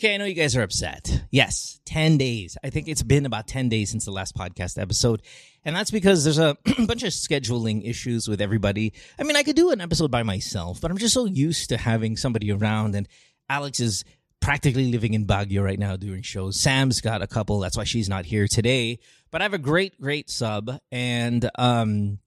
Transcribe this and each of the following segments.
Okay, I know you guys are upset. Yes, 10 days. I think it's been about 10 days since the last podcast episode. And that's because there's a bunch of scheduling issues with everybody. I mean, I could do an episode by myself, but I'm just so used to having somebody around. And Alex is practically living in Baguio right now doing shows. Sam's got a couple. That's why she's not here today. But I have a great, great sub. And, um,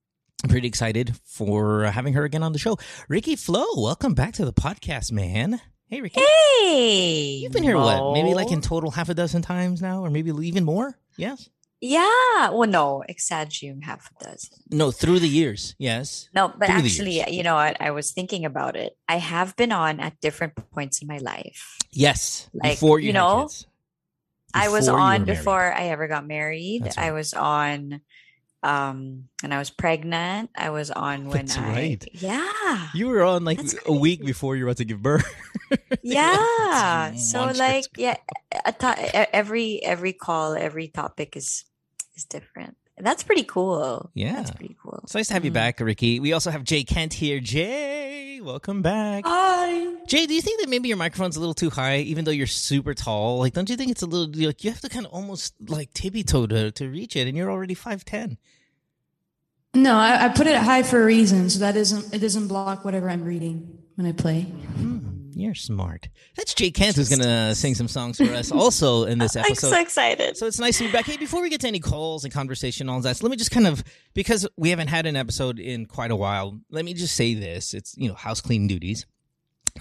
I'm pretty excited for having her again on the show. Ricky Flo, welcome back to the podcast, man. Hey, Ricky. Hey, You've been here, Mo. what? Maybe like in total half a dozen times now, or maybe even more? Yes? Yeah. Well, no, exaggerating half a dozen. No, through the years. Yes. No, but Through actually, you know what? I was thinking about it. I have been on at different points in my life. Yes. Like, before you, you had know, kids. I was on before I ever got married. That's I was on um when I was pregnant. I was on when That's I right. Yeah. You were on like That's a week before you were about to give birth. yeah. So like yeah, e- every every call, every topic is is different. And that's pretty cool. Yeah. That's pretty cool. It's nice to have you Mm. back, Ricky. We also have Jay Kent here. Jay, welcome back. Hi. Jay, do you think that maybe your microphone's a little too high, even though you're super tall? Like, don't you think it's a little like you have to kind of almost like tippy toe to, to reach it, and you're already five ten. No, I, I put it high for a reason, so that isn't it doesn't block whatever I'm reading when I play. Hmm, you're smart. That's Jay Kent who's gonna sing some songs for us also in this episode. I'm so excited. So it's nice to be back. Hey, before we get to any calls and conversation, and all that, so let me just kind of because we haven't had an episode in quite a while. Let me just say this: it's you know house cleaning duties.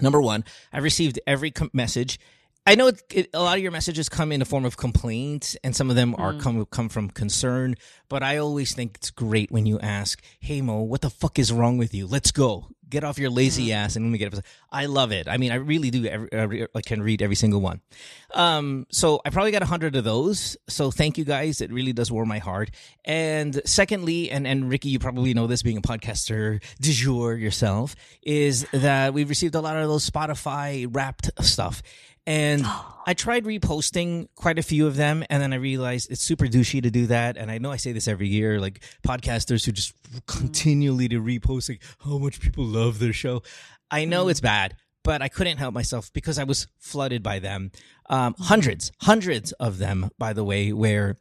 Number one, I've received every com- message. I know it, it, a lot of your messages come in the form of complaints, and some of them are mm. come come from concern. But I always think it's great when you ask, "Hey Mo, what the fuck is wrong with you? Let's go, get off your lazy ass, and let me get it." I love it. I mean, I really do. Every, I can read every single one. Um, so I probably got a hundred of those. So thank you guys. It really does warm my heart. And secondly, and, and Ricky, you probably know this being a podcaster du jour yourself, is that we've received a lot of those Spotify wrapped stuff. And I tried reposting quite a few of them, and then I realized it's super douchey to do that. And I know I say this every year, like podcasters who just continually to repost like how much people love their show. I know it's bad, but I couldn't help myself because I was flooded by them. Um, hundreds, hundreds of them, by the way, where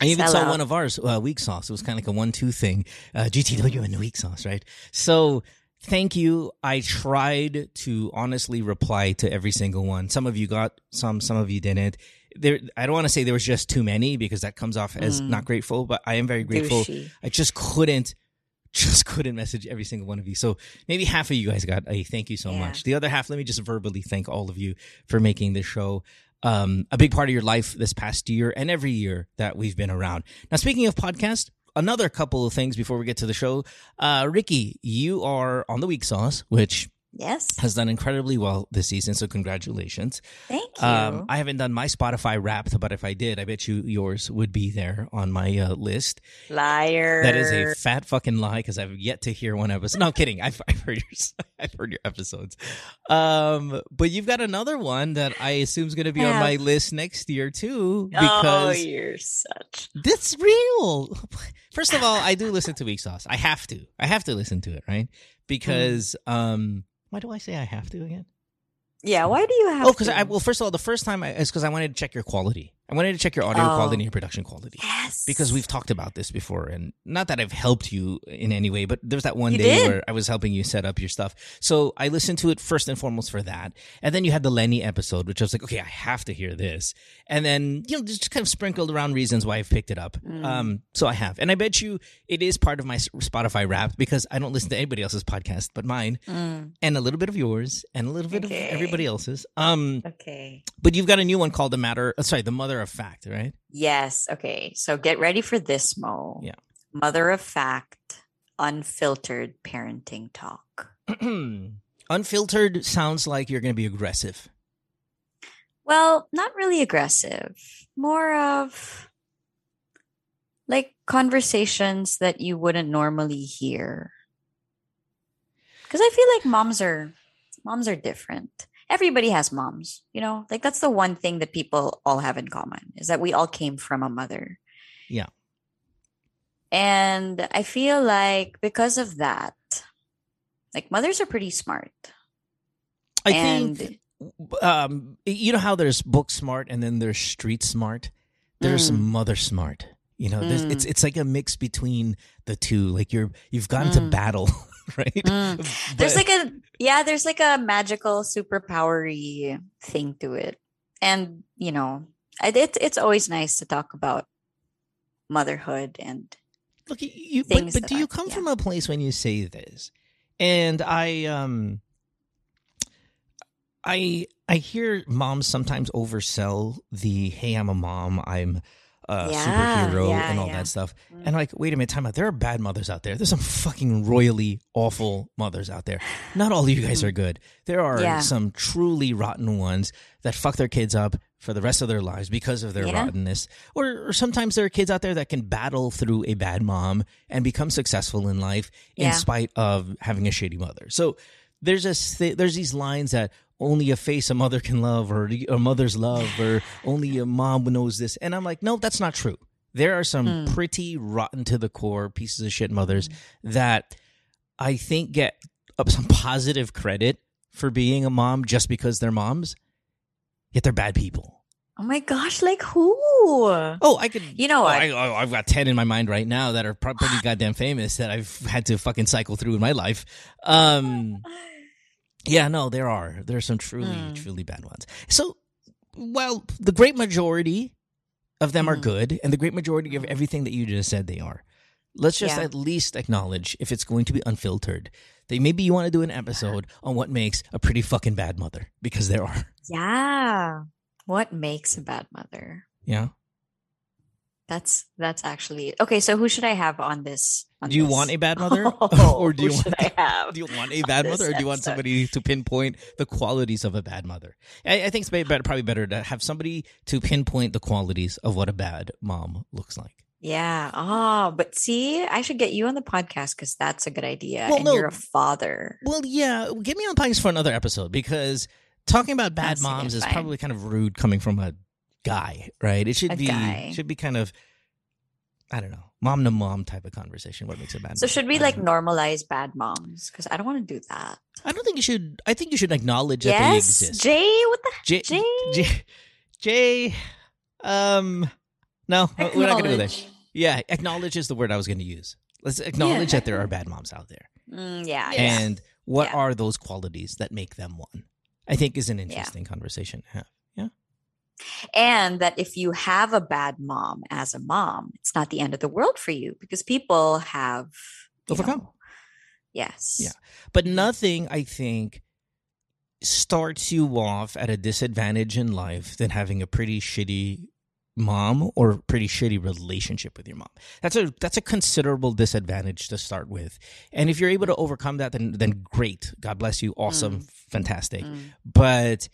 I even Sell saw out. one of ours, uh, Weak Sauce. It was kind of like a one-two thing, uh, GTW and Weak Sauce, right? So thank you. I tried to honestly reply to every single one. Some of you got some, some of you didn't. There, I don't want to say there was just too many because that comes off as Mm. not grateful, but I am very grateful. Douchey. I just couldn't, just couldn't message every single one of you. So maybe half of you guys got a thank you so Yeah. much. The other half, let me just verbally thank all of you for making this show um, a big part of your life this past year and every year that we've been around. Now, speaking of podcast, another couple of things before we get to the show. Uh, Ricky, you are on the weak sauce, which Yes. has done incredibly well this season. So congratulations. Thank you. Um, I haven't done my Spotify Wrapped, but if I did, I bet you yours would be there on my uh, list. Liar. That is a fat fucking lie because I've yet to hear one episode. No, I'm kidding. I've, I've heard your I've heard your episodes. Um, but you've got another one that I assume is going to be on my list next year too oh, because you're such. that's real. First of all, I do listen to Weak Sauce. I have to. I have to listen to it, right? Because um, why do I say I have to again? Yeah. Why do you have? Oh, because? I well, first of all, the first time I, is because I wanted to check your quality. I wanted to check your audio Oh. quality and your production quality. Yes. because we've talked about this before and not that I've helped you in any way, but there's that one You day did. where I was helping you set up your stuff. So I listened to it first and foremost for that. And then you had the Leni episode, which I was like, okay, I have to hear this. And then, you know, just kind of sprinkled around reasons why I've picked it up. Mm. Um, so I have. And I bet you it is part of my Spotify rap because I don't listen to anybody else's podcast but mine Mm, and a little bit of yours and a little bit Okay. of everybody else's. Um, okay. but you've got a new one called The Matter, uh, sorry, The Mother of Fact, right? Yes. Okay. So get ready for this, Mo. Yeah. Mother of fact, unfiltered parenting talk. Unfiltered sounds like you're going to be aggressive. Well, not really aggressive. More of like conversations that you wouldn't normally hear. Cuz I feel like moms are moms are different. Everybody has moms, you know? Like that's the one thing that people all have in common is that we all came from a mother. Yeah. And I feel like because of that, like mothers are pretty smart. I And- think um, you know how there's book smart and then there's street smart. There's Mm. mother smart. You know, there's, it's Mm. it's like a mix between the two. Like you're you've gone to Mm. battle, right? Mm. There's like a yeah, there's like a magical superpowery thing to it. And, you know, it's it's always nice to talk about motherhood and Look, you, you but, but do you come yeah. from a place when you say this? And I um I I hear moms sometimes oversell the hey I'm a mom, I'm a Yeah, superhero yeah, and all yeah. that stuff. Mm. And like, wait a minute, time out. There are bad mothers out there. There's some fucking royally awful mothers out there. Not all of you guys are good. There are some truly rotten ones that fuck their kids up for the rest of their lives because of their rottenness. Or, or sometimes there are kids out there that can battle through a bad mom and become successful in life in spite of having a shitty mother. So there's this th- there's these lines that only a face a mother can love or a mother's love or only a mom knows this and i'm like no that's not true there are some Mm. pretty rotten to the core pieces of shit mothers that i think get some positive credit for being a mom just because they're moms yet they're bad people Oh my gosh, like who? oh i could You know oh? I, oh, i've got 10 in my mind right now that are pretty goddamn famous that i've had to fucking cycle through in my life um Yeah, no, there are. There are some truly, Mm. truly bad ones. So, well, the great majority of them are Mm. good, and the great majority of everything that you just said they are. Let's just Yeah. at least acknowledge, if it's going to be unfiltered, that maybe you want to do an episode on what makes a pretty fucking bad mother, because there are. Yeah. What makes a bad mother? Yeah. That's that's actually okay. So who should I have on this? On Do you this? want a bad mother, Oh, or do you want? I have? Do you want a bad mother, or do you want episode? somebody to pinpoint the qualities of a bad mother? I, I think it's better, probably better to have somebody to pinpoint the qualities of what a bad mom looks like. Yeah. Oh, but see, I should get you on the podcast because that's a good idea. Well, and no. you're a father. Well, yeah, get me on Pines for another episode because talking about bad That's moms is fine. probably kind of rude coming from a guy, right? It should A be guy. should be kind of I don't know, mom to mom type of conversation. What makes a bad? Mom. So mom? should we like normalize bad moms? Because I don't want to do that. I don't think you should. I think you should acknowledge that they exist. Jay. What the? J, Jay? J, Jay, um, no, we're not gonna go there. Yeah, acknowledge is the word I was gonna use. Let's acknowledge that there are bad moms out there. Mm, yeah. yeah. and what Yeah. are those qualities that make them one i think is an interesting conversation to have and that if you have a bad mom as a mom, it's not the end of the world for you because people have Overcome. know- yes. Yeah. but nothing i think starts you off at a disadvantage in life than having a pretty shitty mom or pretty shitty relationship with your mom that's a that's a considerable disadvantage to start with and if you're able to overcome that then then great god bless you awesome fantastic Mm. but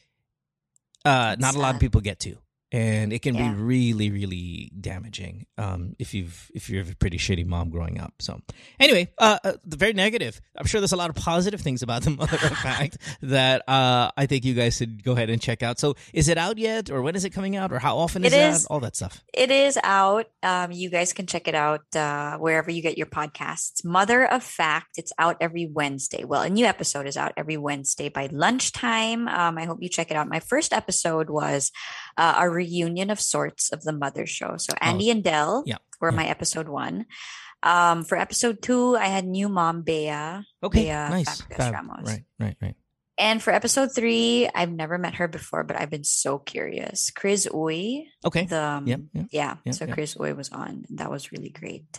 uh, not a lot of people get to, and it can Yeah. be really, really damaging um, if you've if you're a pretty shitty mom growing up. So anyway, uh, uh, the very negative. I'm sure there's a lot of positive things about the mother of fact that uh, I think you guys should go ahead and check out. So is it out yet, or when is it coming out, or how often is It that? is. All that stuff. It is out. Um, you guys can check it out uh, wherever you get your podcasts. Mother of Fact. It's out every Wednesday. Well, a new episode is out every Wednesday by lunchtime. Um, I hope you check it out. My first episode was uh, a reunion of sorts of the Mother Show. So Andy and Dell Oh, yeah, were yeah. my episode one. Um, for episode two, I had new mom Bea. Okay, Bea nice. Fab. Ramos. Right, right, right. And for episode three, I've never met her before, but I've been so curious. Chris Uy, Okay. the um, Yep, yep, yeah yep, so yep. chris Uy was on and that was really great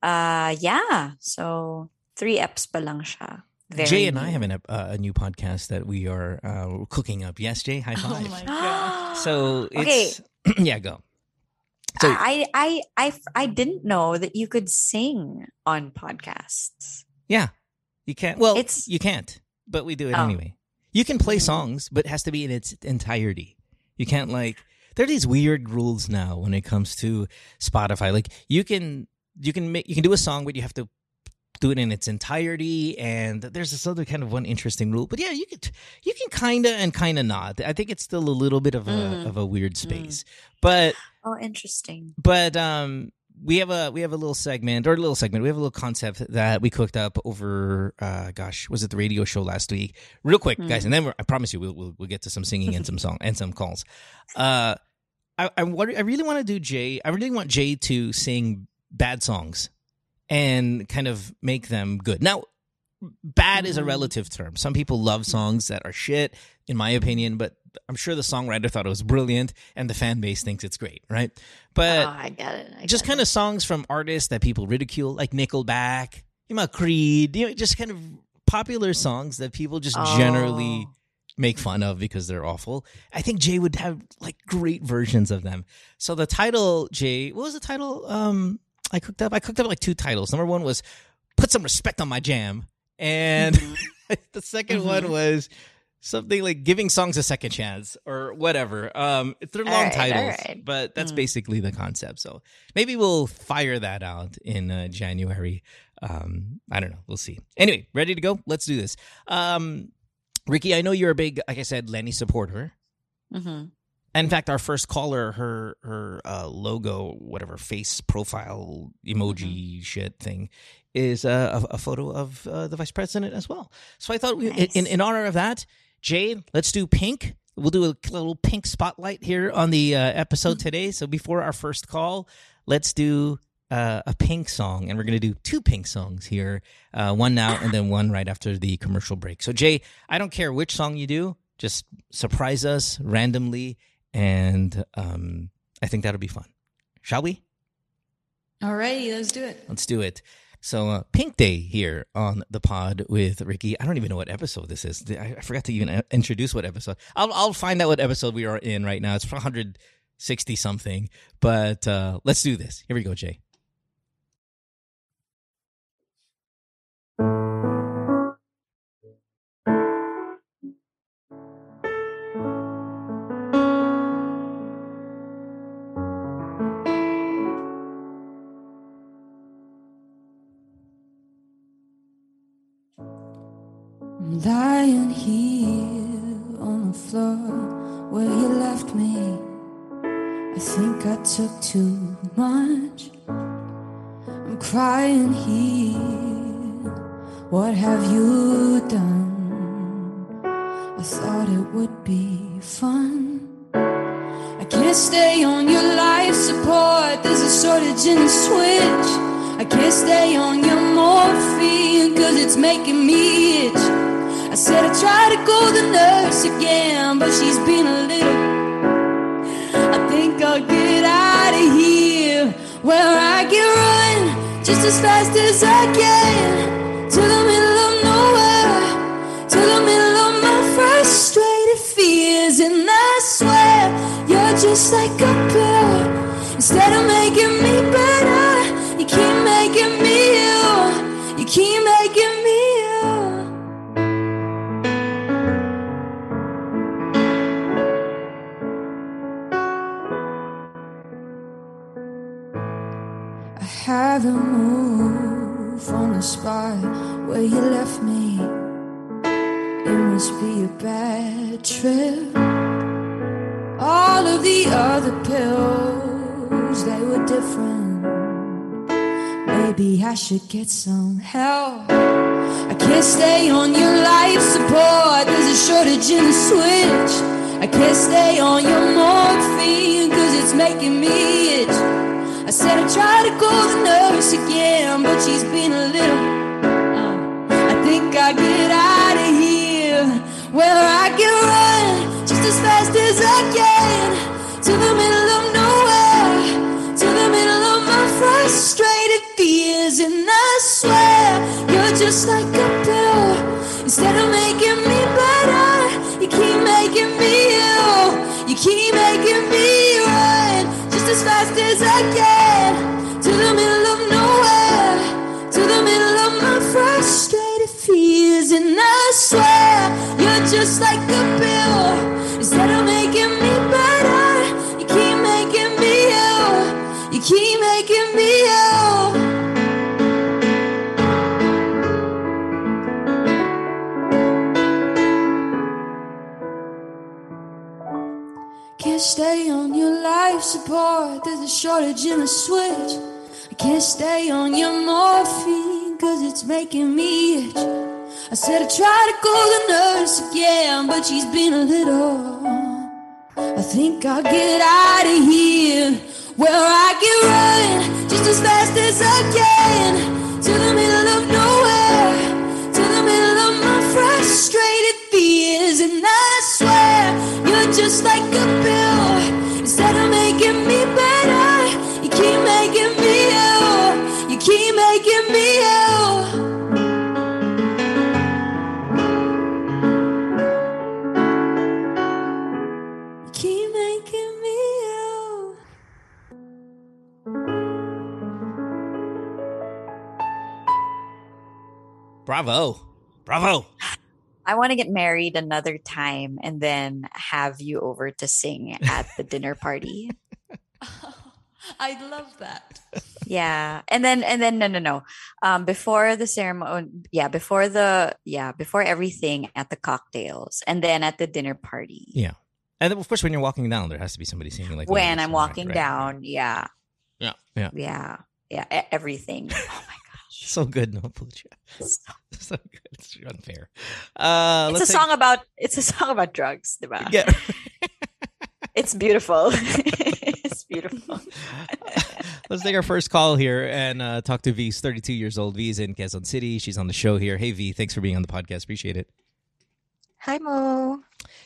uh yeah so three eps pa lang siya Very Jay and I have an, uh, a new podcast that we are uh, cooking up. Yes, Jay. High Oh five. my So okay yeah, go. So I, I i i didn't know that you could sing on podcasts Yeah. You can't. Well, It's- you can't, but we do it Oh. anyway. You can play Mhm. songs, but it has to be in its entirety. You can't like. There are these weird rules now when it comes to Spotify. Like you can you can make you can do a song, but you have to do it in its entirety. And there's this other kind of one interesting rule. But yeah, you could you can kinda and kinda not. I think it's still a little bit of a Mm. of a weird space. But oh interesting but um we have a we have a little segment or a little segment. We have a little concept that we cooked up over. Uh, gosh, was it the radio show last week? Real quick, guys, and then we're, I promise you we'll, we'll we'll get to some singing and some song and some calls. Uh, I I, I really want to do Jay. I really want Jay to sing bad songs and kind of make them good. Now, bad is a relative term. Some people love songs that are shit, in my opinion, but I'm sure the songwriter thought it was brilliant and the fan base thinks it's great, right? But oh, I get it. I just kind it. of songs from artists that people ridicule, like Nickelback, you know, Creed, you know, just kind of popular songs that people just generally Oh. make fun of because they're awful. I think Jay would have like great versions of them. So the title, Jay, what was the title? Um, I cooked up. I cooked up like two titles. Number one was "Put Some Respect on My Jam," and Mm-hmm. the 2nd one was something like "Giving Songs a Second Chance" or whatever. Um, they're long right, titles, right. but that's Mm. basically the concept. So maybe we'll fire that out in uh, January. Um, I don't know. We'll see. Anyway, ready to go? Let's do this. Um, Ricky, I know you're a big, like I said, Leni supporter. Mhm. In fact, our first caller, her her uh, logo, whatever face profile emoji shit thing, is uh, a, a photo of uh, the vice president as well. So I thought, we, Nice. in in honor of that, Jay, let's do pink. We'll do a little pink spotlight here on the uh, episode today. So before our first call, let's do uh, a pink song, and we're going to do two pink songs here, uh, one now and then one right after the commercial break. So Jay, I don't care which song you do, just surprise us randomly, and um, I think that'll be fun. Shall we? Alrighty, let's do it. Let's do it. So, uh, Pink Day here on the pod with Ricky. I don't even know what episode this is. I, I forgot to even uh, introduce what episode. I'll I'll find out what episode we are in right now. It's 160 something, but uh, let's do this. Here we go, Jay. Lying here on the floor where you left me. I think I took too much. I'm crying here. What have you done? I thought it would be fun. I can't stay on your life support. There's a shortage in the switch. I can't stay on your morphine cause it's making me itch. I said I tried to go the nurse again, but she's been a little. I think I'll get out of here where I can run just as fast as I can to the middle of nowhere, to the middle of my frustrated fears. And I swear you're just like a pill. Instead of making me better, haven't moved from the spot where you left me. It must be a bad trip. All of the other pills, they were different. Maybe I should get some help. I can't stay on your life support. There's a shortage in the switch. I can't stay on your morphine cause it's making me itch. I said I tried to call the nurse again, but she's been a little. Uh, I think I get out of here where I can run just as fast as I can to the middle of nowhere, to the middle of my frustrated fears. And I swear you're just like a pill. Instead of making me better, you keep making me ill. You keep making me run just as fast as I can swear you're just like a pill. Instead of making me better, you keep making me ill. You keep making me ill. Can't stay on your life support. There's a shortage in the switch. I can't stay on your morphine cause it's making me itch. I said I tried to call the nurse again, but she's been a little. I think I'll get out of here. Where I can run just as fast as I can to the middle of nowhere, to the middle of my frustrated fears. And I swear you're just like a pill. Bravo. Bravo. I want to get married another time and then have you over to sing at the dinner party. I'd love that. Yeah. And then and then no no no. Um before the ceremony yeah, before the yeah, before everything at the cocktails and then at the dinner party. Yeah. And then, of course, when you're walking down, there has to be somebody singing like when I'm walking right. down, yeah. Yeah. Yeah. Yeah. Yeah, everything. Oh my gosh. So good, no Pooja. So- So good. It's unfair. Uh, It's a let's take- song about it's a song about drugs, diba? Yeah. It's beautiful. it's beautiful. Let's take our first call here and uh, talk to V. He's 32 years old. V is in Quezon City. She's on the show here. Hey, V. Thanks for being on the podcast. Appreciate it. Hi Mo.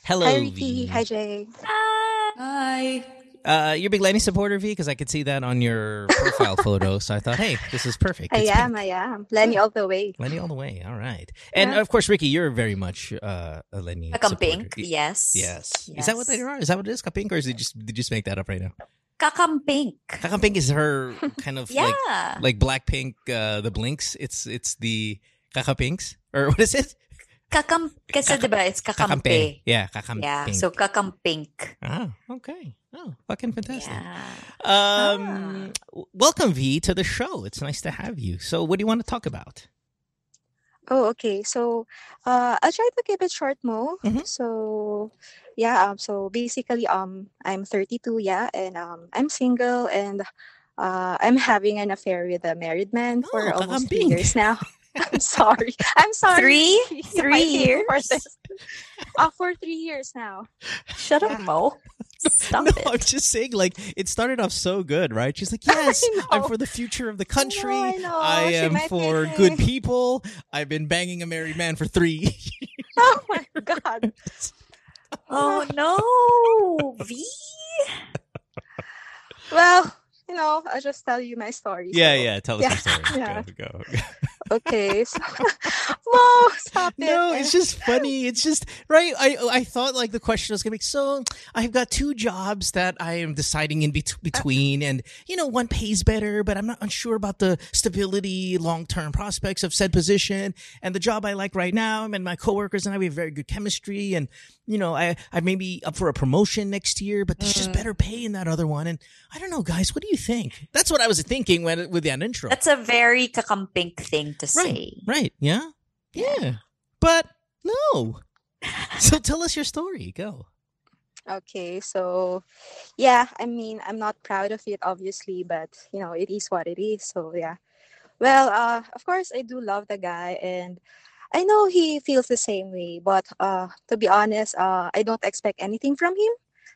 Hello, Hi V. Hi Jay. Hi. Uh, you're a big Leni supporter, V, because I could see that on your profile photo. So I thought, hey, this is perfect. I It's am, pink. I am. Leni all the way. Leni all the way. All right. And Yeah. of course, Ricky, you're very much uh, a Leni Kakampink, supporter. Y- yes. Yes. Is that what they are? Is that what it is? Kapink, or is it just did you just make that up right now? Kakampink. Kakampink is her kind of Yeah. like like Blackpink, uh, the Blinks. It's it's the Kakapinks or what is it? Kakam kasi diba it's Kakampe. kakampe. Yeah, Kakampink. Yeah, so kakampink. ah, okay. Oh, fucking fantastic. Yeah. Um, w- welcome V to the show. It's nice to have you. So, what do you want to talk about? Oh, okay. So uh I'll try to keep it short, Mo. Mhm. So yeah, um so basically um I'm 32, yeah, and um I'm single and uh I'm having an affair with a married man for Oh, almost three years now. I'm sorry. I'm sorry. Three? Three hear for years? this. Uh, for three years now. Shut Yeah. up, Mo. Stop no, it. I'm just saying, like, it started off so good, right? She's like, yes, I'm for the future of the country. I know. I She am might be for good people. I've been banging a married man for three. Oh my god. Oh no, V. Well, you know, I'll just tell you my story. yeah, so- yeah. Tell us Yeah, your story. yeah. Go, go. Okay. Mo, stop it. No, it's just funny. It's just right. I I thought like the question was gonna be so. I've got two jobs that I am deciding in bet- between, and you know one pays better, but I'm not unsure about the stability, long term prospects of said position. And the job I like right now, and my coworkers and I we have very good chemistry, and you know I I may be up for a promotion next year, but there's just Mm. better pay in that other one. And I don't know, guys. What do you think? That's what I was thinking when with that intro. That's a very kakampink thing to Right. say. Right. Yeah. Yeah. But no. So tell us your story. Go. Okay, so yeah, I mean, I'm not proud of it, obviously, but you know, it is what it is. So yeah. Well, uh, of course, I do love the guy, and I know he feels the same way. But uh, to be honest, uh, I don't expect anything from him,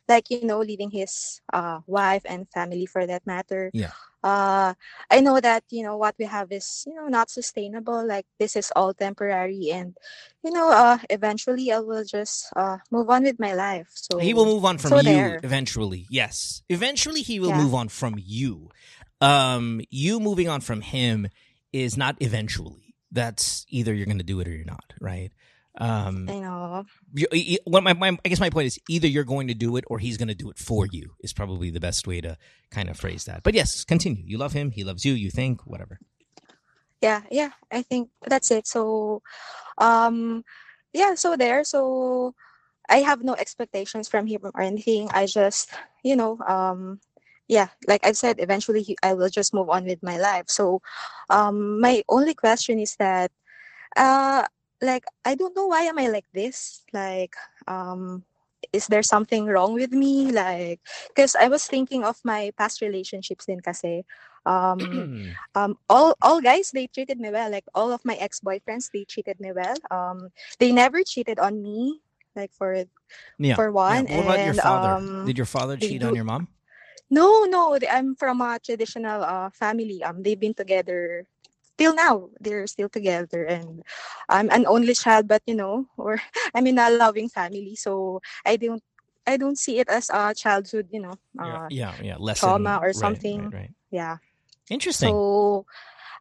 like you know, leaving his uh wife and family for that matter. Yeah. Uh, I know that you know what we have is you know not sustainable. Like this is all temporary, and you know, uh, eventually I will just uh move on with my life. So he will move on from so you there. eventually. Yes. Eventually he will Yeah. move on from you. Um you moving on from him is not eventually. That's either you're going to do it or you're not, right? Um I know. you, you- what my, my I guess my point is either you're going to do it or he's going to do it for you is probably the best way to kind of phrase that. But yes, continue. You love him, he loves you, you think, whatever. Yeah, yeah. I think that's it. So, um, yeah. So there. So I have no expectations from him or anything. I just, you know, um, yeah. Like i've said, eventually he, I will just move on with my life. So, um, my only question is that, uh, like I don't know why am I like this? Like, um. Is there something wrong with me? Like, because I was thinking of my past relationships din kasi Um, um, all all guys they treated me well. Like all of my ex boyfriends, they treated me well. Um, they never cheated on me. Like for yeah. for one. Yeah. What about your and, father? um, Did your father cheat on your mom? No, no. they- I'm from a traditional uh, family. Um, they've been together till now. They're still together, and I'm an only child. But you know, or I'm in a loving family, so I don't, I don't see it as a childhood. You know, uh, yeah, yeah, lesson trauma or right, something. Right, right. yeah. Interesting. So,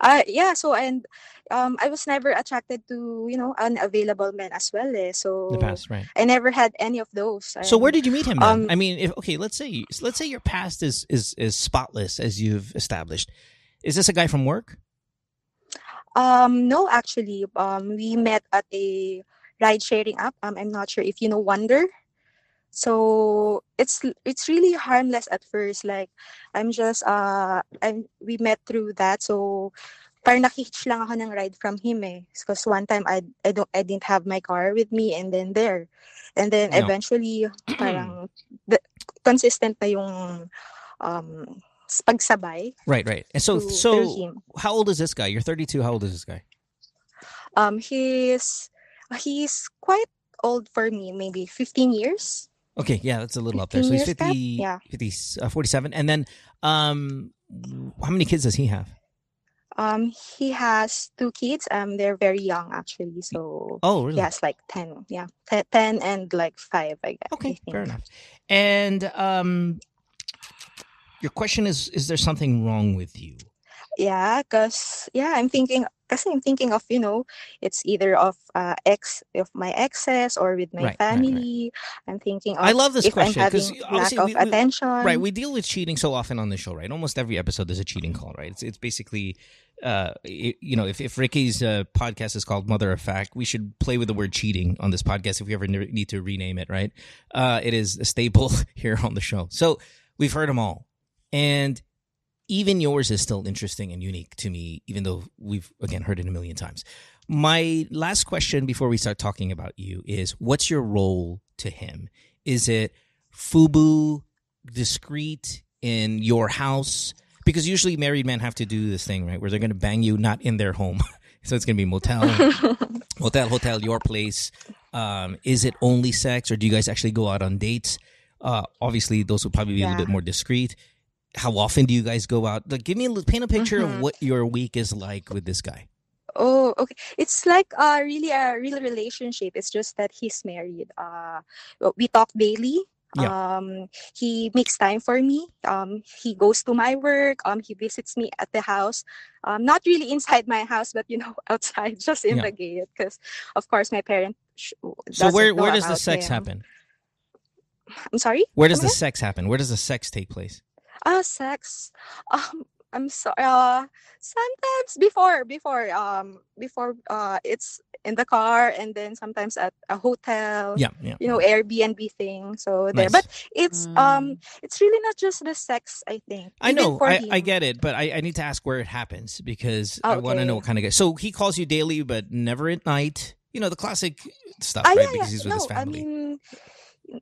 uh, yeah. So and um, I was never attracted to you know unavailable men as well. Eh. So the past, right? I never had any of those. So where did you meet him? Um, I mean, if okay, let's say let's say your past is is is spotless as you've established. Is this a guy from work? Um, no, actually, um, we met at a ride sharing app. Um, I'm not sure if you know Wunder. So it's it's really harmless at first. Like I'm just uh I'm we met through that. So parang nakihitch lang ako ng ride from him eh. Because one time I I don't I didn't have my car with me and then there. And then eventually parang the, consistent na yung um pagsabay Right, right. And so to, so how old is this guy? You're 32. How old is this guy? Um, he's he's quite old for me, maybe 15 years. Okay, yeah, that's a little up there. So 15 he's years 50, Yeah. 50 uh, 47. And then um how many kids does he have? Um, he has two kids. Um, they're very young actually. So Oh, really? he has like 10, yeah, te- 10 and like five, I guess. I Okay, think. fair enough. And um your question is is there something wrong with you? Yeah, cause yeah, I'm thinking. Cause I'm thinking of you know, it's either of uh, ex of my exes or with my Right, right, right. family. I'm thinking of I love this if question, I'm 'cause having lack of we- we- attention. Right, we deal with cheating so often on the show, right? Almost every episode there's a cheating call, right? It's it's basically, uh, it, you know, if if Ricky's uh, podcast is called Mother of Fact, we should play with the word cheating on this podcast if we ever ne- need to rename it, right? Uh, it is a staple here on the show. So we've heard them all, and even yours is still interesting and unique to me, even though we've again heard it a million times. My last question before we start talking about you is what's your role to him? Is it FUBU, discreet in your house? Because usually married men have to do this thing, right? Where they're going to bang you not in their home. so it's going to be motel, hotel, hotel, your place. Um, is it only sex or do you guys actually go out on dates? Uh, obviously, those would probably be a little bit more discreet. How often do you guys go out? Like, give me a paint a picture of Mhm. what your week is like with this guy. Oh, okay. It's like uh really a real relationship. It's just that he's married. Uh we talk daily. Yeah. Um he makes time for me. Um he goes to my work. Um he visits me at the house. Um not really inside my house, but you know, outside, just in Yeah. the gate because of course my parents So where where does the sex him. happen? I'm sorry? Where does Come the again? sex happen? Where does the sex take place? Ah, sex. Um, I'm sorry. Uh, sometimes before, before, um, before, uh, it's in the car, and then sometimes at a hotel. Yeah, yeah. You know, Airbnb thing. So there, Nice. but it's um, it's really not just the sex. I think. I know, I. I get it, but I, I need to ask where it happens because I want to know what kind of guy. So he calls you daily, but never at night. You know the classic stuff, Ah, right? yeah, because yeah. he's with no, his family. I mean,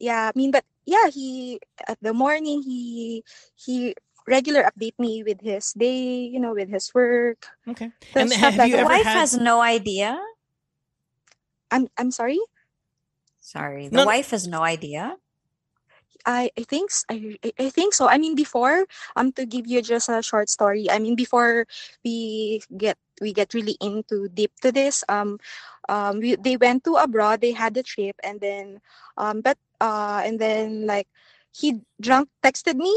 yeah, I mean, but yeah, he at the morning he he regular update me with his day, you know, with his work. okay. the And have like you The ever that. wife had? has no idea. I'm I'm sorry. Sorry, the No, no. wife has no idea. I, I think s- I, I- I think so. I mean before um to give you just a short story. I mean before we get we get really into deep to this um um we, they went to abroad they had a trip and then um but uh and then like he drunk texted me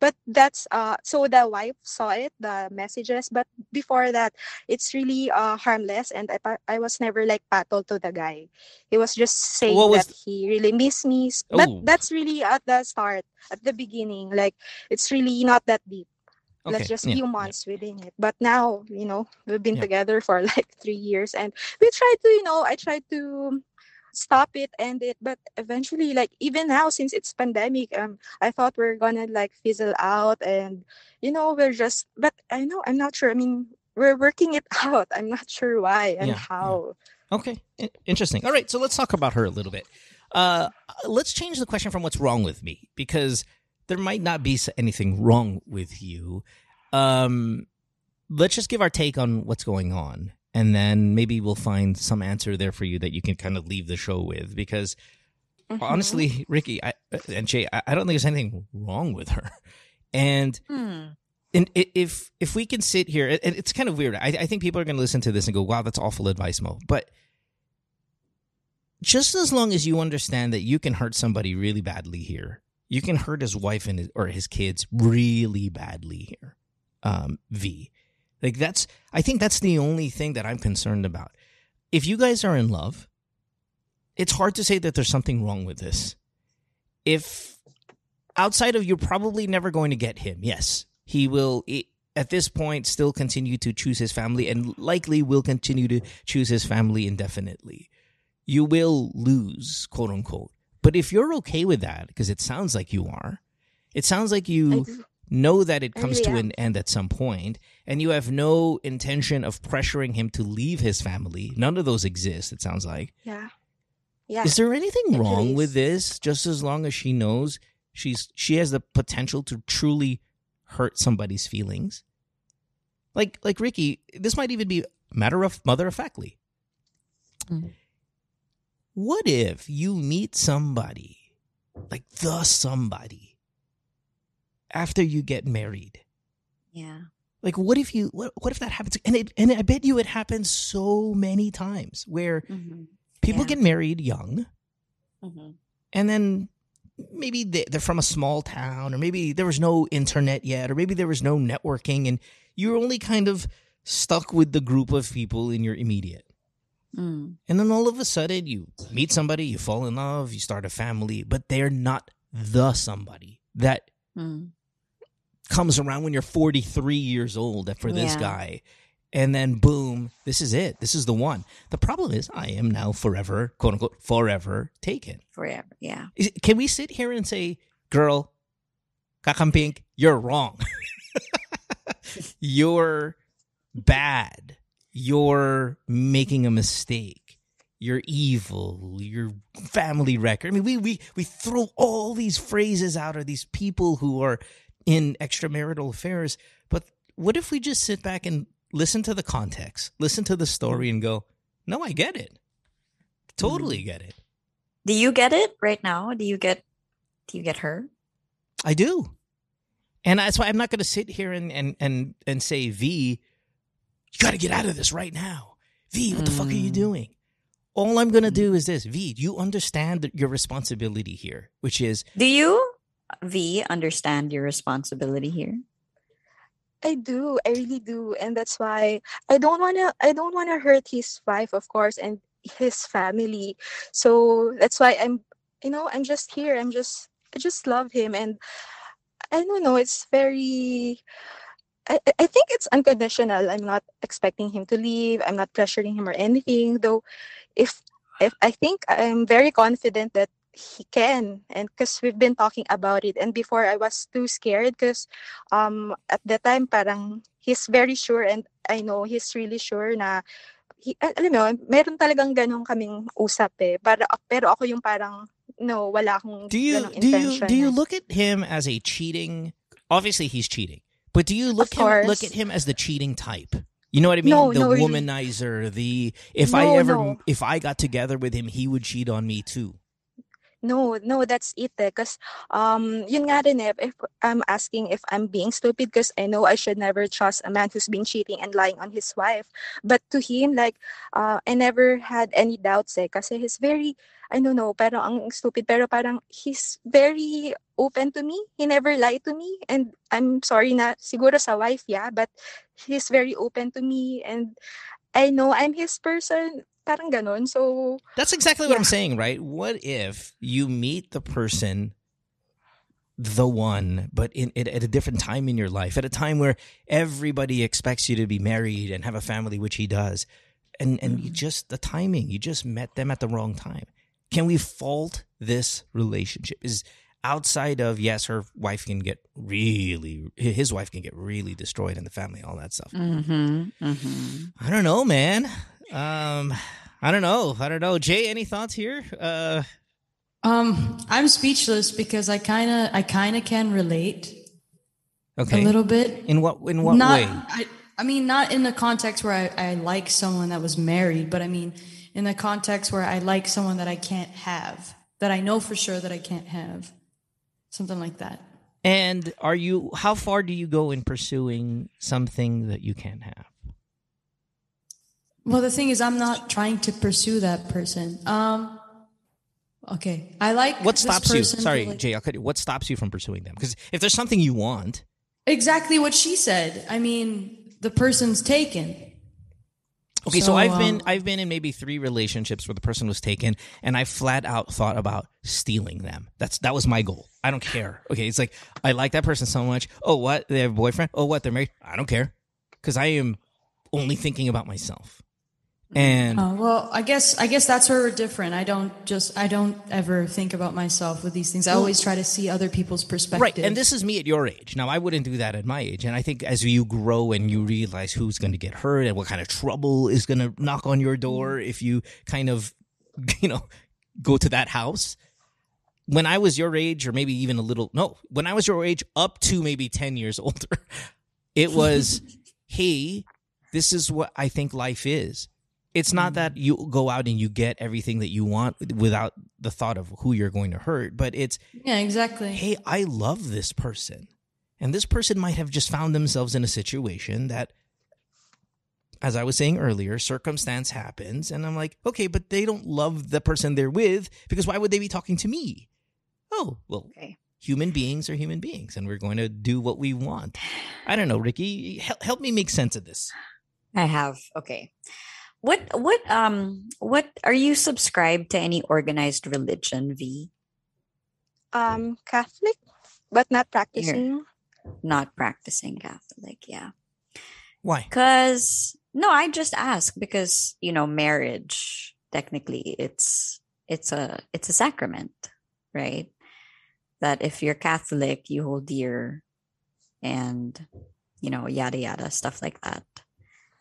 but that's uh so the wife saw it the messages but before that it's really uh harmless and I, I was never like pattle to the guy he was just saying was that he really missed me but Oh. that's really at the start at the beginning like it's really not that deep Okay. like just yeah, few yeah. months within it but now you know we've been Yeah. together for like three years and we tried to you know i tried to stop it end it but eventually like even now since it's pandemic um i thought we're gonna like fizzle out and you know we're just but i know i'm not sure i mean we're working it out i'm not sure why and Yeah, yeah. how Okay, I- interesting. All right, so let's talk about her a little bit. Uh, let's change the question from what's wrong with me because there might not be anything wrong with you. um, let's just give our take on what's going on, and then maybe we'll find some answer there for you that you can kind of leave the show with. Because Mhm. honestly, Ricky I, and Jay, I, don't think there's anything wrong with her, and Hmm. and if if we can sit here, it, it's kind of weird. I, I think people are going to listen to this and go, "Wow, that's awful advice, Mo." But just as long as you understand that you can hurt somebody really badly here, you can hurt his wife and his, or his kids really badly here. Um, v, like that's. I think that's the only thing that I'm concerned about. If you guys are in love, it's hard to say that there's something wrong with this. If outside of you're probably never going to get him. Yes, he will at this point still continue to choose his family and likely will continue to choose his family indefinitely. You will lose, quote unquote. But if you're okay with that, because it sounds like you are, it sounds like you. Know that it comes really to an end at some point, and you have no intention of pressuring him to leave his family. None of those exist, it sounds like. Yeah. Yeah. Is there anything It wrong really with this? Just as long as she knows she's she has the potential to truly hurt somebody's feelings. Like like Ricky, this might even be matter of mother of factly. Mm. What if you meet somebody, like the somebody, after you get married? Yeah. Like what if you what, what if that happens? And it and I bet you it happens so many times where Mm-hmm. people Yeah. get married young Mm-hmm. and then maybe they- they're from a small town or maybe there was no internet yet or maybe there was no networking and you're only kind of stuck with the group of people in your immediate Mm. and then all of a sudden you meet somebody you fall in love you start a family but they're not the somebody that Mm. Comes around when you're 43 years old for this Yeah. guy and then boom this is it this is the one the problem is i am now forever quote unquote forever taken Forever. Yeah. Is, can we sit here and say, girl, kakampink, you're wrong. you're bad. You're making a mistake. You're evil. You're family record. I mean, we, we, we throw all these phrases out of these people who are in extramarital affairs. But what if we just sit back and listen to the context, listen to the story and go, no, I get it. Totally get it. Do you get it right now? Do you get? Do you get her? I do. And that's why I'm not going to sit here and, and, and, and say, V, you got to get out of this right now. V, what the fuck are you Mm. doing? All I'm going to do is this. V, do you understand your responsibility here, which is Do you, V, understand your responsibility here? I do. I really do. And that's why I don't wanna I don't wanna hurt his wife, of course, and his family. So that's why I'm you know, I'm just here. I'm just I just love him and I don't know, it's very I, I- I think it's unconditional. I'm not expecting him to leave. I'm not pressuring him or anything. Though if if I think I'm very confident that he can and because we've been talking about it and before I was too scared because um at the time parang he's very sure and I know he's really sure na he, alam mo, meron talagang ganun kaming usap eh. Para, pero ako yung parang, no, wala akong do you ganong do you do you look at him as a cheating obviously he's cheating but do you look him, look at him as the cheating type? You know what i mean? No, the no, womanizer the if i ever no. if i got together with him he would cheat on me too No, no, that's it eh. Um, yun nga rin eh, if I'm asking if I'm being stupid because I know I should never trust a man who's been cheating and lying on his wife. But to him, like, uh, I never had any doubts eh. Kasi he's very, I don't know, pero ang stupid, pero parang he's very open to me. He never lied to me. And I'm sorry na, siguro sa wife, yeah, but he's very open to me. And I know I'm his person. Parang. So, That's exactly what I'm saying, right? What if you meet the person, the one, but in, at at a different time in your life, at a time where everybody expects you to be married and have a family, which he does, and and you just the timing, you just met them at the wrong time. Can we fault this relationship? Is outside of yes, her wife can get really, his wife can get really destroyed in the family, all that stuff. Mm-hmm. Mm-hmm. I don't know, man. Um, I don't know. I don't know. Jay, any thoughts here? Uh, Um, I'm speechless because I kind of, I kind of can relate. Okay. a little bit. in what in what not, way? I, I mean, not in the context where I, I like someone that was married, but I mean, in the context where I like someone that I can't have, that I know for sure that I can't have, something like that. And are you how far do you go in pursuing something that you can't have? Well, the thing is, I'm not trying to pursue that person. Um, okay, I like What stops you? Sorry, like- Jay, I'll cut you. What stops you from pursuing them? Because if there's something you want, Exactly what she said. I mean, the person's taken. Okay, so, So, I've been um, I've been in maybe three relationships where the person was taken, and I flat out thought about stealing them. That's that was my goal. I don't care. Okay, it's like I like that person so much. Oh, what they have a boyfriend? Oh, what they're married? I don't care because I am only thinking about myself. And Uh, well, I guess I guess that's where we're different. I don't just I don't ever think about myself with these things. I always try to see other people's perspectives. right, and this is me at your age. Now I wouldn't do that at my age, and I think as you grow and you realize who's going to get hurt and what kind of trouble is going to knock on your door if you kind of, you know, go to that house. when I was your age, or maybe even a little, no, when I was your age, up to maybe 10 years older, it was, hey, this is what I think life is. It's not that you go out and you get everything that you want without the thought of who you're going to hurt, but it's, Yeah, exactly. hey, I love this person. And this person might have just found themselves in a situation that, as I was saying earlier, circumstance happens. And I'm like, okay, but they don't love the person they're with because why would they be talking to me? Oh, well, Okay. human beings are human beings and we're going to do what we want. I don't know, Ricky, help, help me make sense of this. I have. Okay. What what um what are you subscribed to any organized religion, V? Um, Catholic, but not practicing. Not practicing Catholic, yeah. Why? Cuz no, I just ask because, you know, marriage technically it's it's a it's a sacrament, right? That if you're Catholic, you hold dear and you know, yada yada stuff like that.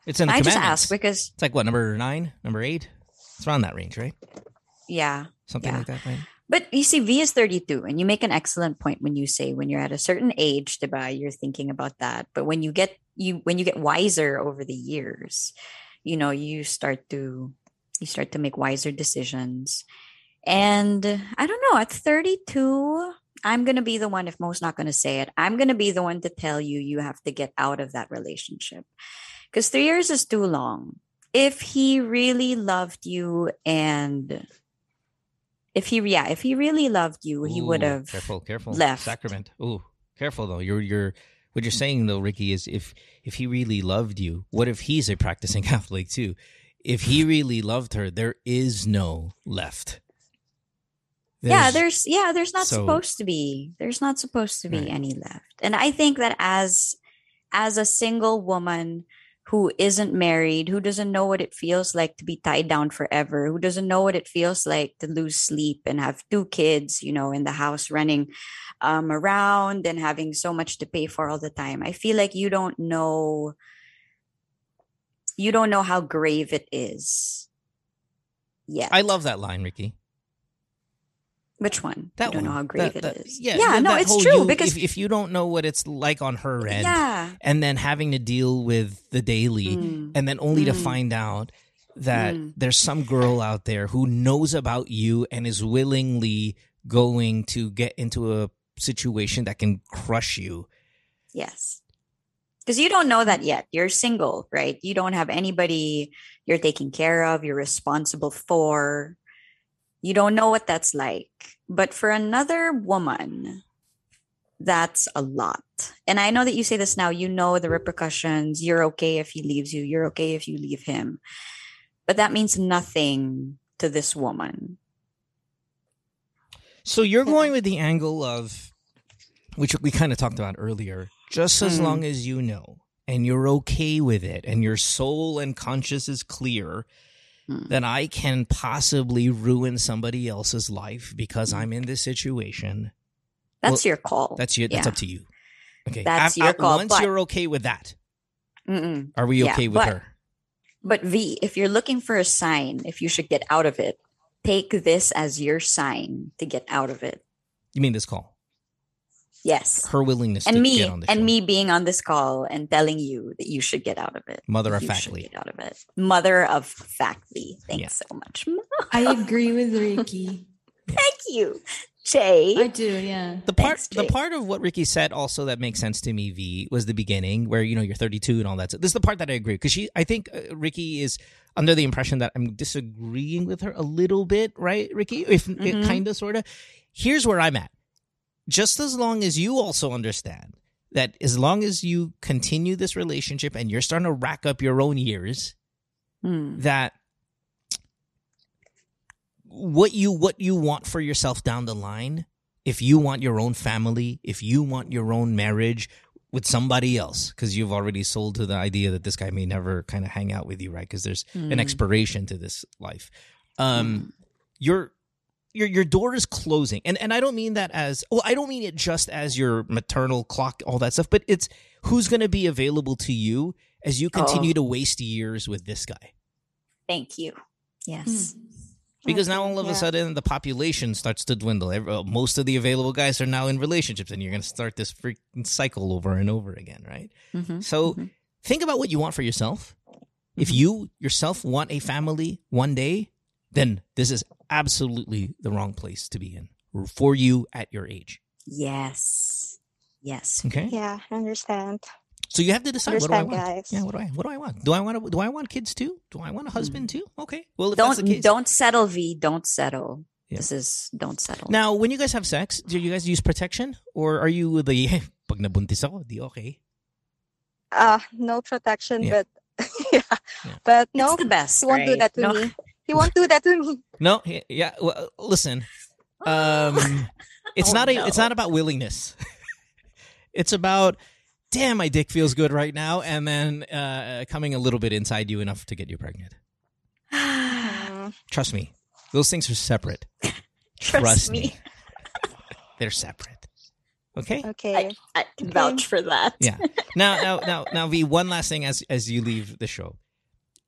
It's in the I just ask because It's like what, number nine, number eight? It's around that range, right? yeah, Something Yeah. like that, right? But you see, V is 32, and you make an excellent point when you say when you're at a certain age, diba, you're thinking about that. But when you get you when you get wiser over the years, you know, you start to you start to make wiser decisions. And I don't know, at 32, I'm gonna be the one, if Mo's not gonna say it, I'm gonna be the one to tell you you have to get out of that relationship. Because three years is too long. If he really loved you and if he yeah if he really loved you he would have careful, careful. left. Sacrament. Ooh, careful though. You're you're what you're saying though, Ricky, is if if he really loved you, what if he's a practicing Catholic too? If he really loved her, there is no left. yeah there's yeah there's not so- supposed to be there's not supposed to be Right. any left and i think that as as a single woman who isn't married who doesn't know what it feels like to be tied down forever who doesn't know what it feels like to lose sleep and have two kids you know in the house running um, around and having so much to pay for all the time. I feel like you don't know you don't know how grave it is. Yet. I love that line, Ricky. Which one That I don't know one. how grave That- it that- is. Yeah, yeah, no, it's true you- because if, if you don't know what it's like on her end, yeah, and then having to deal with the daily, Mm. and then only to Mm. find out that Mm. there's some girl out there who knows about you and is willingly going to get into a situation that can crush you. yes, because you don't know that yet. You're single, right? You don't have anybody you're taking care of. You're responsible for. You don't know what that's like. But for another woman, that's a lot. And I know that you say this now. You know the repercussions. You're okay if he leaves you. You're okay if you leave him. But that means nothing to this woman. So you're going with the angle of, which we kind of talked about earlier, just as Mm. long as you know and you're okay with it and your soul and conscience is clear Mm. that I can possibly ruin somebody else's life because I'm in this situation. That's your call. That's you. That's Yeah. up to you. Okay. That's Af- your call, Once but- you're okay with that, are we Yeah, okay with but- her? But V, if you're looking for a sign, if you should get out of it, take this as your sign to get out of it. You mean this call? Yes. her willingness And to me get on the and show. me being on this call and telling you that you should get out of it. Mother of factly. get out of it. Mother of factly. Thanks Yeah. so much. I agree with Ricky. Thank you, Jay. I do, yeah. The part, Thanks, the part of what Ricky said also that makes sense to me, V, was the beginning where you know you're 32 and all that. So this is the part that I agree because she, I think uh, Ricky is under the impression that I'm disagreeing with her a little bit, right, Ricky? If Mhm. kind of, sort of. Here's where I'm at. Just as long as you also understand that, as long as you continue this relationship and you're starting to rack up your own years, Hmm. that what you what you want for yourself down the line if you want your own family if you want your own marriage with somebody else because you've already sold to the idea that this guy may never kind of hang out with you right because there's an Mm. expiration to this life um your your your door is closing and and i don't mean that as well i don't mean it just as your maternal clock all that stuff but it's who's going to be available to you as you continue Oh. to waste years with this guy Thank you. Yes. because now all of a sudden the population starts to dwindle. Uh, most of the available guys are now in relationships, and you're going to start this freaking cycle over and over again, right? Mhm. So Mhm. think about what you want for yourself. If Mhm. you yourself want a family one day, then this is absolutely the wrong place to be in for you at your age. Yes. Yes. Okay, Yeah, I understand. so you have to decide what do I want. guys. Yeah, what do I what do I want? Do I want to, do I want kids too? Do I want a husband too? Okay, well if that's the Don't case, don't settle, V. Don't settle. Yeah. This is don't settle. Now, when you guys have sex, do you guys use protection or are you the pag nabuntis ako, di okay? Uh no protection, Yeah. but yeah. Yeah. But it's no, the best. he won't do that to No. me. He won't do that to me. No, y- yeah. Well, listen, um, it's Oh, not a, no. it's not about willingness. it's about, damn, my dick feels good right now, and then uh, coming a little bit inside you enough to get you pregnant. Trust me, those things are separate. Trust, me. they're separate. Okay. Okay. I, I can vouch for that. Yeah. Now, now, now, now, V. One last thing as as you leave the show,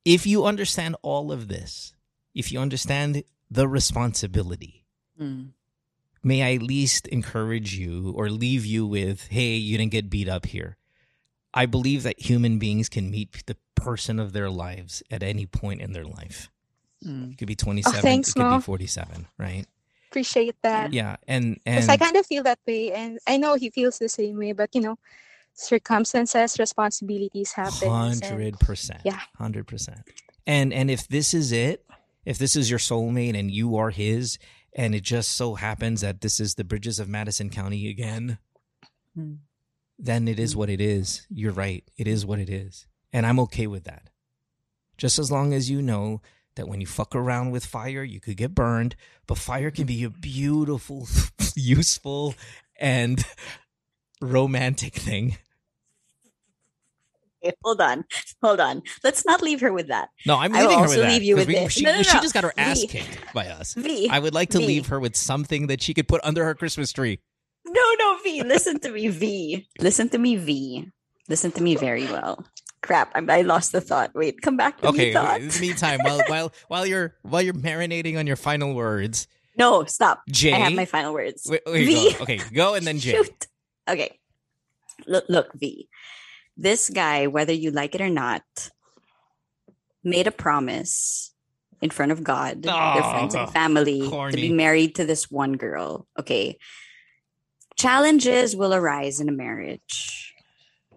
if you understand all of this, if you understand the responsibility, Mm. may I at least encourage you or leave you with, hey, you didn't get beat up here. I believe that human beings can meet the person of their lives at any point in their life. Mm. It could be 27, thanks, it could be 47, right? Appreciate that. Yeah. And, Because and I kind of feel that way, and I know he feels the same way. But you know, circumstances, responsibilities happen. hundred percent. Yeah. Hundred percent. And and if this is it, if this is your soulmate and you are his, and it just so happens that this is the bridges of Madison County again, Hmm. then it is what it is. You're right. It is what it is. And I'm okay with that. Just as long as you know that when you fuck around with fire, you could get burned, but fire can be a beautiful, useful, and romantic thing. Okay, hold on, hold on. Let's not leave her with that. No, I'm leaving her with that. leave you with we- this. She, No, no, she just got her ass V. kicked by us. V. I would like to V. leave her with something that she could put under her Christmas tree. No, no, V. Listen to me, V. Listen to me, V. Listen to me very well. Crap, I, I lost the thought. Wait, come back to Okay. In the meantime, while while while you're while you're marinating on your final words, No, stop. Jay. I have my final words. wait, wait, V. go. Okay, go and then Jay. Shoot. Okay. Look, look, V. This guy, whether you like it or not, made a promise in front of God, their friends Oh, and family, corny. to be married to this one girl. Okay. Challenges will arise in a marriage.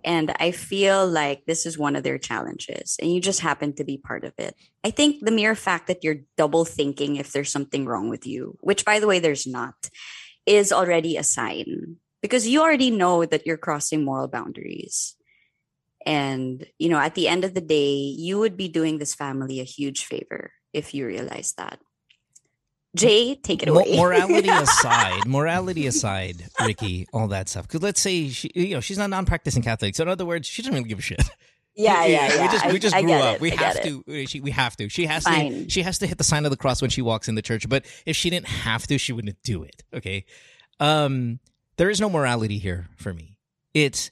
And I feel like this is one of their challenges, and you just happen to be part of it. I think the mere fact that you're double thinking if there's something wrong with you, which by the way, there's not, is already a sign because you already know that you're crossing moral boundaries. And, you know, at the end of the day, you would be doing this family a huge favor if you realize that. Jay, take it away. morality aside, morality aside, Ricky, all that stuff. Because let's say she, you know, she's not non-practicing Catholic, so in other words, she doesn't really give a shit. yeah, yeah, yeah. We just, we just I grew get up. it, We I have to. She, we have to. She has to. She has to hit the sign of the cross when she walks in the church. But if she didn't have to, she wouldn't do it. Okay. Um, there is no morality here for me. It's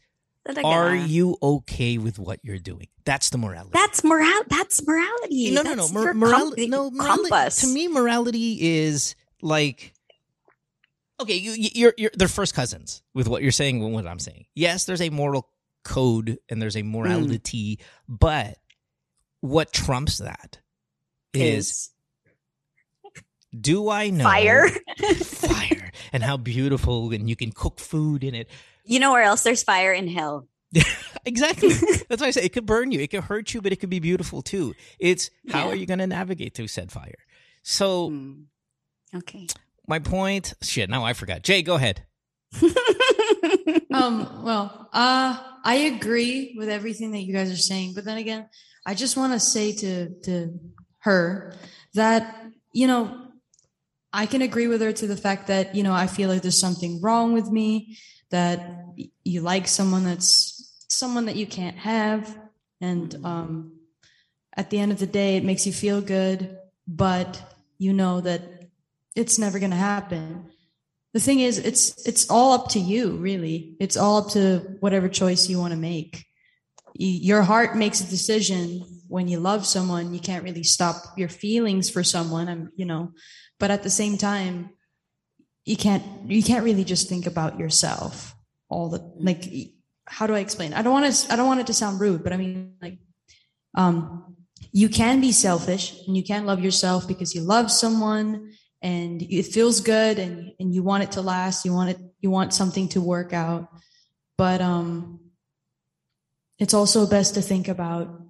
Talaga. are you okay with what you're doing? That's the morality. That's moral. That's morality. no, no, no. Mor- morality. no, morality. compass. To me, morality is like okay, you, you- you're you're they're first cousins with what you're saying and what I'm saying. Yes, there's a moral code and there's a hmm. morality, but what trumps that is, do I know fire. fire and how beautiful and you can cook food in it. You know where else there's fire in hell? Exactly. That's why I say it could burn you, it could hurt you, but it could be beautiful too. It's how Yeah. are you going to navigate through said fire? So Hmm. Okay. my point, shit. Now I forgot. Jay, go ahead. Um, well, uh, I agree with everything that you guys are saying, but then again, I just want to say to to her that you know I can agree with her to the fact that you know I feel like there's something wrong with me, that you like someone that's someone that you can't have, and um, at the end of the day, it makes you feel good, but you know that it's never going to happen. The thing is it's it's all up to you really. It's all up to whatever choice you want to make your heart makes a decision when you love someone. You can't really stop your feelings for someone and you know. But at the same time you can't you can't really just think about yourself all the like how do i explain? I don't want to i don't want it to sound rude but i mean like um you can be selfish and you can love yourself because you love someone and it feels good and and you want it to last you want it you want something to work out. But um it's also best to think about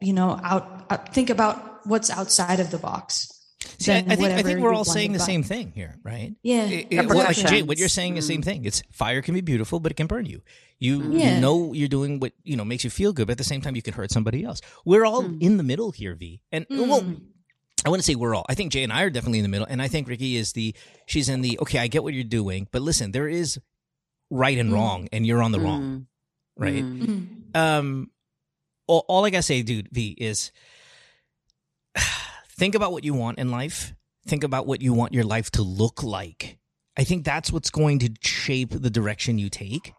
you know out, out think about what's outside of the box See, I, than I think I think we're all saying the blinded by. same thing here, right? yeah It- it- what, like, Jay, what you're saying is the same thing. It's fire can be beautiful, but it can burn you. You, Mm. Yeah. you know you're doing what you know makes you feel good, but at the same time you can hurt somebody else. We're all Mm. in the middle here, V. And well, Mm. I wouldn't say we're all. I think Jay and I are definitely in the middle, and I think Ricky is the. She's in the. Okay, I get what you're doing, but listen, there is right and Mm. wrong, and you're on the wrong, Mm. right? Mm. Mm. um all, all i gotta say dude v is think about what you want in life think about what you want your life to look like i think that's what's going to shape the direction you take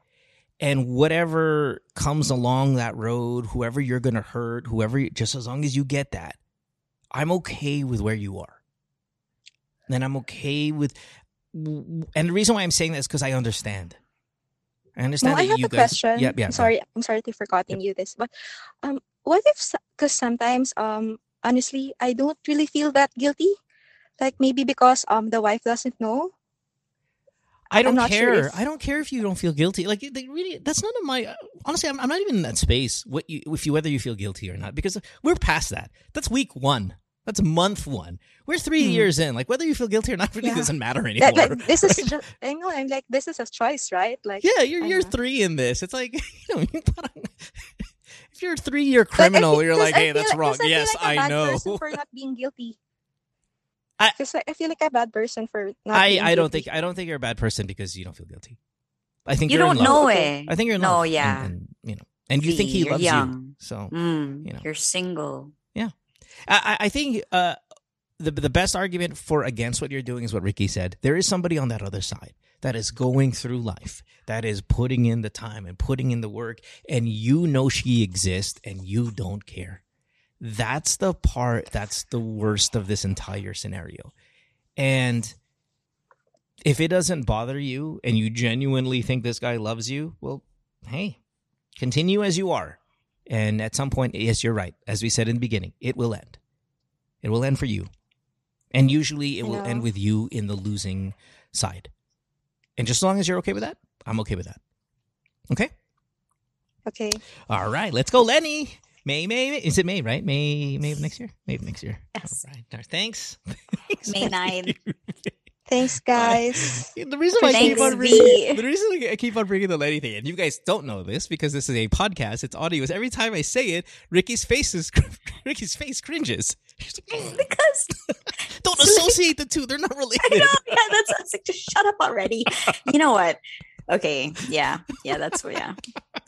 and whatever comes along that road whoever you're gonna hurt whoever just as long as you get that i'm okay with where you are and i'm okay with and the reason why i'm saying that is because i understand i understand I that have you a guys question. yeah yeah I'm sorry. I'm sorry to forgetting you this, but um, what if? Because sometimes, um, honestly, I don't really feel that guilty. Like maybe because um the wife doesn't know. I don't not sure care. if- I don't care if you don't feel guilty. Like they really, that's none of my. Honestly, I'm, I'm not even in that space. What you, if you whether you feel guilty or not, because we're past that. That's week one. That's month one. We're three Hmm. years in. Like whether you feel guilty or not really Yeah. doesn't matter anymore. Like this is just. I know. I'm like this is a choice, right? Like yeah, you're I you're know. three in this. It's like you know, you put on- if you're a three year criminal, you're like, hey, that's like- wrong. 'cause I feel Yes, like a I bad know. person for not being guilty. I- Because I feel like a bad person for not. I being I don't guilty. think I don't think you're a bad person because you don't feel guilty. I think You you're don't love. know Okay. eh. I think you're in No, love. yeah. and, you know, and you V, think he loves young. you. So Mm, You know. You're single. Yeah, I I think uh, the the best argument for against what you're doing is what Ricky said. There is somebody on that other side that is going through life, that is putting in the time and putting in the work, and you know she exists, and you don't care. That's the part. That's the worst of this entire scenario, and if it doesn't bother you, and you genuinely think this guy loves you, well, hey, continue as you are. And at some point, yes, you're right. As we said in the beginning, it will end. It will end for you. And usually it will end with you in the losing side. And just as long as you're okay with that, I'm okay with that. Okay? Okay. All right, let's go, Leni. May, May, May. Is it May, right? May, May of next year? May of next year. Yes. All right. Right. Thanks. May 9. Thanks, guys. The reason I keep Thanks, on V. bringing, the reason I keep on bringing the Leni thing, and you guys don't know this because this is a podcast, it's audio. Is every time I say it, Ricky's face is Ricky's face cringes. She's like, "Mm, because don't associate the two; they're not related. I know, yeah, that's I was like, just shut up already. You know what? Okay, yeah, yeah, that's what, yeah,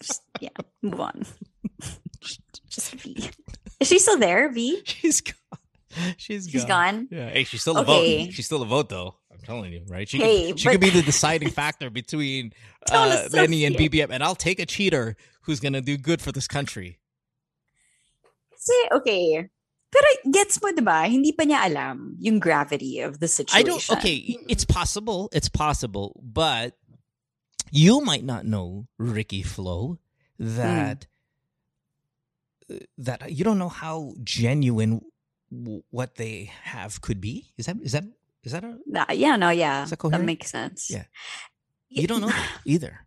just, yeah. Move on. Just V. Is she still there? V. She's gone. She's gone. She's gone. Yeah. Hey, she's still a vote. She's still a vote, though. I'm telling you, right? She Hey, could, she could be the deciding factor between uh, Leni and. BBM, and I'll take a cheater who's gonna do good for this country. See, okay. Pero gets mo, diba? Hindi pa niya alam yung gravity of the situation. I don't. Okay, it's possible. It's possible, but you might not know Ricky Flo that that you don't know how genuine w- what they have could be. Is that is that is that a Nah, yeah, no, yeah. That makes sense. Yeah. you don't know that either.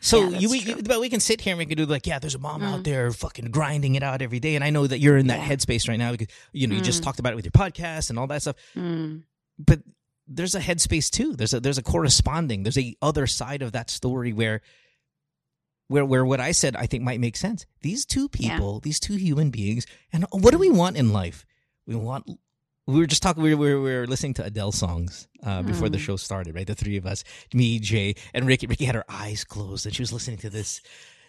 So Yeah, you, we, true. but we can sit here and we can do like, yeah, there's a mom out Mm. there fucking grinding it out every day, and I know that you're in that Yeah. headspace right now because you know you just Mm. talked about it with your podcast and all that stuff. Mm. But there's a headspace too. There's a there's a corresponding. There's a other side of that story where where where what I said I think might make sense. These two Yeah. people, these two human beings, and what do we want in life? We want. We were just talking. We were, we were listening to Adele songs uh, before the show started. Right, the three of us, me, Jay, and Ricky. Ricky had her eyes closed, and she was listening to this.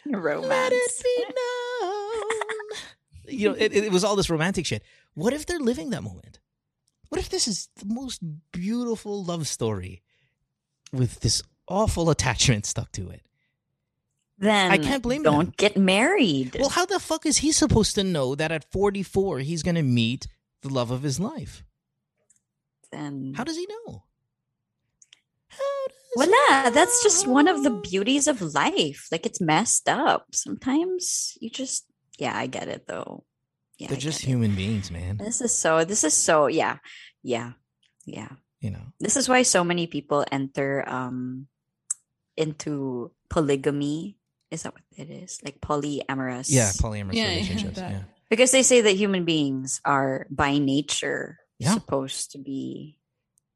Romance. Let it be known. you know, it, it was all this romantic shit. What if they're living that moment? What if this is the most beautiful love story with this awful attachment stuck to it? Then I can't blame them. Don't get married. Well, how the fuck is he supposed to know that at 44 he's going to meet the love of his life? then How does he know? How does Wala. he That's just one of the beauties of life. Like it's messed up. Sometimes you just yeah, I get it though. Yeah. They're I just get it. human beings, man. This is so this is so yeah. Yeah. Yeah. You know. This is why so many people enter um into polygamy. Is that what it is? Like polyamorous. Yeah, polyamorous Yeah, yeah, relationships. that. yeah. Because they say that human beings are by nature Yeah. supposed to be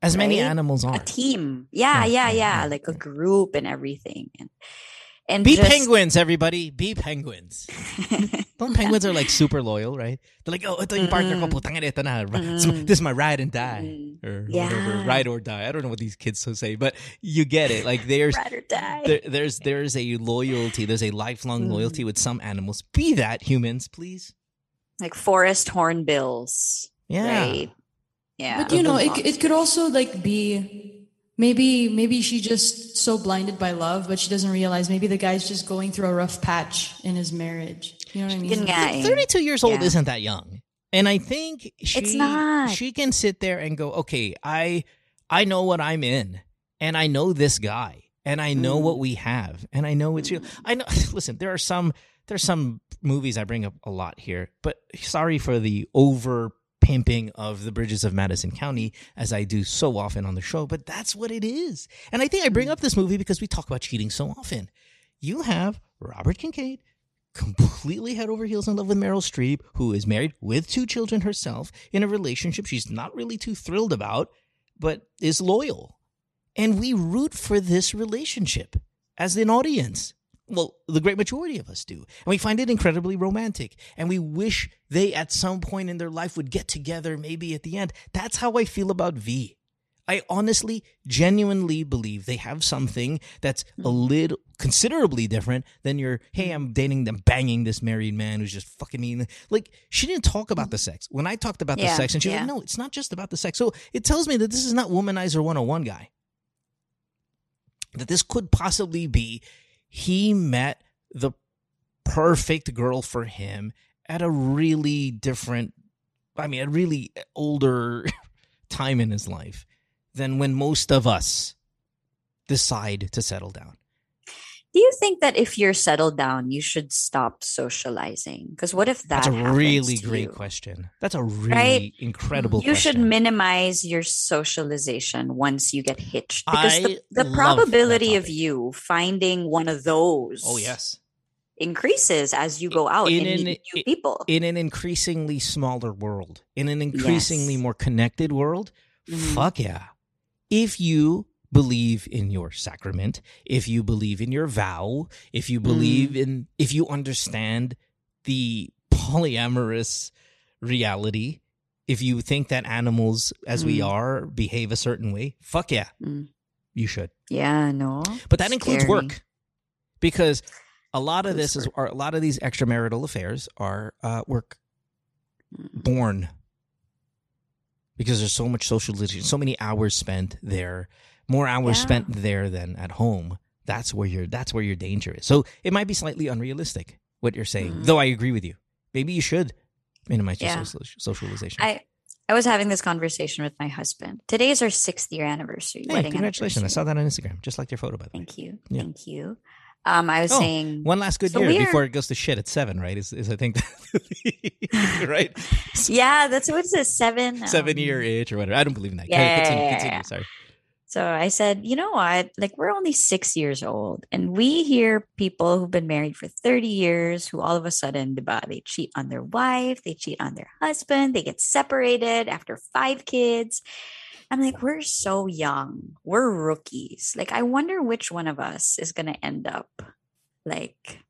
As many Right? animals are. a team. Yeah, Yeah, yeah, yeah, yeah. yeah, Like a group and everything. And and Be just, penguins, everybody. Be penguins. Don't penguins are like super loyal, right? They're like, oh, ito yung partner ko, putang ito na. This Mm. this is my ride and die. Mm. Or whatever. Ride or die. I don't know what these kids so say, but you get it. Like there's Ride or die. there, there's there's a loyalty, there's a lifelong Mm. loyalty with some animals. Be that humans, please. Like forest hornbills. Yeah. Right. Yeah. But you know, it, it could also like be maybe maybe she just so blinded by love, but she doesn't realize maybe the guy's just going through a rough patch in his marriage. You know what I mean? Yun nga eh. 32 years old Yeah. isn't that young. And I think she It's not. she can sit there and go, "Okay, I I know what I'm in and I know this guy and I know Mm. what we have and I know it's real. I know listen, there are some there's some movies I bring up a lot here, but sorry for the over pimping of the bridges of Madison County as I do so often on the show, but that's what it is. And I think I bring up this movie because we talk about cheating so often. You have Robert Kincaid completely head over heels in love with Meryl Streep, who is married with two children herself in a relationship she's not really too thrilled about, but is loyal. And we root for this relationship as an audience. Well, the great majority of us do. And we find it incredibly romantic. And we wish they at some point in their life would get together, maybe at the end. That's how I feel about V. I honestly, genuinely believe they have something that's a mm-hmm. little considerably different than your, hey, I'm dating them, banging this married man who's just fucking me. Like, she didn't talk about mm-hmm. the sex. When I talked about the sex, and she's yeah. like, no, it's not just about the sex. So it tells me that this is not Womanizer 101 guy. That this could possibly be he met the perfect girl for him at a really different, I mean, a really older time in his life than when most of us decide to settle down. Do you think that if you're settled down, you should stop socializing? Because what if that That's a really great you? question. That's a really Right? incredible You should minimize your socialization once you get hitched because I the, the probability of you finding one of those oh, yes. increases as you go out In and an- meet new people. In an increasingly smaller world, in an increasingly Yes. more connected world, Mhm. fuck yeah. If you believe in your sacrament, if you believe in your vow, if you believe in, if you understand the polyamorous reality, if you think that animals, as we Mm. are, behave a certain way, fuck yeah, Mm. you should. yeah, no. But that includes Scary. work, because a lot of this is, are, a lot of these extramarital affairs are uh, work Mm. born because there's so much socialization, so many hours spent there, more hours Yeah. spent there than at home. That's where your that's where your danger is. So it might be slightly unrealistic what you're saying, Mm. though I agree with you. Maybe you should minimize your social, socialization. I I was having this conversation with my husband. Today is our sixth year anniversary. hey, wedding congratulations! I saw that on Instagram. Just like your photo, by the way. Thank you. Yeah. Thank you. Um, I was Oh, saying One last good So year before it goes to shit at seven, right? Is, is I think right Yeah, that's what it says. Seven. seven um, year age or whatever. I don't believe in that. Yeah, Okay, continue, yeah, continue. yeah. Sorry. So I said, you know what? Like, we're only six years old, and we hear people who've been married for 30 years who all of a sudden, they cheat on their wife, they cheat on their husband, they get separated after five kids. I'm like, we're so young. We're rookies. Like, I wonder which one of us is going to end up like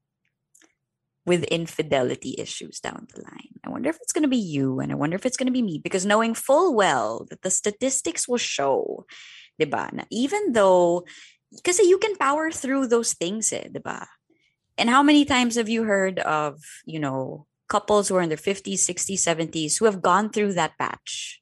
with infidelity issues down the line. I wonder if it's going to be you and I wonder if it's going to be me because knowing full well that the statistics will show, na even though, because you can power through those things, eh? And how many times have you heard of, you know, couples who are in their 50s, 60s, 70s who have gone through that patch?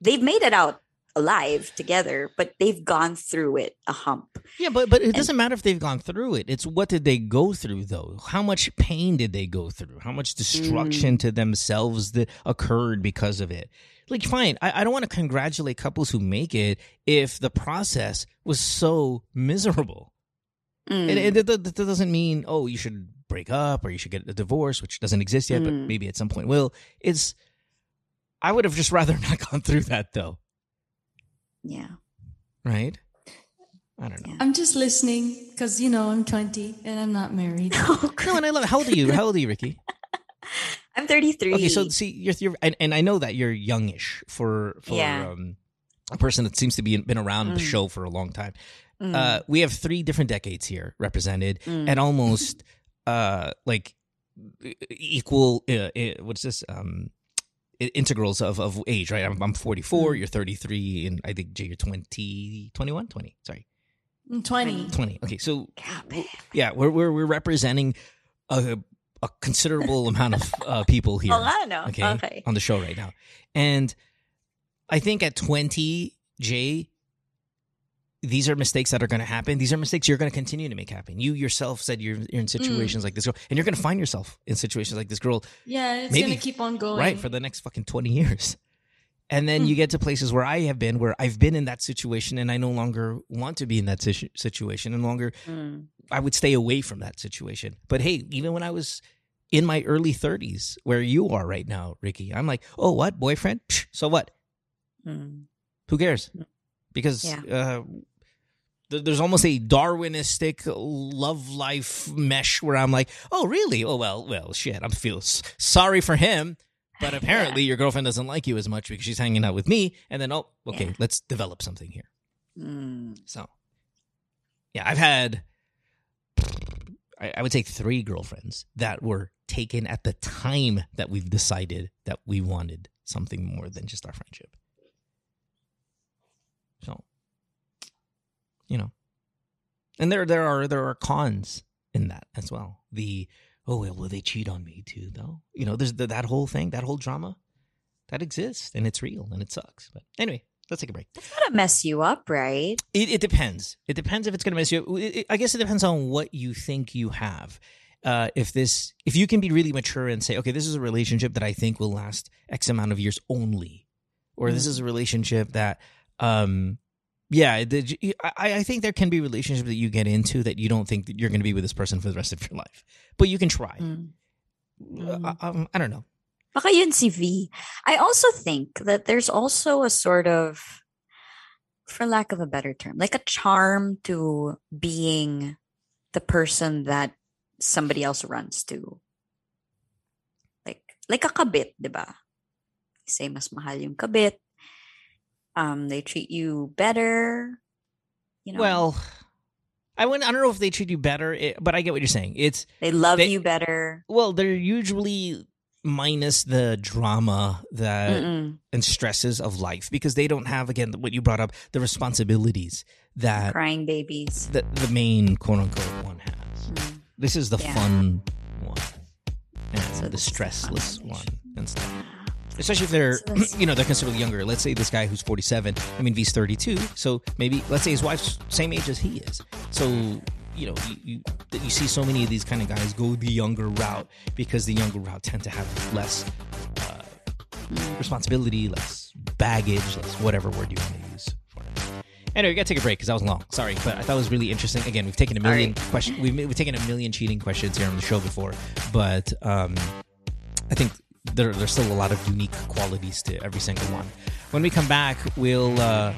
They've made it out alive together, but they've gone through it a hump. Yeah, but but it doesn't matter if they've gone through it. It's what did they go through though? How much pain did they go through? How much destruction to themselves that occurred because of it? Like, fine, I, I don't want to congratulate couples who make it if the process was so miserable. Mm. And, and that, that- that doesn't mean oh you should break up or you should get a divorce, which doesn't exist yet, but Mm. maybe at some point will. It's I would have just rather not gone through that though, yeah. right? I don't know. Yeah. I'm just listening because you know I'm 20 and I'm not married. No, and I love it. How old are you? How old are you, Ricky? I'm 33. Okay, so see, you're, you're and, and I know that you're youngish for for Yeah. um, a person that seems to be been around the Mm. show for a long time. Mm, Uh, we have three different decades here represented, mm. and almost uh, like equal. Uh, uh, what's this? Um, i- integrals of, of age, right? I'm, I'm 44, Mm. you're 33, and I think Jay, you're 20, 21, 20. Sorry, 20. 20. Okay, so yeah, we're we're, we're representing a, a considerable amount of uh, people here. Okay, Okay. on the show right now. And I think at 20, Jay, these are mistakes that are going to happen. These are mistakes you're going to continue to make happen. You yourself said you're, you're in situations Mm. like this girl, and you're going to find yourself in situations like this girl, Yeah, it's gonna keep on going. right, for the next fucking 20 years. And then Hmm. you get to places where I have been, where I've been in that situation, and I no longer want to be in that situ- situation, and longer Mm. I would stay away from that situation. But hey, even when I was in my early 30s, where you are right now, Ricky, I'm like, oh, what boyfriend? Psh, so what? Mm. Who cares? Because Yeah. uh, there's almost a Darwinistic love life mesh where I'm like, oh, really? Oh, well, well, shit. I'm feel sorry for him. But apparently, your girlfriend doesn't like you as much because she's hanging out with me. And then, oh, okay, Yeah. let's develop something here. Mm. So, yeah, I've had, I, I would say, three girlfriends that were taken at the time that we've decided that we wanted something more than just our friendship. So, you know, and there there are there are cons in that as well. The oh well, will they cheat on me too? Though you know, there's the, that whole thing, that whole drama, that exists and it's real and it sucks. But anyway, let's take a break. It's gonna mess you up, right? It, it depends. It depends if it's to mess you. up. It- it- I guess it depends on what you think you have. Uh, if this, if you can be really mature and say, okay, this is a relationship that I think will last X amount of years only, or this is a relationship that, um, yeah, the, I, I think there can be relationships that you get into that you don't think that you're going to be with this person for the rest of your life, but you can try. Mm. Uh, um, I don't know. Baka yun si V. I also think that there's also a sort of, for lack of a better term, like a charm to being the person that somebody else runs to. Like, like a kabit, di ba? Say mas mahal yung kabit. Um, they treat you better. You know, Well, I wouldn't, I don't know if they treat you better, but I get what you're saying. It's, they love they- you better. Well, they're usually minus the drama that Mm-mm. and stresses of life because they don't have again what you brought up the responsibilities that Crying babies. the, the main quote unquote one has. Mm. This is the Yeah. fun one and So the this is the fun stressless one and stuff. Especially if they're, So you know, they're considerably younger. Let's say this guy who's 47. I mean, he's 32. So maybe, let's say his wife's same age as he is. So you know you, you you see so many of these kind of guys go the younger route because the younger route tend to have less uh, responsibility, less baggage, less whatever word you want to use. For it. Anyway, we gotta take a break because that was long. Sorry, but I thought it was really interesting. Again, we've taken a million questions. We've, we've taken a million cheating questions here on the show before, but um, I think there, there's still a lot of unique qualities to every single one. When we come back, we'll uh,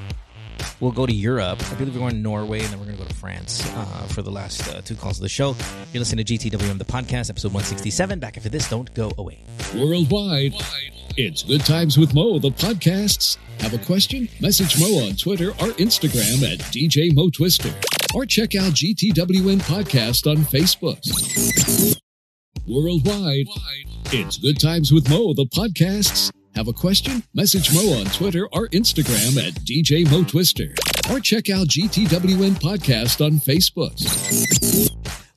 we'll go to Europe. I believe we're going to Norway, and then we're going to go to France uh, for the last uh, two calls of the show. You're listening to GTWM, the podcast, episode 167. Back after this, don't go away. Worldwide, it's Good Times with Mo, the podcasts. Have a question? Message Mo on Twitter or Instagram at DJ Mo Twister. Or check out GTWM Podcast on Facebook. Worldwide, it's Good Times with Mo, the podcasts. Have a question? Message Mo on Twitter or Instagram at DJ Mo Twister. Or check out GTWM Podcast on Facebook.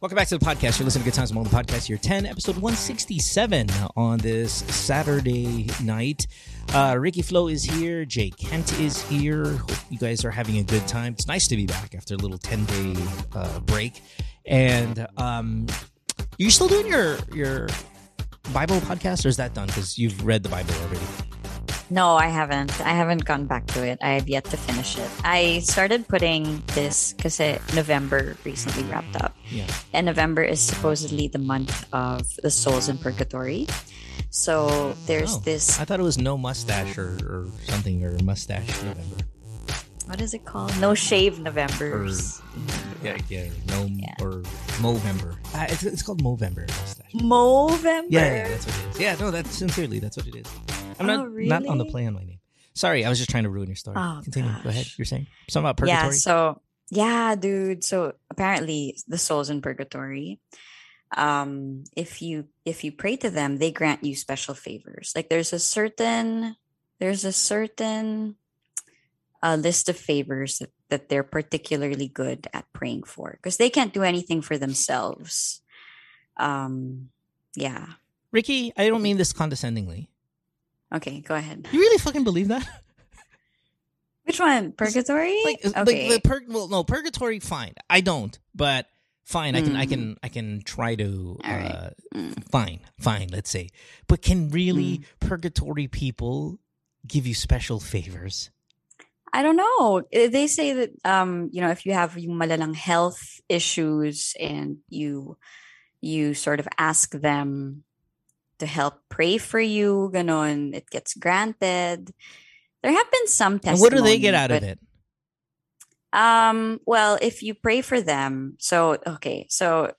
Welcome back to the podcast. You're listening to Good Times Among the Podcast, year 10, episode 167 on this Saturday night. Uh, Ricky Flo is here. Jay Kent is here. Hope you guys are having a good time. It's nice to be back after a little 10 day uh, break. And um, you're still doing your your Bible podcast, or is that done? Because you've read the Bible already. No, I haven't. I haven't gone back to it. I have yet to finish it. I started putting this because November recently wrapped up. Yeah. And November is supposedly the month of the souls in purgatory. So there's Oh, this I thought it was no mustache or, or something, or mustache November. What is it called? No shave Novembers. Yeah, yeah, no, Yeah. or Movember. Uh, it's, it's called Movember. Movember. Yeah, yeah, that's what it is. Yeah, no, that's sincerely, that's what it is. I'm Oh, not not on the really? play on my name. Sorry, I was just trying to ruin your story. Oh, Continue. Go ahead. You're saying something about purgatory. Yeah, so yeah, dude. So apparently the souls in purgatory, um, if you if you pray to them, they grant you special favors. Like there's a certain there's a certain uh, list of favors that, that they're particularly good at praying for because they can't do anything for themselves. Um, yeah. Ricky, I don't mean this condescendingly. Okay, go ahead. You really fucking believe that? Which one? Purgatory? like, okay. like the pur- well, no, purgatory. Fine, I don't, but fine. I can, I Mm. can, I can try to. All right. Uh, Mm. Fine, fine. Let's say, but can really Mm. purgatory people give you special favors? I don't know. Eh, They say that um, you know, if you have yung malalang health issues and you you sort of ask them to help pray for you, ganon, it gets granted. There have been some testimonies. what do they get out of it? Um, well, if you pray for them, so okay, so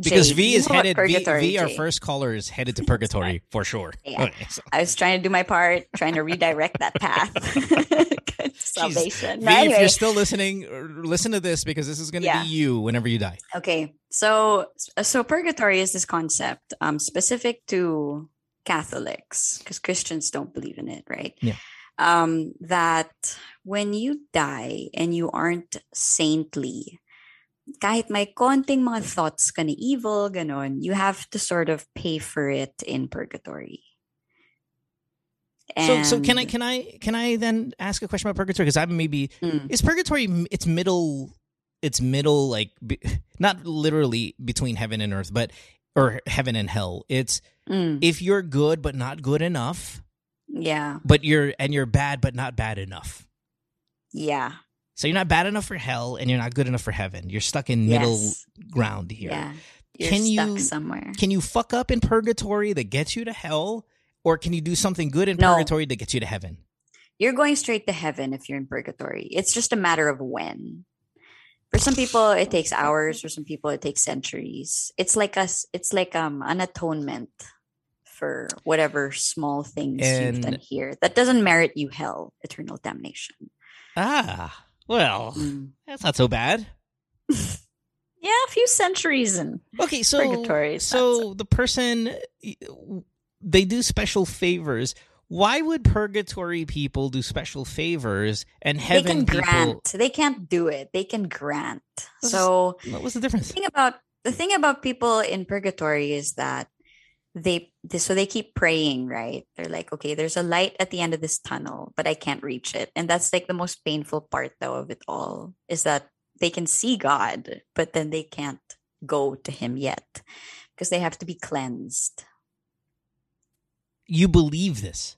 Because Jay, V is headed. V, v, our Jay? first caller is headed to purgatory for sure. Yeah. Okay, so- I was trying to do my part, trying to redirect that path. Salvation. V, No, if you're still listening, listen to this because this is going to Yeah. be you whenever you die. Okay, so so purgatory is this concept um, specific to Catholics because Christians don't believe in it, right? Yeah. Um, that when you die and you aren't saintly, kahit may konting mga thoughts ka na evil, ganon, you have to sort of pay for it in purgatory. So, so can I can I can I then ask a question about purgatory? Because I'm maybe Mm. is purgatory it's middle it's middle like not literally between heaven and earth, but or heaven and hell. It's Mm, if you're good but not good enough, yeah, but you're and you're bad but not bad enough. yeah, So you're not bad enough for hell and you're not good enough for heaven. You're stuck in middle yes, ground here. yeah. You're Can stuck you- somewhere. Can you fuck up in purgatory that gets you to hell, or can you do something good in No. purgatory that gets you to heaven? you're going straight to heaven if you're in purgatory. It's just a matter of when. For some people, it takes hours. For some people, it takes centuries. It's like us. It's like um an atonement for whatever small things you've done here. That doesn't merit you hell, eternal damnation. Ah, well, Mm. that's not so bad. Yeah, a few centuries and Okay, so Purgatory not so the person they do special favors. Why would purgatory people do special favors and heaven they can people? grant. They can't do it. They can grant. What's- So What was the difference? the thing about the thing about people in purgatory is that they, they so they keep praying right they're like okay there's a light at the end of this tunnel but i can't reach it and that's like the most painful part though of it all is that they can see God, but then they can't go to him yet because they have to be cleansed. You believe this?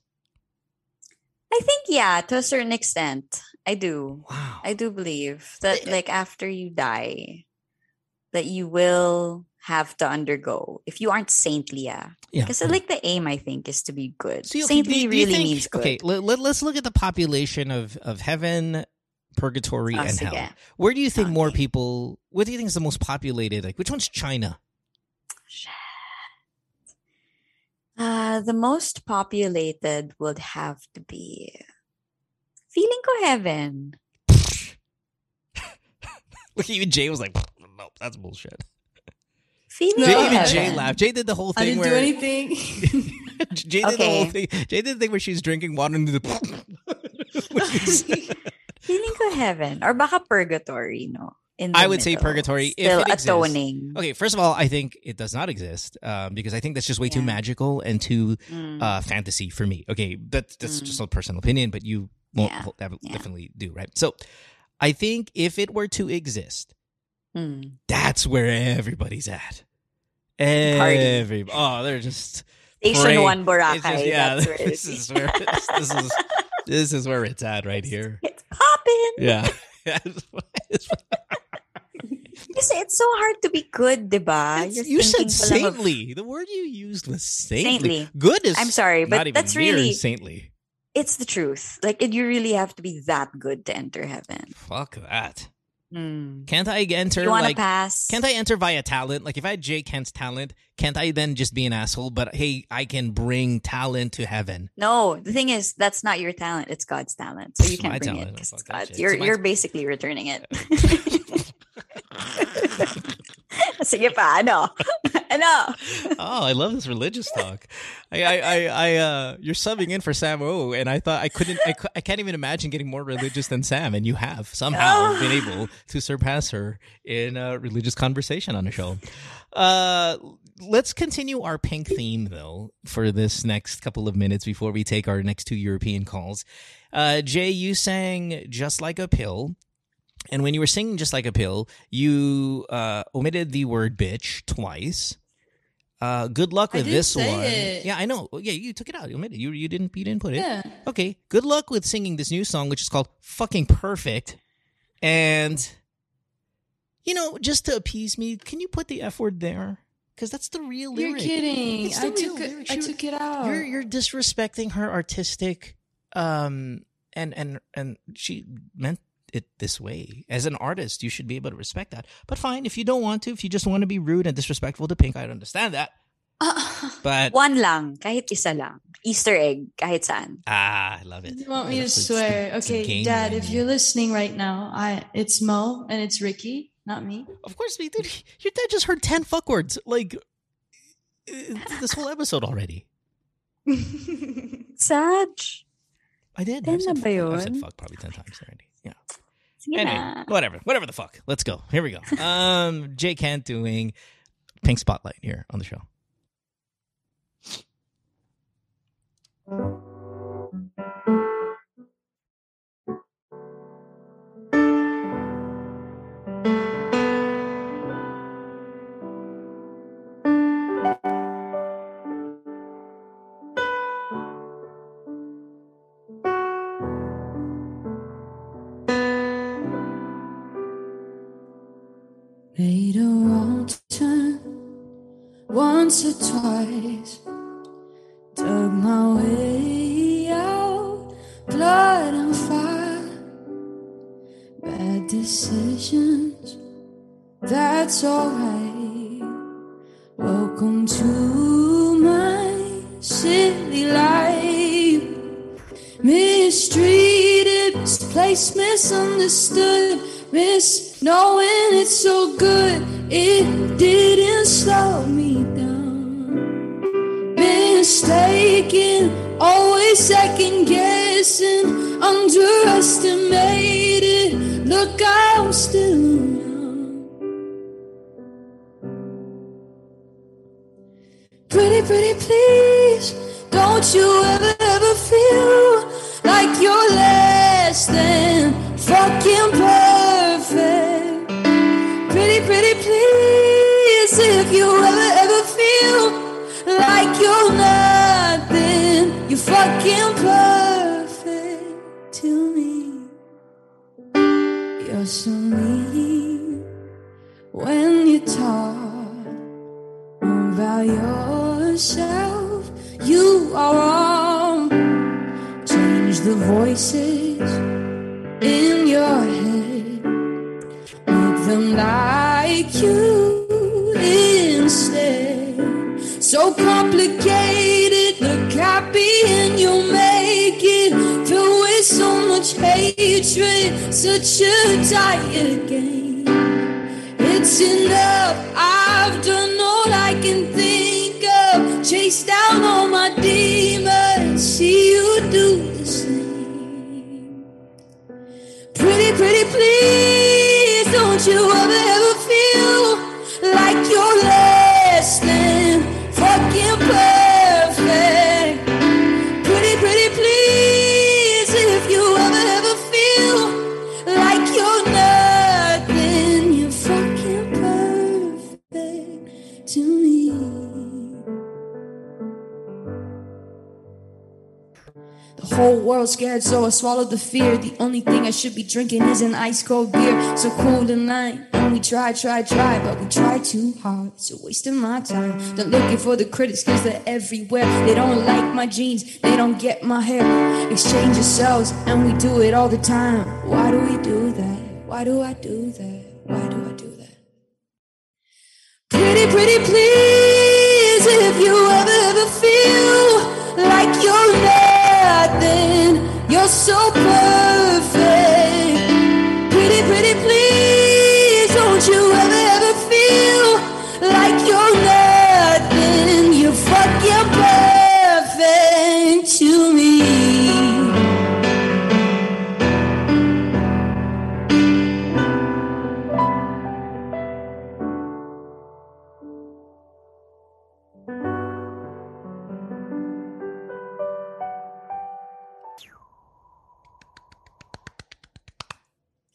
I think yeah, to a certain extent. I do. Wow. I do believe that like after you die that you will have to undergo if you aren't saintly yeah. yeah. Because like the aim I think is to be good. See, okay, saintly do you- do you really think- means good. Okay, let, let, us look at the population of, of heaven, purgatory, and hell. Where do you think more people? What do you think is the most populated? Like, which one's China? Uh, the most populated would have to be feeling ko heaven. Look, at even Jay was like, "Nope, that's bullshit." Feeling Jay, ko even. Jay laughed. Jay did the whole I thing didn't where do anything. Jay did the whole thing. Jay did the thing where she's drinking water into the. Which feeling ko heaven or baka purgatory, no? In the I would say middle. purgatory if Still it exists. atoning. okay, first of all, I think it does not exist um, because I think that's just way too magical and too Mm. uh, fantasy for me. Okay, that's that's Mm. just a personal opinion, but you won't Yeah, def- yeah. definitely do right. So, I think if it were to exist, Mm. that's where everybody's at. Every oh, they're just Station pray- one Boracay. just- yeah, that's where it this is where it's, this is this is where it's at right here. It's popping. Yeah. Kasi it's so hard to be good, diba? You're said lang of- saintly. The word you used was saintly. Saintly. Good is I'm sorry, but that's really saintly. it's the truth. Like you really have to be that good to enter heaven. Fuck that. Mm. Can't I enter You want to like pass? can't I enter via talent? Like if I had Jay Kent's talent, can't I then just be an asshole? But hey, I can bring talent to heaven. No, the thing is, that's not your talent. It's God's talent. So you can't bring talent. it because it's God's. You're It's my- you're basically returning it. Sige pa, ano? ano? oh, I love this religious talk. I, I, I, I uh, you're subbing in for Sam O, and I thought I couldn't, I, I can't even imagine getting more religious than Sam, and you have somehow been able to surpass her in a religious conversation on a show. Uh, let's continue our pink theme though for this next couple of minutes before we take our next two European calls. Uh, Jay, you sang "Just Like a Pill." And when you were singing just like a pill, you uh, omitted the word bitch twice. Uh, good luck with this one. it. Yeah, I know. Yeah, you took it out. You omitted. You you didn't you didn't put it. yeah. Okay. Good luck with singing this new song, which is called "Fucking Perfect." And you know, just to appease me, can you put the f word there? Because that's the real lyric. You're lyric. kidding. It's the I took it. I took it out. You're you're disrespecting her artistic, um, and and and she meant it this way. As an artist, you should be able to respect that. But fine, if you don't want to, if you just want to be rude and disrespectful to Pink, I understand that. But One lang, kahit isa lang. Easter egg, kahit saan. ah, I love it. you want me to It's- it's the- swear? the Okay, Dad, in if you. you're listening right now, I it's Mo and it's Ricky, not me. Of course, we did. Your dad just heard ten fuck words like uh, this whole episode already. Sad. I did. Ten I've said, na ba fuck- I've said fuck probably ten times already. Yeah. Anyway, whatever, whatever the fuck. Let's go. Here we go. Um, Jay Kent doing Pink Spotlight here on the show. Are wrong. Change the voices in your head. Make them like you instead. So complicated, look happy and you'll make it. Filled with so much hatred, such a tired game. It's enough, I've done all I can think Chase down all my demons, see you do the same. Pretty, pretty, please, don't you ever, whole world scared, so I swallowed the fear. The only thing I should be drinking is an ice cold beer. So cool tonight. And we try, try, try, but we try too hard. It's a waste of my time. They're looking for the critics, cause they're everywhere. They don't like my jeans, they don't get my hair. Exchange yourselves, and we do it all the time. Why do we do that? Why do I do that? Why do I do that? Pretty, pretty, please, if you ever, ever feel like you're nothing, you're so perfect.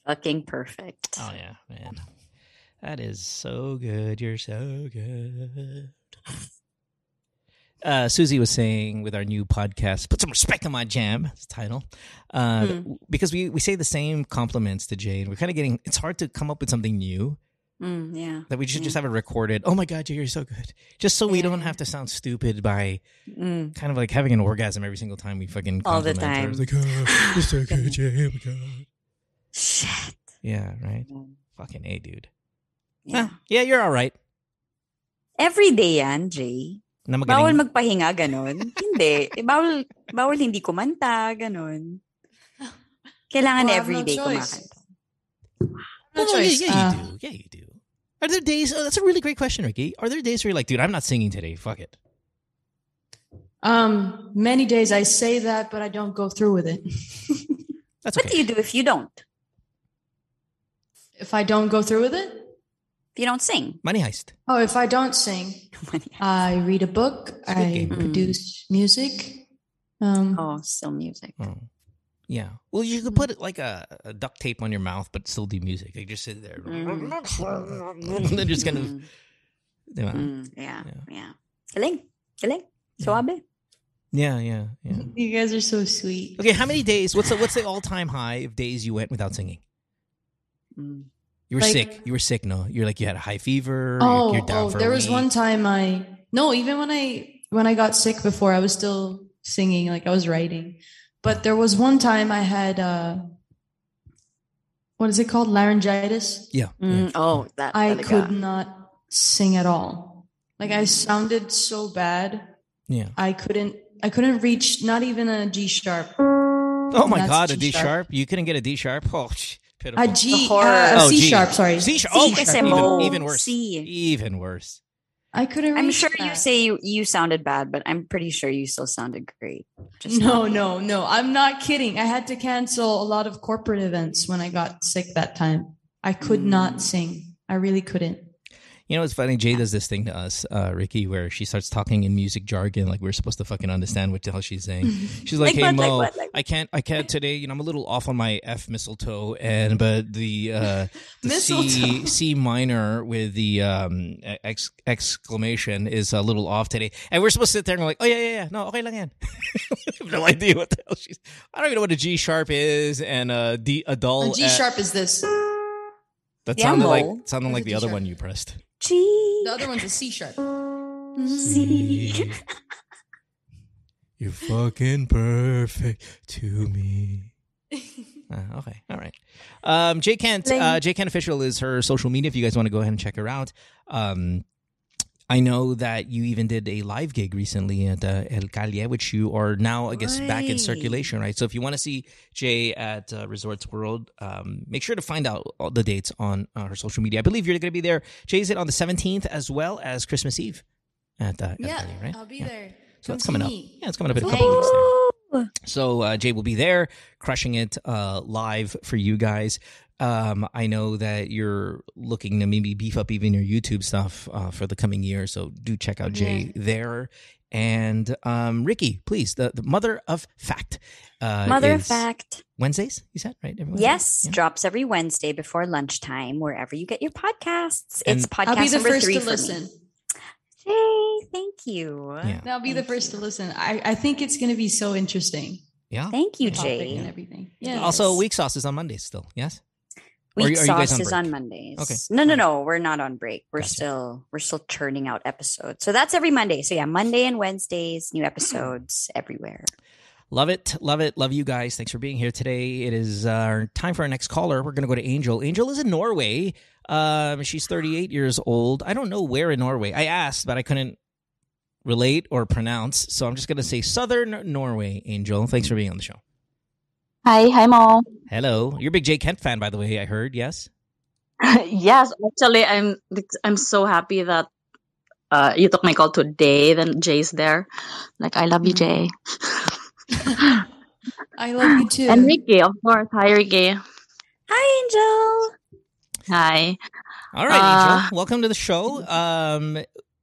Fucking perfect. Oh yeah, man. That is so good. You're so good. Uh, Susie was saying with our new podcast, put some respect on my jam, it's the title. Uh, Hmm. Because we, we say the same compliments to Jane. We're kind of getting, it's hard to come up with something new Mm, yeah. that we should just have it recorded. Oh my God, you're so good. Just so we don't have to sound stupid by Mm. kind of like having an orgasm every single time we fucking All the compliment her. time. It's like, oh, you're so good. Oh God. Shit. Yeah, right? Mm. Fucking A, dude. Yeah. Huh, yeah, you're all right. Every day yan, Jay. Na Bawal magpahinga, ganon. hindi. Eh, bawal, bawal hindi kumanta, ganon. Kailangan Well, I have every no day choice. kumakanta. No Oh, yeah, choice. yeah, Uh, you do. Yeah, you do. Are there days? Oh, that's a really great question, Ricky. Are there days where you're like, dude, I'm not singing today. Fuck it. Um, many days I say that, but I don't go through with it. That's What do you do if you don't? If I don't go through with it, If you don't sing? Money heist. oh, if I don't sing, I read a book, Squid I Game. produce music. Um, oh, still music. Oh, yeah. Well, you could put like a, a duct tape on your mouth, but still do music. Like just sit there, and then just kind of. Mm, Yeah, mm, yeah, Yeah. yeah. Galing. Galing. Yeah. Suabe. yeah, yeah, yeah. You guys are so sweet. Okay, how many days? What's the what's the all time high of days you went without singing? Mm. You were Like- sick. You were sick. No, you're like you had a high fever. Oh, you're, you're down oh for there was one time I no, even when I when I got sick before, I was still singing, like I was writing. But there was one time I had uh what is it called? Laryngitis. Yeah. Mm, yeah. Oh, that. I talaga. could not sing at all. Like I sounded so bad. Yeah. I couldn't I couldn't reach not even a G sharp. Oh my God, a G D sharp. sharp. You couldn't get a D sharp. Oh, sh- pitiful. A G horror. uh, a Oh, C G. sharp, sorry. C sharp. Oh my kasi God. mo. Even, even worse. C. Even worse. I couldn't reach I'm sure you say you, you sounded bad, but I'm pretty sure you still sounded great. Just No, no, no. I'm not kidding. I had to cancel a lot of corporate events when I got sick that time. I could Mm. not sing. I really couldn't. You know, it's funny. Jay does this thing to us, uh, Ricky, where she starts talking in music jargon, like we're supposed to fucking understand what the hell she's saying. She's like, Like "Hey what, like Mo, what, like I can't, I can't today. You know, I'm a little off on my F mistletoe, and but the uh, the C C minor with the um ex, exclamation is a little off today, and we're supposed to sit there and go like, oh yeah, yeah, yeah, no, okay lang yan. I have no idea what the hell she's. I don't even know what a G sharp is, and uh, D a dull. A G sharp is this. That Yeah, sounded Mo. like sounded Where's like the the other G-sharp? one you pressed. Gee. The other one's a C sharp. C. You're fucking perfect to me. Uh, okay, all right. Um, Jay Kent, uh, Jay Kent official is her social media. If you guys want to go ahead and check her out, um, I know that you even did a live gig recently at uh, El Calle, which you are now, I guess, back in circulation, right? So if you want to see Jay at uh, Resorts World, um, make sure to find out all the dates on uh, her social media. I believe you're going to be there. Jay's it on the 17th as well as Christmas Eve at uh, El Yeah, Calle, right? I'll be Yeah. there. So Come that's coming up. Yeah, it's coming up in a couple weeks. There. So uh, Jay will be there, crushing it uh, live for you guys. Um, I know that you're looking to maybe beef up even your YouTube stuff uh, for the coming year, so do check out Jay there. And um, Ricky, please, the, the mother of fact. Uh, Mother of fact. Wednesdays, you said right? Every Wednesday? Yes, Yeah. drops every Wednesday before lunchtime, wherever you get your podcasts. And- it's podcast I'll be the number first three to listen. me. Jay, thank you. Yeah. I'll be the first you. to listen. I, I think it's going to be so interesting. Yeah. Thank you, the topic and everything. Yeah. Also, Yes. week sauce is on Mondays still. Yes. Week sauce on is on Mondays. Okay. No, no, no. We're not on break. We're Gotcha. still we're still churning out episodes. So that's every Monday. So yeah, Monday and Wednesdays, new episodes everywhere. Love it. Love it. Love you guys. Thanks for being here today. It is uh, time for our next caller. We're going to go to Angel. Angel is in Norway. Um, she's 38 years old. I don't know where in Norway. I asked, but I couldn't relate or pronounce. So I'm just going to say Southern Norway, Angel. Thanks for being on the show. Hi, hi, Mo. Hello. You're a big Jay Kent fan, by the way, I heard. Yes? yes, actually, I'm I'm so happy that uh, you took my call today. Then Jay's there. Like, I love you, Jay. I love you too. And Ricky, of course. Hi, Ricky. Hi, Angel. Hi. All right, Uh, Angel. Welcome to the show. Um,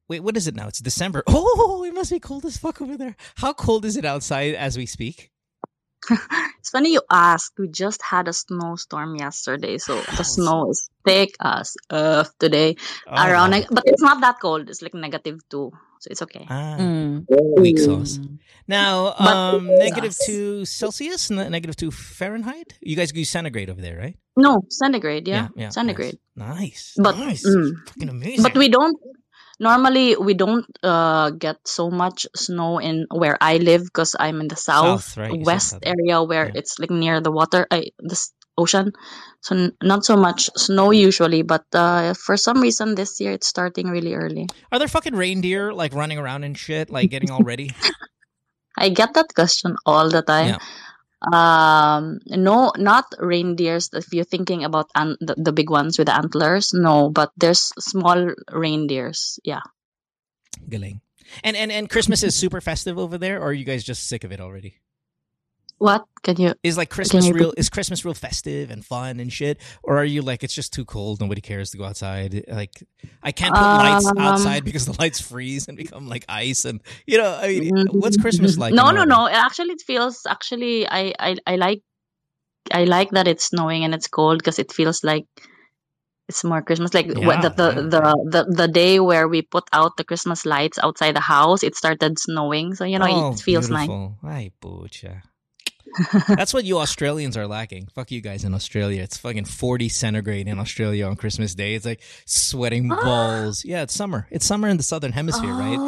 wait, what is it now? It's December. Oh, it must be cold as fuck over there. How cold is it outside as we speak? It's funny you ask. We just had a snowstorm yesterday, so the snow is thick as earth today. Oh, Around, wow. but it's not that cold. It's like negative two, so it's okay. Ah, Mm. weak sauce. Now, um, negative Sauce. two Celsius, ne- negative two Fahrenheit. You guys use centigrade over there, right? No, centigrade. Yeah, nice. centigrade. Nice, But- nice, mm. fucking amazing. But we don't normally we don't uh get so much snow in where I live because I'm in the south, South, right? West south. area where Yeah. it's like near the water, uh, the ocean. So n- not so much snow usually, but uh, for some reason this year it's starting really early. are there fucking reindeer like running around and shit, like getting all ready? I get that question all the time. Yeah. Um, no, not reindeers. If you're thinking about an- the, the big ones with the antlers, no, but there's small reindeers. Yeah. Galing. And and and Christmas is super festive over there, or are you guys just sick of it already? What can you? Is like Christmas real? Is Christmas real festive and fun and shit, or are you like it's just too cold, nobody cares to go outside? Like I can't put lights Um, outside because the lights freeze and become like ice, and you know, I mean, what's Christmas like? No, no, no. Actually, it feels actually I I, I like I like that it's snowing and it's cold because it feels like it's more Christmas. Like Yeah, the the, yeah. the the the day where we put out the Christmas lights outside the house, it started snowing. So you know oh, it feels nice. Ay, pucha. That's what you Australians are lacking. Fuck you guys in Australia. It's fucking 40 centigrade in Australia on Christmas Day. It's like sweating balls. Yeah, it's summer. It's summer in the southern hemisphere, right?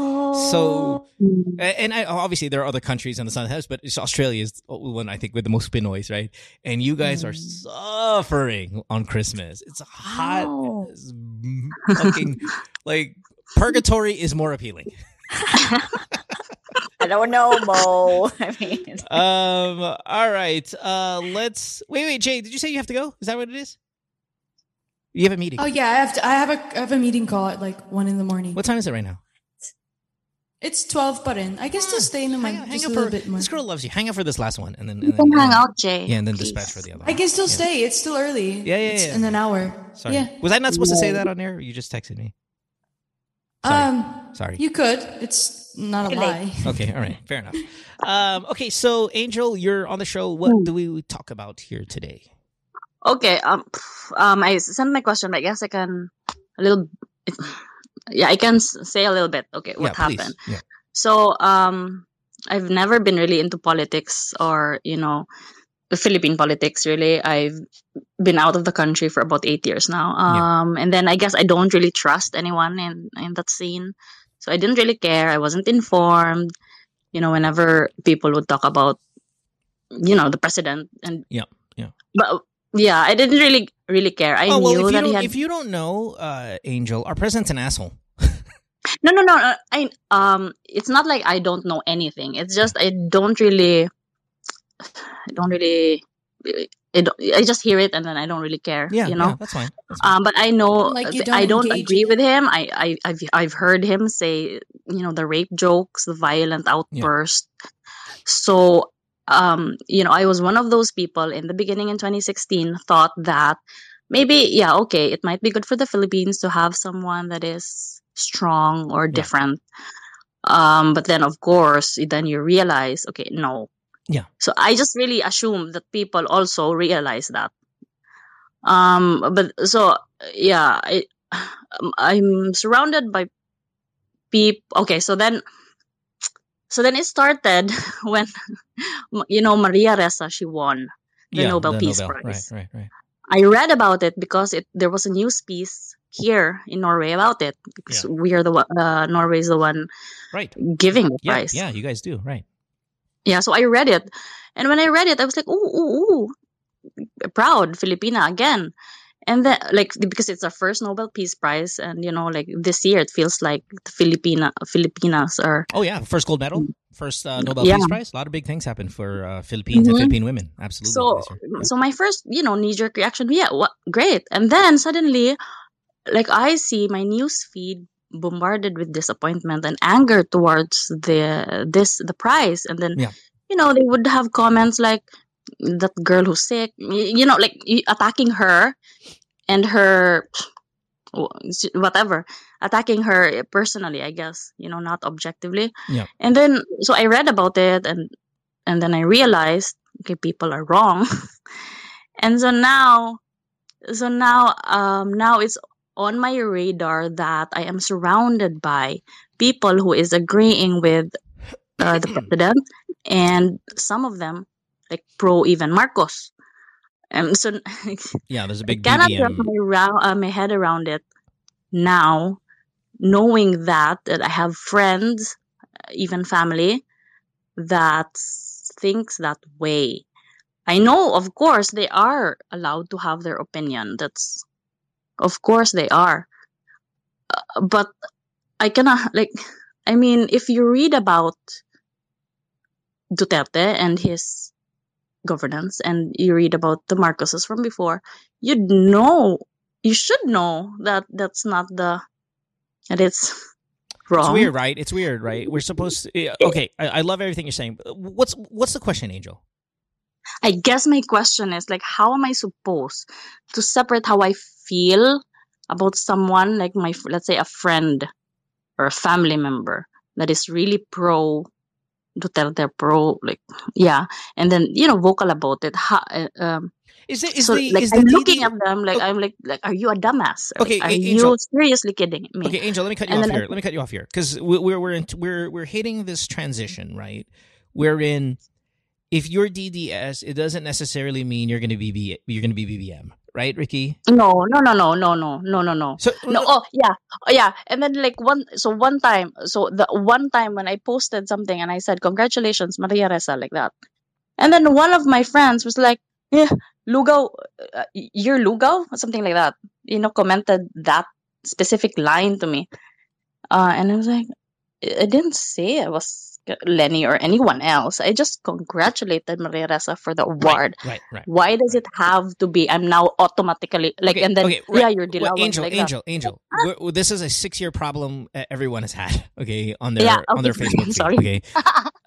So, Mm. and I, obviously there are other countries in the southern hemisphere, but it's Australia is the one I think with the most Pinoys, right? And you guys are suffering on Christmas. It's hot. Wow. as fucking like purgatory is more appealing. I don't know, Mo. I mean, Um. All right. Uh. Let's wait. Wait, Jay. Did you say you have to go? Is that what it is? You have a meeting. Oh yeah, I have to. I have a I have a meeting call at like one in the morning. What time is it right now? It's twelve, but in I guess to stay in the Hang, mic hang just out a for bit more. this girl loves you. Hang out for this last one, and then and then, hang and out, Jay. Yeah, and then please. dispatch for the other. I can still Yeah. stay. It's still early. Yeah, yeah, It's yeah. in an hour. Sorry. Yeah. Was I not supposed to say that on air? Or you just texted me. Sorry. Um, Sorry. you could. It's not a lie. Okay, all right, fair enough. Um, okay, so Angel, you're on the show. What do we talk about here today? Okay. Um. Um. I sent my question, but I guess I can a little. Yeah, I can say a little bit. Okay, what yeah, please. happened? Yeah. So, um, I've never been really into politics or you know, Philippine politics. Really, I've been out of the country for about eight years now. Yeah. Um, and then I guess I don't really trust anyone in in that scene, so I didn't really care. I wasn't informed. You know, whenever people would talk about, you know, the president and Yeah, yeah. but yeah, I didn't really really care. I oh well, knew if you that he had if you don't know, uh, Angel, our president's an asshole. no no no. uh, I um, it's not like I don't know anything. It's just I don't really, I don't really, I, don't, I just hear it and then I don't really care. Yeah, you know. yeah, that's fine. That's fine. Um, but I know Like, you don't I don't agree in with him. I, I I've I've heard him say you know the rape jokes, the violent outburst. So um, you know, I was one of those people in the beginning in 2016 thought that maybe yeah, okay, it might be good for the Philippines to have someone that is strong or Yeah. different. Um, but then of course, then you realize, okay, no. Yeah. So I just really assume that people also realize that. Um, but so yeah, I, I'm surrounded by people. Okay, so then, so then it started when, you know, Maria Ressa she won the yeah, Nobel the Peace Nobel. Prize. Right, right, right. I read about it because it there was a news piece here in Norway about it because we are the uh, Norway is the one Right. giving the Yeah, prize. yeah, you guys do. Right. Yeah, so I read it. And when I read it, I was like, ooh, ooh, ooh, proud, Filipina again. And then, like, because it's our first Nobel Peace Prize, and you know, like this year, it feels like the Filipina Filipinas are. Oh yeah, first gold medal, first uh, Nobel Mm. Yeah. Peace Prize. A lot of big things happen for uh, Philippines and Mhm. Philippine women. Absolutely. So, this so my first, you know, knee jerk reaction, yeah, what, great. And then suddenly, like, I see my news feed bombarded with disappointment and anger towards the this the prize, and then, Yeah. you know, they would have comments like that girl who's sick, you know, like attacking her and her whatever attacking her personally i guess you know not objectively Yeah. and then so i read about it and and then i realized okay people are wrong and so now so now um now it's on my radar that i am surrounded by people who is agreeing with uh, the president and some of them like pro even marcos and so yeah, there's a big cannot wrap my, uh, my head around it now, knowing that that I have friends, uh, even family, that thinks that way. I know, of course, they are allowed to have their opinion. That's, of course, they are. Uh, but I cannot like. I mean, if you read about Duterte and his governance and you read about the Marcoses from before, you'd know, you should know that that's not the, that it's wrong. It's weird, right? It's weird, right? We're supposed to. Okay, I, I love everything you're saying. but What's what's the question, Angel? I guess my question is like, how am I supposed to separate how I feel about someone, like my, let's say a friend or a family member that is really pro Duterte, pro, like, yeah, and then, you know, vocal about it. Ha, uh, um, Is it is so the like is I'm the looking DD at them like Oh. I'm like like are you a dumbass? Okay, are A- you Angel. seriously kidding me? Okay, Angel, let me cut you And off then I- here. Let me cut you off here because we're we're in, we're we're hitting this transition, right? Wherein if you're DDS, it doesn't necessarily mean you're going to be B, you're going to be BBM, right, Ricky? No, no, no, no, no, no, no, no, no. So No, oh yeah, oh yeah. And then like one, so one time, so the one time when I posted something and I said congratulations Maria Ressa like that, and then one of my friends was like, yeah, Lugaw, uh, you're Lugaw, something like that. You know, commented that specific line to me, uh, and I was like, I I didn't say I was Leni or anyone else. I just congratulated Maria Ressa for the award. right, right. Why does it have to be? I'm now automatically like, Okay, and then okay, right. yeah, you're Well, Dilawan Angel, like that. Angel, Angel. We're- we're- this is a six-year problem uh, everyone has had. Okay, on their Yeah, on their Facebook feed. sorry. Okay,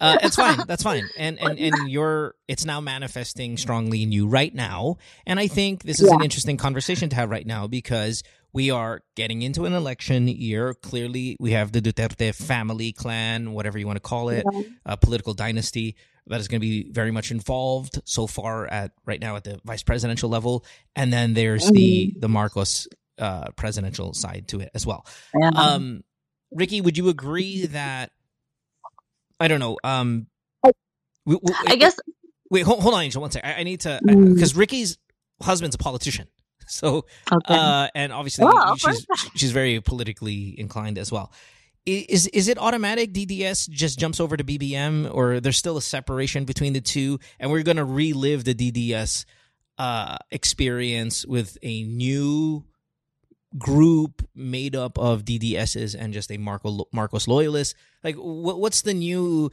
uh, it's fine. That's fine. And and and you're it's now manifesting strongly in you right now. And I think this is an interesting conversation to have right now because we are getting into an election year. Clearly, we have the Duterte family, clan, whatever you want to call it, a political dynasty that is going to be very much involved so far at right now at the vice presidential level, and then there's the the Marcos uh, presidential side to it as well. Yeah. Um, Ricky, would you agree that I don't know? Um, we- we- I guess Wait, hold, hold on, Angel. One sec. I, I need to Mm. because Ricky's husband's a politician, so okay. uh, and obviously of she's she's very politically inclined as well. Is is it automatic? DDS just jumps over to BBM, or there's still a separation between the two, and we're gonna relive the DDS uh, experience with a new group made up of DDSs and just a Marco Marcos loyalist. Like, what, what's the new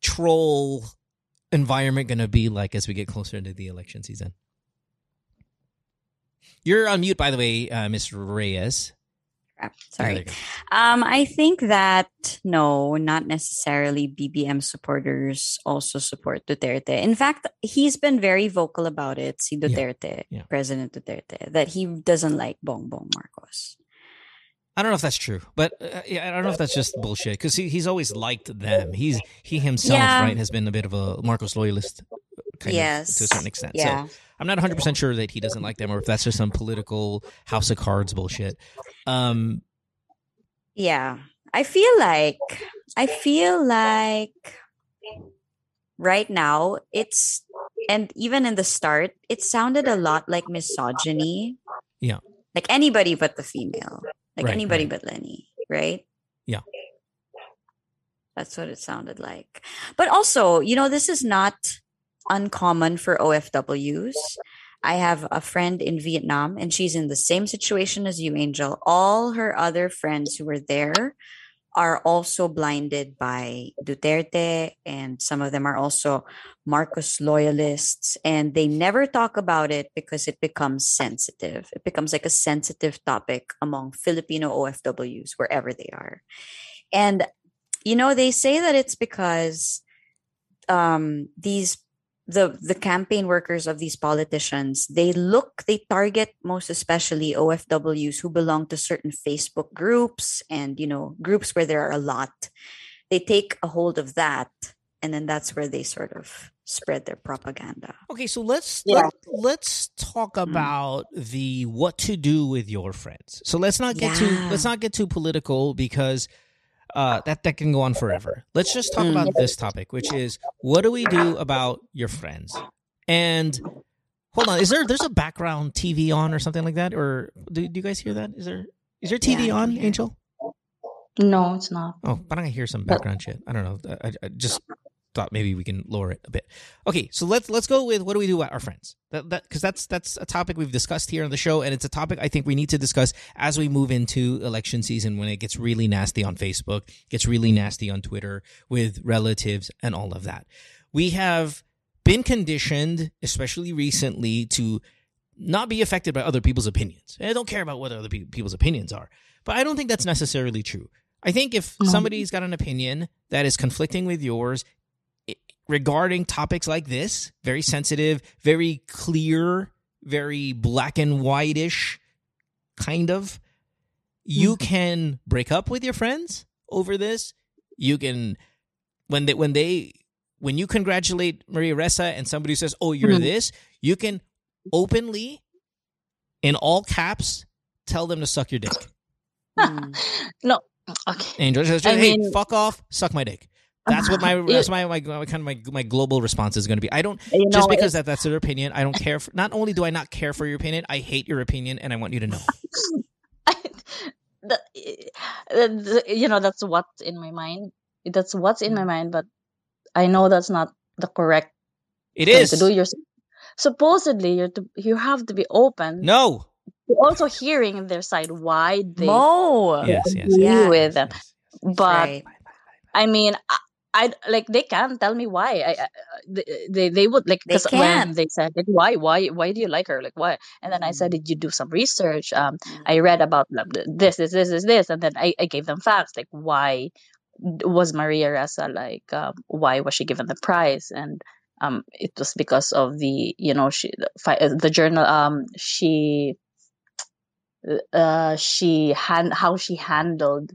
troll environment going to be like as we get closer to the election season? You're on mute, by the way, uh, Ms. Reyes. Crap. Sorry. there you go. Um, I think that no, not necessarily BBM supporters also support Duterte. In fact, he's been very vocal about it, si Duterte, yeah. President Duterte, that he doesn't like Bongbong Marcos. I don't know if that's true, but uh, yeah, I don't know if that's just bullshit because he, he's always liked them. He's he himself, Yeah. right, has been a bit of a Marcos loyalist, kind yes. of to a certain extent. Yeah. So I'm not 100 percent sure that he doesn't like them, or if that's just some political house of cards bullshit. Um, Yeah. I feel like I feel like right now it's and even in the start it sounded a lot like misogyny. Yeah. Like anybody but the female. Like Right, anybody right. but Leni, right? Yeah. That's what it sounded like. But also, you know, this is not uncommon for OFWs. I have a friend in Vietnam and she's in the same situation as you, Angel. All her other friends who were there are also blinded by Duterte, and some of them are also Marcos loyalists, and they never talk about it because it becomes sensitive. It becomes like a sensitive topic among Filipino OFWs, wherever they are. And, you know, they say that it's because um, these the the campaign workers of these politicians they look they target most especially OFWs who belong to certain Facebook groups and you know groups where there are a lot they take a hold of that and then that's where they sort of spread their propaganda okay, so let's Yeah. let, let's talk mm. about the what to do with your friends. So let's not get too let's not get too political because uh, that that can go on forever. Let's just talk Mm. about this topic, which is what do we do about your friends? And hold on, is there there's a background TV on or something like that, or do, do you guys hear that? Is there is there TV can on. Angel? no, it's not. Oh, but I hear some background shit. I don't know. I, I just thought maybe we can lower it a bit. Okay, so let's let's go with what do we do with our friends? That that because that's that's a topic we've discussed here on the show, and it's a topic I think we need to discuss as we move into election season when it gets really nasty on Facebook, gets really nasty on Twitter with relatives and all of that. We have been conditioned, especially recently, to not be affected by other people's opinions. I don't care about what other pe- people's opinions are, but I don't think that's necessarily true. I think if mm-hmm. somebody's got an opinion that is conflicting with yours regarding topics like this, very sensitive, very clear, very black and white-ish kind of, you can break up with your friends over this. You can when they when they when you congratulate Maria Ressa and somebody says, "Oh, you're Mhm. this," you can openly in all caps tell them to suck your dick. Mm. no. Okay. Angel, just, I just, hey, mean- fuck off, suck my dick. That's what my that's my, my my kind of my my global response is going to be. I don't You just because that that's their opinion. I don't care. For, not only do I not care for your opinion, I hate your opinion, and I want you to know. the, the, eh, you know that's what's in my mind that's what's in my mm. mind but i know that's not the correct It thing is to do you're supposedly you're to you have to be open no. also hearing their side why they Mo. Yes, yes, agree yes. with them yes. but Right. i mean I, like they can tell me why. I, I they, they would like They 'cause can. when they said why why why do you like her? Like why? And then I said did you do some research? Um I read about like, this this this this this and then I, I gave them facts like why was Maria Ressa like um, why was she given the prize? And um it was because of the you know she the, uh, the journal um she uh, she hand how she handled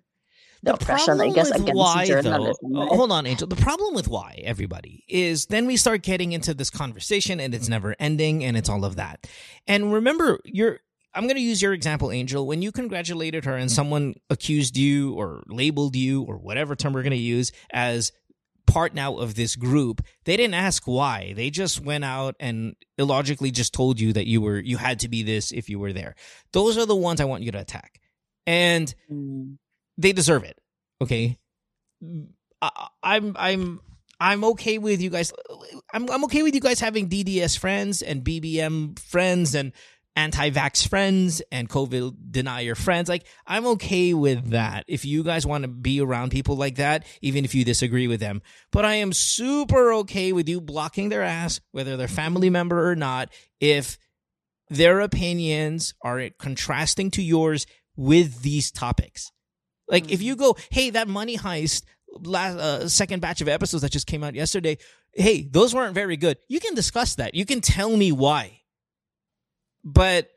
the, oppression, I guess, against why, journalism. Though, uh, hold on, Angel. The problem with why, everybody, is then we start getting into this conversation and it's never ending and it's all of that. And remember, you're. I'm going to use your example, Angel. When you congratulated her and someone accused you or labeled you or whatever term we're going to use as part now of this group, they didn't ask why. They just went out and illogically just told you that you were you had to be this if you were there. Those are the ones I want you to attack. And Mm. They deserve it. Okay, I, I'm I'm I'm okay with you guys. I'm I'm okay with you guys having DDS friends and BBM friends and anti-vax friends and COVID denier friends. Like I'm okay with that. If you guys want to be around people like that, even if you disagree with them, but I am super okay with you blocking their ass, whether they're family member or not, if their opinions are contrasting to yours with these topics. Like if you go, hey, that money heist last uh, second batch of episodes that just came out yesterday, hey, those weren't very good. You can discuss that. You can tell me why. But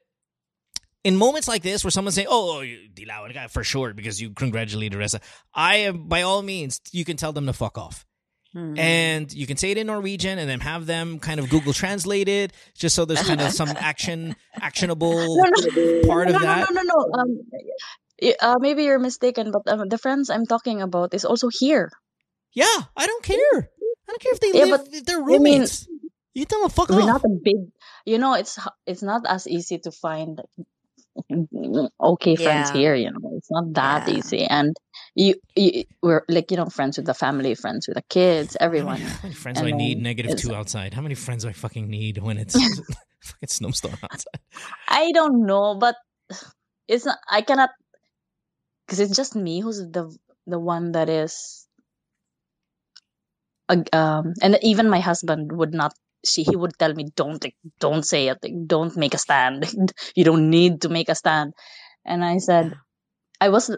in moments like this where someone's saying, "Oh, you Dilawan ka for sure because you congratulated Ressa," I am by all means you can tell them to fuck off. Hmm. And you can say it in Norwegian and then have them kind of Google translate it just so there's kind of some action actionable No, no, part no, of no, that. No, no, no. Um, y- uh, maybe you're mistaken, but um, the friends I'm talking about is also here. Yeah, I don't care. I don't care if they Yeah, live but if they're I mean, roommates. you tell them fuck We're off. not a big, you know. It's h- it's not as easy to find okay friends Yeah. here. You know, it's not that Yeah. easy. And you, you, we're like you know friends with the family, friends with the kids, How everyone. many, how many friends do And I need then negative it's- two outside? How many friends do I fucking need when it's fucking snowstorm outside? I don't know, but it's not. I cannot because it's just me who's the the one that is. Um, and even my husband would not. She he would tell me, "Don't don't say it. Don't make a stand. you don't need to make a stand." And I said, I was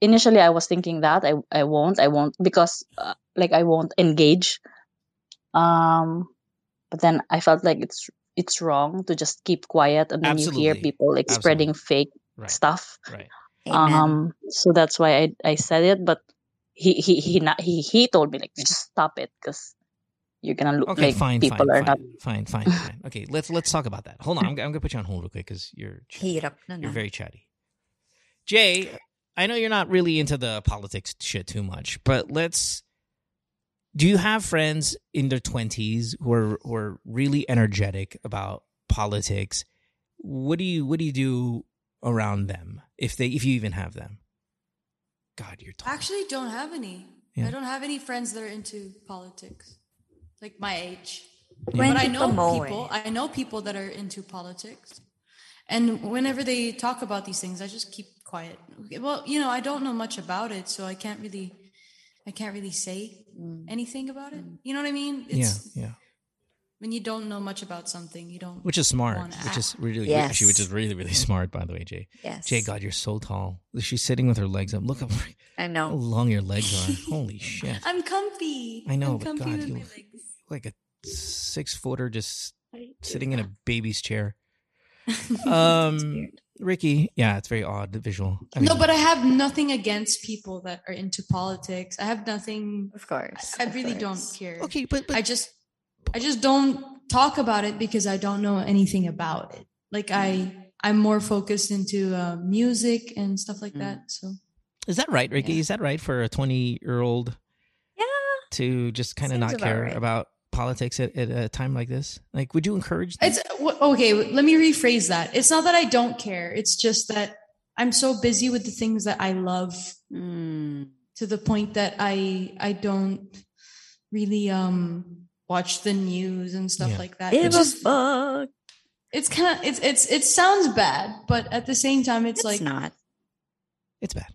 initially I was thinking that I I won't I won't because uh, like I won't engage. Um, but then I felt like it's it's wrong to just keep quiet and then you hear people like spreading fake Right. stuff. Right. Amen. Um, so that's why I I said it, but he he he not, he he told me like just stop it because you're gonna look Okay, like fine, people fine, are not. fine, fine, fine, fine. Okay, let's let's talk about that. Hold on, I'm, I'm gonna put you on hold real quick because you're Hirap na you're very chatty. Jay, I know you're not really into the politics shit too much, but let's. Do you have friends in their twenties who are who are really energetic about politics? What do you what do you do around them if they if you even have them? God, you're I actually don't have any. Yeah. I don't have any friends that are into politics, like my age. When But I know people. I know people that are into politics, and whenever they talk about these things, I just keep quiet. Well, you know, I don't know much about it, so I can't really, I can't really say anything about it. You know what I mean? Yeah, yeah. When you don't know much about something, you don't. Which is smart. wanna Which is really Yes. actually which is really really smart by the way, Jay. Yes. Jay, God, you're so tall. She's sitting with her legs up. Look up I how long your legs are. Holy shit. I'm comfy. I know, I'm but comfy God, with you my look like a six footer just sitting in a baby's chair. Um, Ricky, yeah, it's very odd the visual. I no, but I have nothing against people that are into politics. I have nothing. Of course. I of really course. don't care. okay, but, but I just, I just don't talk about it because I don't know anything about it. Like I, I'm more focused into uh, music and stuff like Mm. that. So is that right, Ricky? Yeah. Is that right for a twenty year old Yeah. to just kind of not care right. about politics at, at a time like this? Like, would you encourage? Them? it's okay. Let me rephrase that. It's not that I don't care. It's just that I'm so busy with the things that I love Mm. to the point that I, I don't really um watch the news and stuff Yeah. like that. Give It's a fuck. it's kind of it's it's it sounds bad, but at the same time, it's, It's like not. it's bad.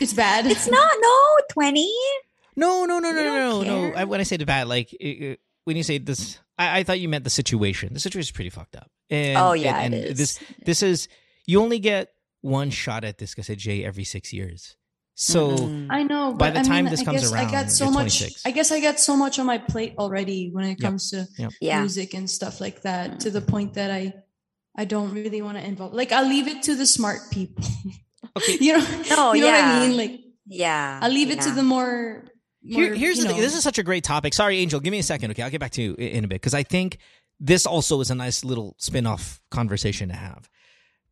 it's bad. It's not. No, twenty. No, no, no, no, no, no, no. I, when I say the bad, like it, it- when you say this, I, I thought you meant the situation. The situation is pretty fucked up. And, Oh, yeah, and, and is. this this is you only get one shot at this, I said Jay, every six years. So Mm-mm. I know. By the I time mean, this I comes guess around, I got so much. 26. I guess I got so much on my plate already when it Yep. comes to Yep. yeah. music and stuff like that. To the mm-hmm. point that I, I don't really want to involve. Like I'll leave it to the smart people. Okay. you know, No, you know what yeah. I mean? Like Yeah. I'll leave it to the more. more Here, here's you the thing. This is such a great topic. Sorry, Angel. Give me a second. Okay, I'll get back to you in a bit because I think this also is a nice little spin-off conversation to have.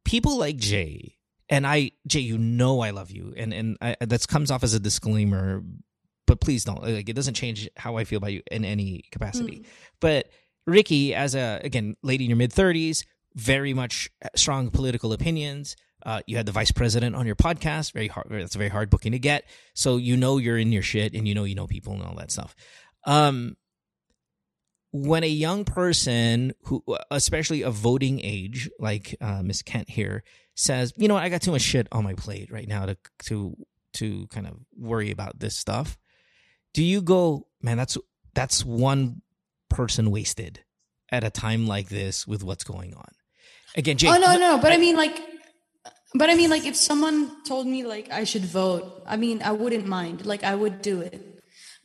People like Jay and I, Jay, you know I love you, and and I, that comes off as a disclaimer, but please don't. Like it doesn't change how I feel about you in any capacity. But Ricky, as a again lady in your mid thirties, very much strong political opinions. Uh, you had the vice president on your podcast. Very hard. That's a very hard booking to get. So you know you're in your shit, and you know you know people and all that stuff. Um, when a young person who, especially of voting age, like uh, Miss Kent here, says, "You know what? I got too much shit on my plate right now to to to kind of worry about this stuff." Do you go, man? That's that's one person wasted at a time like this with what's going on. Again, Jake. oh no, no, no. but I mean like, but I mean like, if someone told me like I should vote, I mean I wouldn't mind. Like I would do it,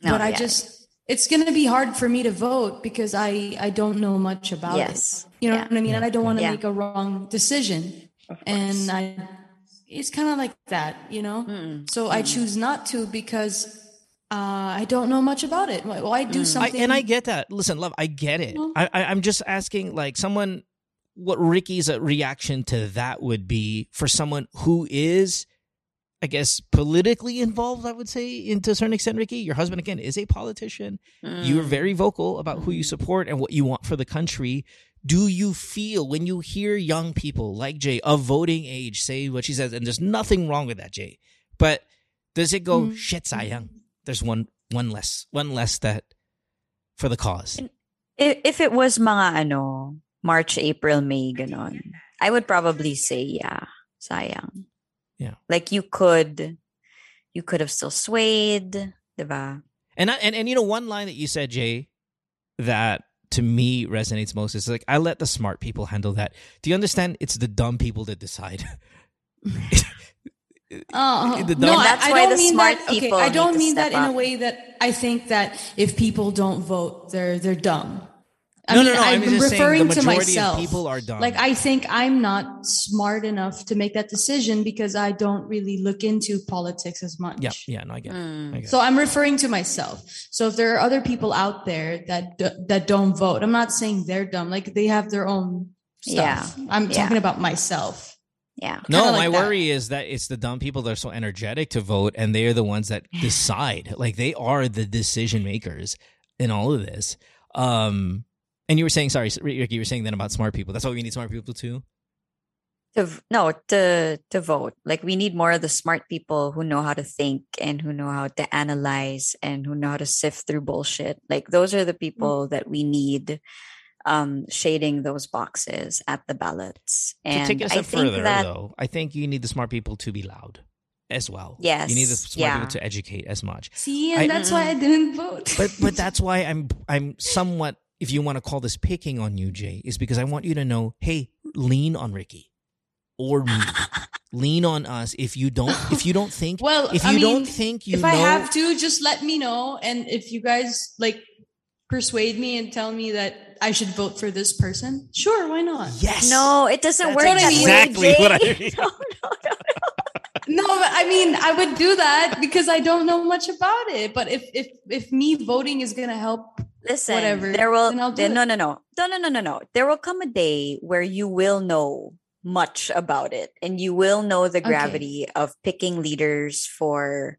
No, but I yeah. just it's gonna be hard for me to vote because I I don't know much about Yes. it. You know Yeah. what I mean? And I don't want to Yeah. make a wrong decision, and I it's kind of like that, you know. Mm-mm. So I choose not to because uh, I don't know much about it. Why why do I, something? and I get that. Listen, love, I get it. No. I, I, I'm just asking, like, someone, what Ricky's uh, reaction to that would be for someone who is, I guess, politically involved. I would say, in to a certain extent, Ricky, your husband again is a politician. You are Mm. very vocal about who you support and what you want for the country. Do you feel when you hear young people like Jay of voting age say what she says, and there's nothing wrong with that, Jay, but does it go Mm. shit, sayang? There's one one less one less that for the cause. if, if it was mga ano, March, April, May, ganon, I would probably say, yeah, sayang. Yeah. Like you could, you could have still swayed, diba? And I, and and you know one line that you said, Jay, that to me resonates most is like I let the smart people handle that. Do you understand? It's the dumb people that decide. Uh, no, dumb- I, That's I don't the mean smart that. Okay, I don't mean step that in a way that I think that if people don't vote, they're they're dumb. I no, mean, no, no. I'm, I'm just referring saying the to myself. of people are dumb. Like I think I'm not smart enough to make that decision because I don't really look into politics as much. yeah, yeah. No, I get it. Mm. I get So I'm referring to myself. So if there are other people out there that that don't vote, I'm not saying they're dumb. Like they have their own stuff. I'm Yeah. talking about myself. Yeah. No, kinda my that. worry is that it's the dumb people that are so energetic to vote, and they are the ones that decide. Like they are the decision makers in all of this. Um, and you were saying, sorry, Ricky, you were saying then about smart people. That's why we need smart people too. To, no, to to vote. Like we need more of the smart people who know how to think and who know how to analyze and who know how to sift through bullshit. Like those are the people that we need um shading those boxes at the ballots. to take it a I step think further, that though, I think you need the smart people to be loud as well. Yes, you need the smart yeah. people to educate as much. See, and I- that's why I didn't vote. But but that's why I'm I'm somewhat, if you want to call this picking on you, Jay, is because I want you to know, hey, lean on Ricky or me. lean on us if you don't if you don't think well, if you I mean, don't think you if know I have to, just let me know. And if you guys like persuade me and tell me that I should vote for this person, sure, why not? yes No, it doesn't That's work what I that mean. exactly way. what I Jay. mean. no, no, no. No, but I mean, I would do that because I don't know much about it. But if if if me voting is gonna help, Listen, Whatever, there will then I'll do there- no no no no no no no no. There will come a day where you will know much about it and you will know the Okay. gravity of picking leaders for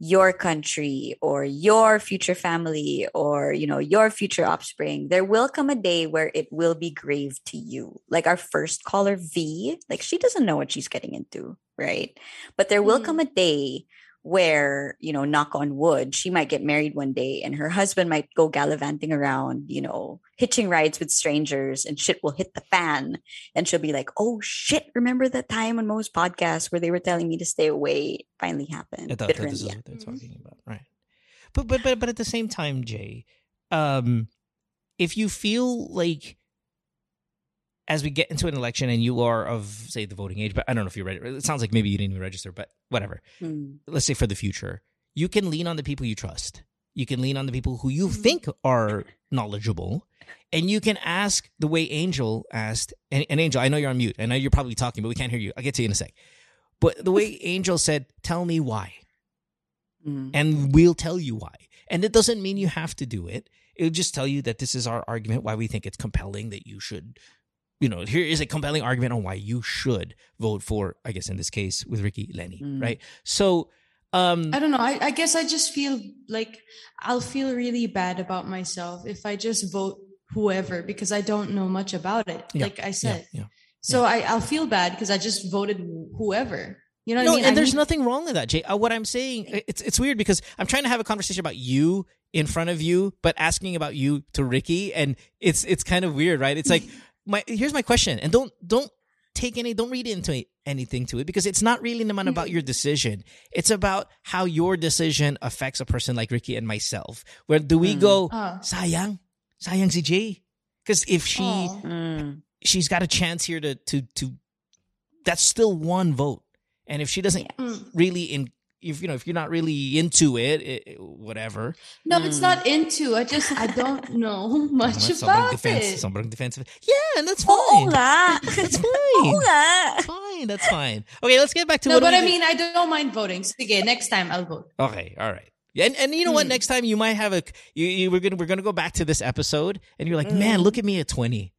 your country or your future family or you know your future offspring there will come a day where it will be grave to you like our first caller v like she doesn't know what she's getting into right but there will Mhm. come a day where you know knock on wood she might get married one day and her husband might go gallivanting around you know hitching rides with strangers and shit will hit the fan. And she'll be like oh shit remember that time on most podcast where they were telling me to stay away? It finally happened. I thought that this is what they're talking about, right? But but but but at the same time, Jay, um, if you feel like as we get into an election and you are of say the voting age, but I don't know if you're ready. It sounds like maybe you didn't even register, but whatever. Hmm. Let's say for the future, you can lean on the people you trust. You can lean on the people who you Mm-hmm. think are knowledgeable and you can ask the way Angel asked. And, and Angel, I know you're on mute. I know you're probably talking, but we can't hear you. I'll get to you in a sec. But the way Angel said, "Tell me why," Mm. and we'll tell you why. And it doesn't mean you have to do it. It'll just tell you that this is our argument, why we think it's compelling that you should. You know, here is a compelling argument on why you should vote for. I guess in this case with Ricky Leni, Mm. right? So, um, I don't know. I, I guess I just feel like I'll feel really bad about myself if I just vote whoever because I don't know much about it. Yeah, Like I said. yeah. So I, I'll feel bad because I just voted whoever. You know what no, I mean? and I there's need- nothing wrong with that, Jay. Uh, what I'm saying, it's it's weird because I'm trying to have a conversation about you in front of you, but asking about you to Ricky, and it's it's kind of weird, right? It's like my here's my question, and don't don't take any, don't read into it, anything to it because it's not really naman about Mm-hmm. your decision. It's about how your decision affects a person like Ricky and myself. Where do we Mm. go? Ah. Sayang, sayang si Jay, because if she Aw. Mm. she's got a chance here to to to that's still one vote and if she doesn't Mm. really in if you know if you're not really into it, it whatever No, it's Mm. not into. I just I don't know much sobrang about defense, it. sobrang defensive yeah and that's fine nga. that's fine that's fine that's fine okay let's get back to No, what but I do- mean I don't mind voting. Sige, next time I'll vote. okay all right and, and you know what Hmm. next time you might have a you, you we're gonna we're gonna go back to this episode and you're like man Mm. look at me at 20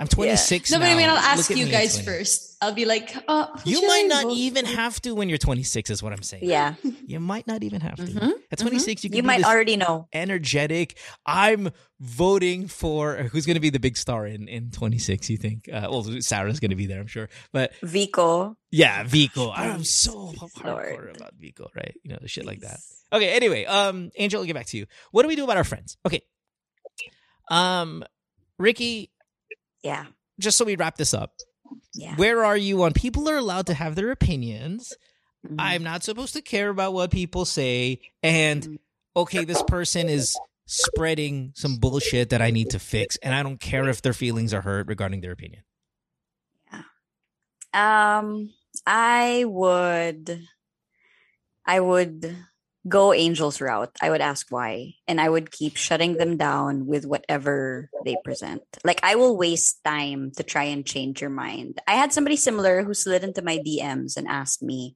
i'm 26 No, but I mean I'll ask you me guys first. I'll be like, who you might not vote even have to when you're 26 is what i'm saying Yeah. you might not even have to Mhm, at 26 you can You be might this already know. energetic. I'm voting for who's going to be the big star in in 26. You think? Uh, well, Sarah's going to be there, I'm sure. But Vico. yeah, Vico. I'm so hardcore Lord. about Vico, right? You know, the shit like that. Okay. Anyway, um, Angel, I'll get back to you. What do we do about our friends? Okay. Um, Ricky, Yeah. just so we wrap this up, Yeah. where are you on people are allowed to have their opinions? Mhm. I'm not supposed to care about what people say. And okay, this person is spreading some bullshit that I need to fix, and I don't care if their feelings are hurt regarding their opinion. Yeah. Um, I would, I would go Angel's route. I would ask why, and I would keep shutting them down with whatever they present. Like I will waste time to try and change your mind. I had somebody similar who slid into my DMs and asked me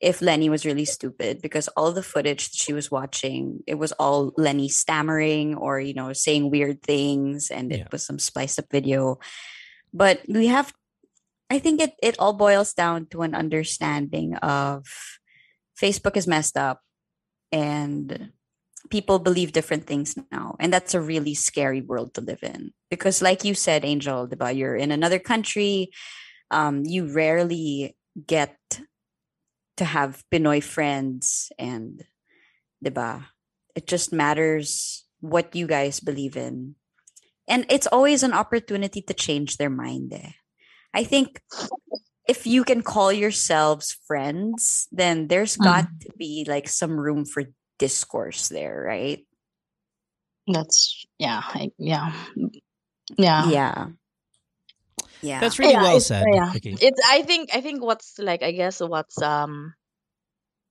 if Leni was really stupid because all the footage that she was watching, it was all Leni stammering or you know saying weird things, and it Yeah. was some spliced up video. But we have I think it, it all boils down to an understanding of Facebook is messed up and people believe different things now. And that's a really scary world to live in. Because like you said, Angel, diba, you're in another country. Um, you rarely get to have Pinoy friends and diba, it just matters what you guys believe in. And it's always an opportunity to change their mind. Eh. I think if you can call yourselves friends, then there's got to be like some room for discourse there, right? That's yeah, I, yeah, yeah. Yeah. Yeah. That's really Yeah, well it's- said, yeah. Ricky. It's I think I think what's like I guess what's um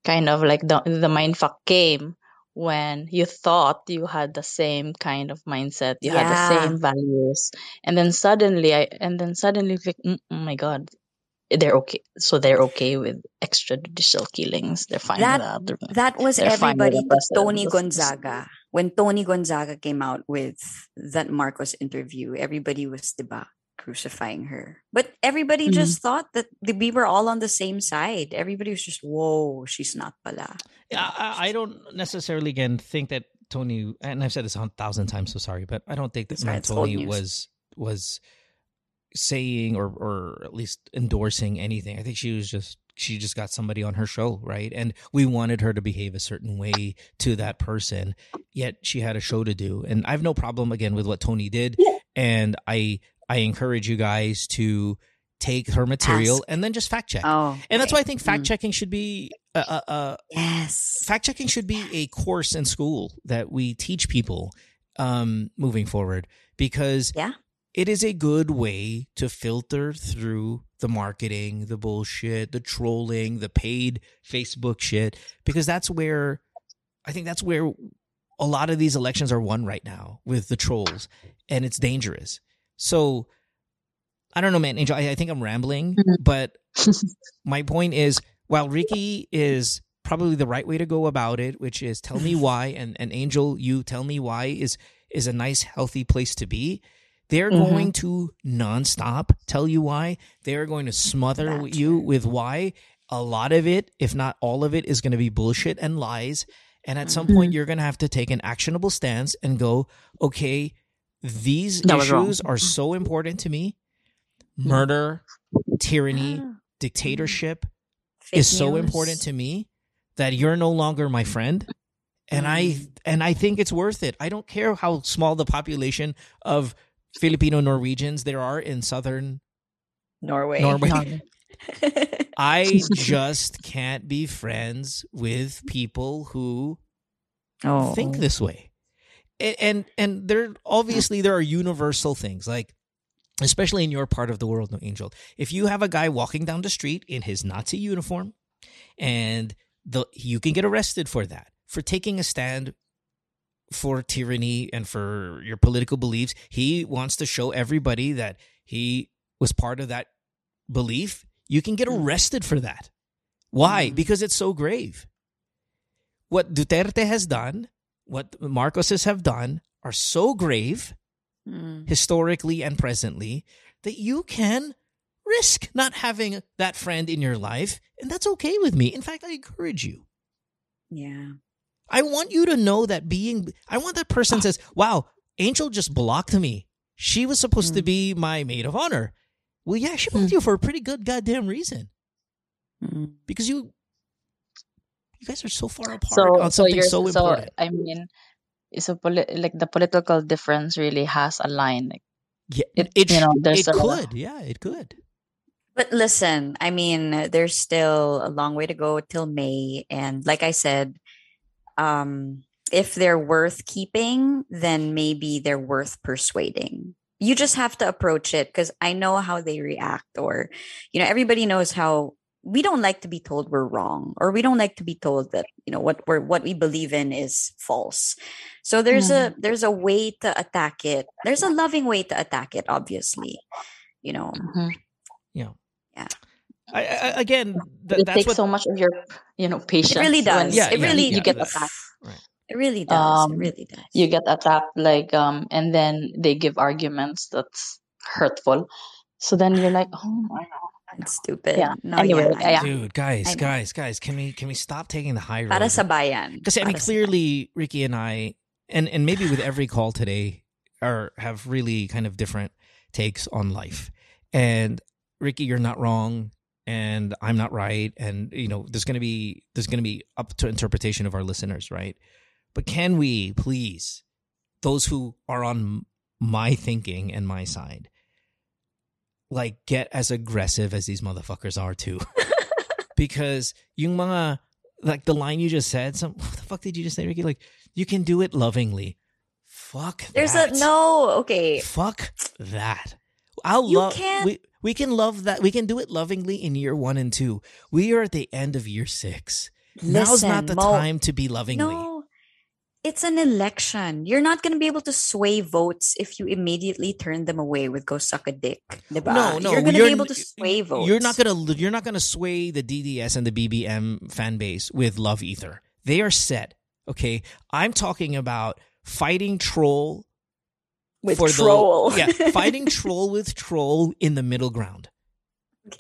kind of like the the mind fuck came when you thought you had the same kind of mindset, you had the same values, and then suddenly I and then suddenly like, mm, oh my god, they're okay. So they're okay with extrajudicial killings. They're fine That- with that. that was They're fine with everybody the to president. Toni Gonzaga. When Toni Gonzaga came out with that Marcos interview, everybody was diba, crucifying her. But everybody Mhm. just thought that the- we were all on the same side. Everybody was just, whoa, she's not pala. Yeah, I, I don't necessarily again think that Toni, and I've said this a thousand times, so sorry, but I don't think that It's all right, Ma'am it's old Toni was was saying or or at least endorsing anything. I think she was just she just got somebody on her show, right? And we wanted her to behave a certain way to that person, yet she had a show to do. And I have no problem again with what Toni did, and I I encourage you guys to take her material Ask. and then just fact check. Oh. and that's why I think fact Mm. checking should be a, a, a Yes. fact checking should be a course in school that we teach people um, moving forward because Yeah. It is a good way to filter through the marketing, the bullshit, the trolling, the paid Facebook shit because that's where I think that's where a lot of these elections are won right now with the trolls, and it's dangerous. So I don't know, man, Angel. I, I think I'm rambling, Mhm. but my point is, while Ricky is probably the right way to go about it, which is tell me why, and and Angel, you tell me why is is a nice, healthy place to be. They're Mhm. going to nonstop tell you why. They're going to smother That you with why. A lot of it, if not all of it, is going to be bullshit and lies. And at some Mhm. point, you're going to have to take an actionable stance and go, okay, these That issues are so important to me. Murder, tyranny, dictatorship fake is so important to me that you're no longer my friend. And I Mm. and I think it's worth it. I don't care how small the population of Filipino Norwegians there are in southern Norway. Norway. I just can't be friends with people who oh. think this way. And, and and there obviously there are universal things like especially in your part of the world, no angel. If you have a guy walking down the street in his Nazi uniform and the you can get arrested for that, for taking a stand for tyranny and for your political beliefs. He wants to show everybody that he was part of that belief. You can get arrested for that. Why? Mm. Because it's so grave. What Duterte has done, what Marcoses have done, are so grave Mm. historically and presently that you can risk not having that friend in your life and that's okay with me in fact i encourage you Yeah. I want you to know that being i want that person says wow angel just blocked me she was supposed to Mm. be my maid of honor well yeah she blocked you for a pretty good goddamn reason Mm. because you you guys are so far apart So, on something so so important I mean, it's a poli- like the political difference really has a line. Like, yeah, it- it, you know, there's it a- could yeah it could But listen, I mean, there's still a long way to go till May. And like I said, um, if they're worth keeping, then maybe they're worth persuading. You just have to approach it because I know how they react, or, you know, everybody knows how we don't like to be told we're wrong, or we don't like to be told that, you know, what we're what we believe in is false. So there's a there's a way to attack it. There's a loving way to attack it, obviously. You know. mhm. I, I, again th- it that's takes what so much of your, you know, patience. really when does. Yeah, it yeah, really yeah, you get that- attacked. right. It really does. Um, it really does. You get attacked, like, um, and then they give arguments that's hurtful. So then you're like, oh my god. It's stupid. Yeah. No, Anyway, yeah, I yeah. Dude, guys, guys, guys, can we can we stop taking the high road? Para sa bayan. Because I mean, clearly, Ricky and I, and and maybe with every call today, are have really kind of different takes on life. And Ricky, you're not wrong, and I'm not right, and you know, there's gonna be there's gonna be up to interpretation of our listeners, right? But can we please, those who are on my thinking and my side, like get as aggressive as these motherfuckers are too? because yung mga like the line you just said, some what the fuck did you just say, Ricky? Like you can do it lovingly. Fuck. There's that. a no. Okay. Fuck that. I'll You love. can't- We we can love that. We can do it lovingly in year one and two. We are at the end of year six. Now's not the Mo- time to be lovingly. No, it's an election. You're not going to be able to sway votes if you immediately turn them away with "go suck a dick." Diba? No, no, You're going to be able to sway votes. You're not gonna you're not gonna sway the DDS and the BBM fan base with love ether. They are set. Okay, I'm talking about fighting troll with for troll. The, yeah, fighting troll with troll in the middle ground.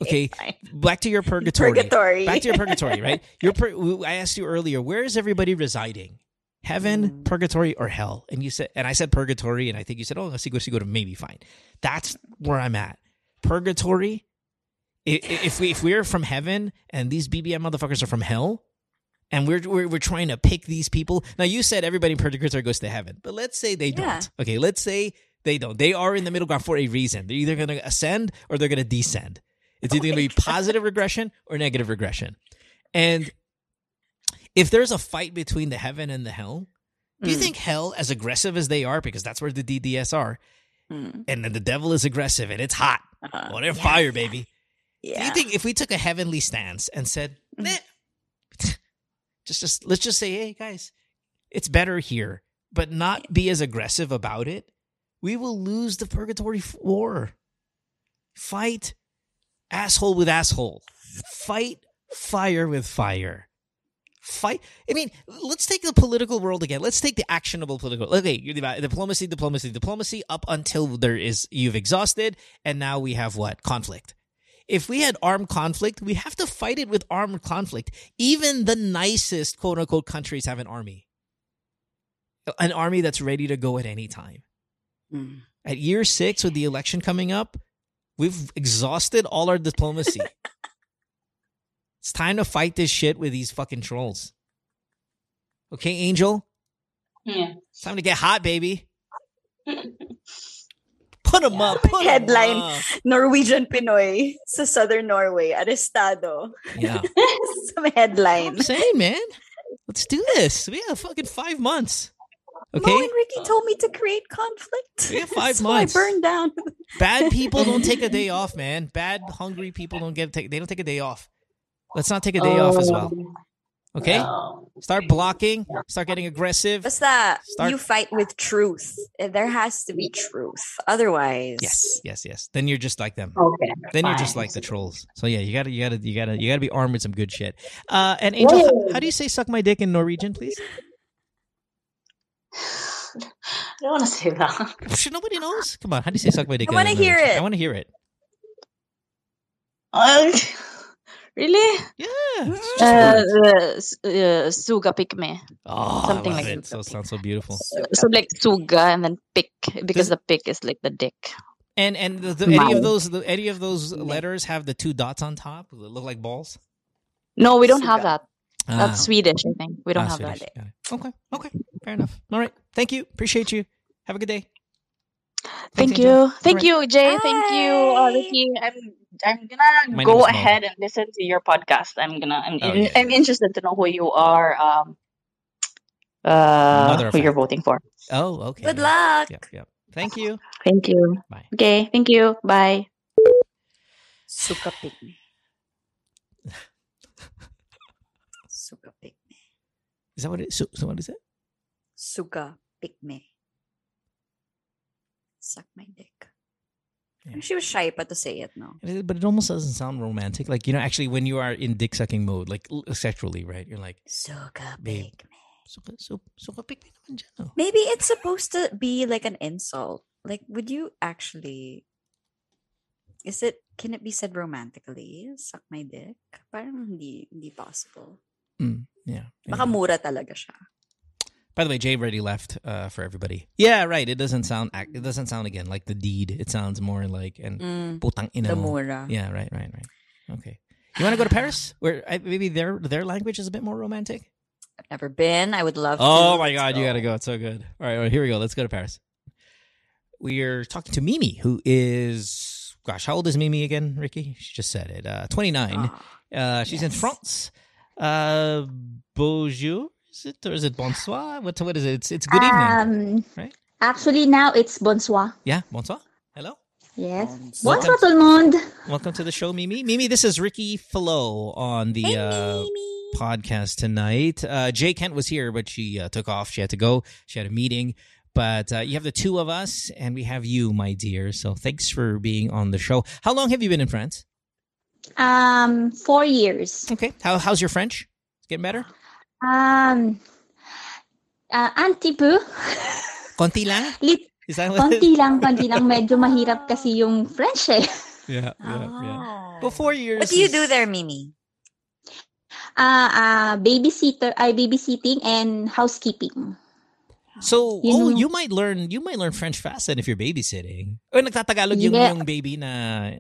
Okay, fine. Back to your purgatory. Purgatory. Back to your purgatory, right? Your pur- I asked you earlier, where is everybody residing? Heaven, Mm. purgatory, or hell? And you said, and I said purgatory, and I think you said, oh, let's see, see, go to maybe fine. That's where I'm at. Purgatory. If we if we're from heaven and these BBM motherfuckers are from hell, and we're we're, we're trying to pick these people. Now you said everybody in purgatory goes to heaven, but let's say they Yeah. don't. Okay, let's say they don't. They are in the middle ground for a reason. They're either going to ascend or they're going to descend. It's either Oh going to be positive regression or negative regression. And if there's a fight between the heaven and the hell, do you Mm. think hell, as aggressive as they are, because that's where the DDS are, Mm. and then the devil is aggressive and it's hot, Uh, well, they're yeah. fire, baby. Do you think if we took a heavenly stance and said, Mm. "Nah, just, just let's just say, hey guys, it's better here. but not be as aggressive about it, we will lose the purgatory war. Fight asshole with asshole. Fight fire with fire. Fight. I mean, let's take the political world again. Let's take the actionable political. Okay, diplomacy, diplomacy, diplomacy. Up until there is you've exhausted, and now we have what conflict. If we had armed conflict, we have to fight it with armed conflict. Even the nicest quote unquote countries have an army, an army that's ready to go at any time. Mm. At year six, with the election coming up, we've exhausted all our diplomacy. it's time to fight this shit with these fucking trolls. Okay, Angel? Yeah. It's time to get hot, baby. Put them up. Put Headline. up. Norwegian Pinoy sa Southern Norway, arestado. Yeah. Some headline. I'm saying, man. Let's do this. We have fucking five months. Okay. Mo and Ricky told me to create conflict. We have five so months. I burned down. Bad people don't take a day off, man. Bad, hungry people don't get take. They don't take a day off. Let's not take a day off as well. Oh. Okay. No. Start blocking. Start getting aggressive. Basta, Start- you fight with truth. Eh, There has to be truth. Otherwise, Yes, yes, yes. Then you're just like them. Okay. Then you're just like the trolls. So yeah, you gotta, you gotta, you gotta, you gotta be armed with some good shit. Uh, and Angel, how, how do you say "suck my dick" in Norwegian, please? I don't want to say that. Nobody knows. Come on, how do you say "suck my dick"? I wanna hear it. I want to hear it. Really? Yeah. it's just Uh, uh, uh, suga pick me. oh, something like it. that. So it sounds so beautiful. So like suga and then pick because the pick is like the dick. And and the, the, any of those, the, any of those letters have the two dots on top that look like balls. No, we don't have that. Ah, That's Swedish, I think. We don't ah, have Swedish. that. Okay. Okay. Fair enough. All right. Thank you. Appreciate you. Have a good day. Thank Thanks, Angel. you. Thank you, Jay. Thank you, uh, Ricky. I'm I'm gonna My go ahead and listen to your podcast. I'm gonna I'm Oh, yeah. I'm interested to know who you are um uh of who you're voting for. Oh, okay. Good luck. Yep. Yep. Thank you. Thank you. Bye. Okay, thank you. Bye. Suka pick me. Suka pick me. Is that what it is? So, so what is it? Suka pick me. Suck my dick. Yeah. She was shy but to say it, no? But it almost doesn't sound romantic. Like, you know, actually, when you are in dick sucking mode, like sexually, right? You're like, Suka Babe. pick me. suka, so, suka pick me naman dyan, oh." Maybe it's supposed to be like an insult. Like, would you actually? Is it? Can it be said romantically? Suck my dick. Parang hindi, hindi possible. Mm, yeah. Baka yeah. mura talaga siya. By the way, Jay already left uh, for everybody. Yeah, right. It doesn't sound. It doesn't sound again like the deed. It sounds more like and Mm, putang ina the mo. mura. Yeah, right, right, right. Okay. You want to go to Paris, where I, maybe their their language is a bit more romantic? I've never been. I would love to. Oh my Let's god, you gotta go. It's so good. All right, all right, here we go. Let's go to Paris. We're talking to Mimi, who is gosh, how old is Mimi again, Ricky? She just said it. Uh, twenty nine. Ah, Uh, she's in. France. Uh, bonjour, is it or is it bonsoir? What what is it? It's, it's good evening. Um, right? Actually, now it's bonsoir. Yeah, bonsoir. Hello. Yes. Bonsoir. Bonsoir tout le monde. Welcome to the show, Mimi. Mimi, this is Ricky Flo on the Hey, uh, Mimi. podcast tonight. Uh, Jay Kent was here, but she uh, took off. She had to go. She had a meeting. But uh, you have the two of us, and we have you, my dear. So thanks for being on the show. How long have you been in France? Um, four years. Okay. How, how's your French? It's getting better? Um, uh, petit peu. Konti lang? Lit- konti lang, konti lang. Medyo mahirap kasi yung French eh. Yeah, yeah, yeah. Oh. Well, four years. What do you do there, Mimi? Ah, ah, babysitter, ay babysitting and housekeeping. So, You oh, know- you might learn you might learn French fast then if you're babysitting. O nagtatagalog yung, Yeah. yung baby na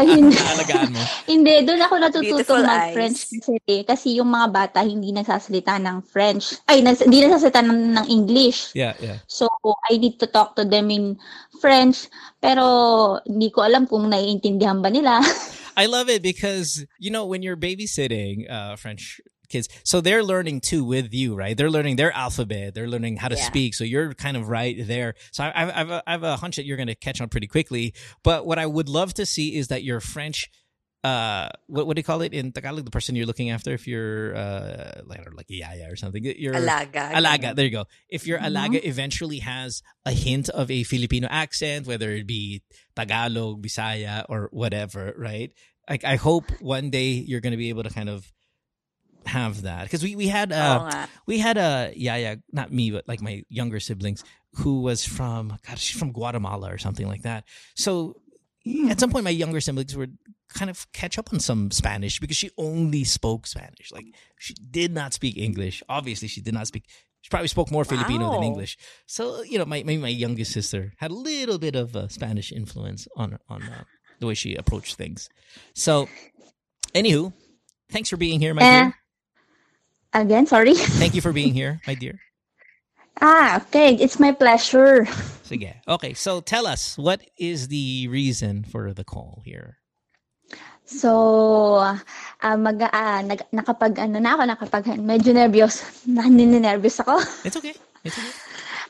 Ayun. alagaan mo. Hindi, doon ako Beautiful natututong mag-French kasi, kasi yung mga bata hindi nagsasalita ng French. Ay, nas- hindi nagsasalita ng, ng English. Yeah, yeah. So, I need to talk to them in French. Pero, hindi ko alam kung naiintindihan ba nila. I love it because you know when you're babysitting uh, French kids, so they're learning too with you, right? They're learning their alphabet, they're learning how to Yeah. speak. So you're kind of right there. So I, I, I've, a, I have a hunch that you're going to catch on pretty quickly. But what I would love to see is that your French uh what what do you call it in Tagalog the person you're looking after if you're uh like like a yaya or something you're Alaga. alaga there you go if your Mhm. alaga eventually has a hint of a Filipino accent whether it be Tagalog Bisaya or whatever right like I hope one day you're going to be able to kind of have that because we we had uh Oo we had a yeah yeah not me, but like my younger siblings, who was from God, she's from Guatemala or something like that. So at some point, my younger siblings would kind of catch up on some Spanish because she only spoke Spanish. Like she did not speak English. Obviously, she did not speak. She probably spoke more Filipino than English. So you know, my my, my youngest sister had a little bit of uh, Spanish influence on on uh, the way she approached things. So, anywho, thanks for being here, my Eh. dear. Again, sorry. Thank you for being here, my dear. Ah, okay. It's my pleasure. Sige. Okay, so tell us what is the reason for the call here? So, ah mag, ah, nag, nakapag, ano na ako, nakapag, medyo nervyos. Naninervyos ako. It's okay. It's okay.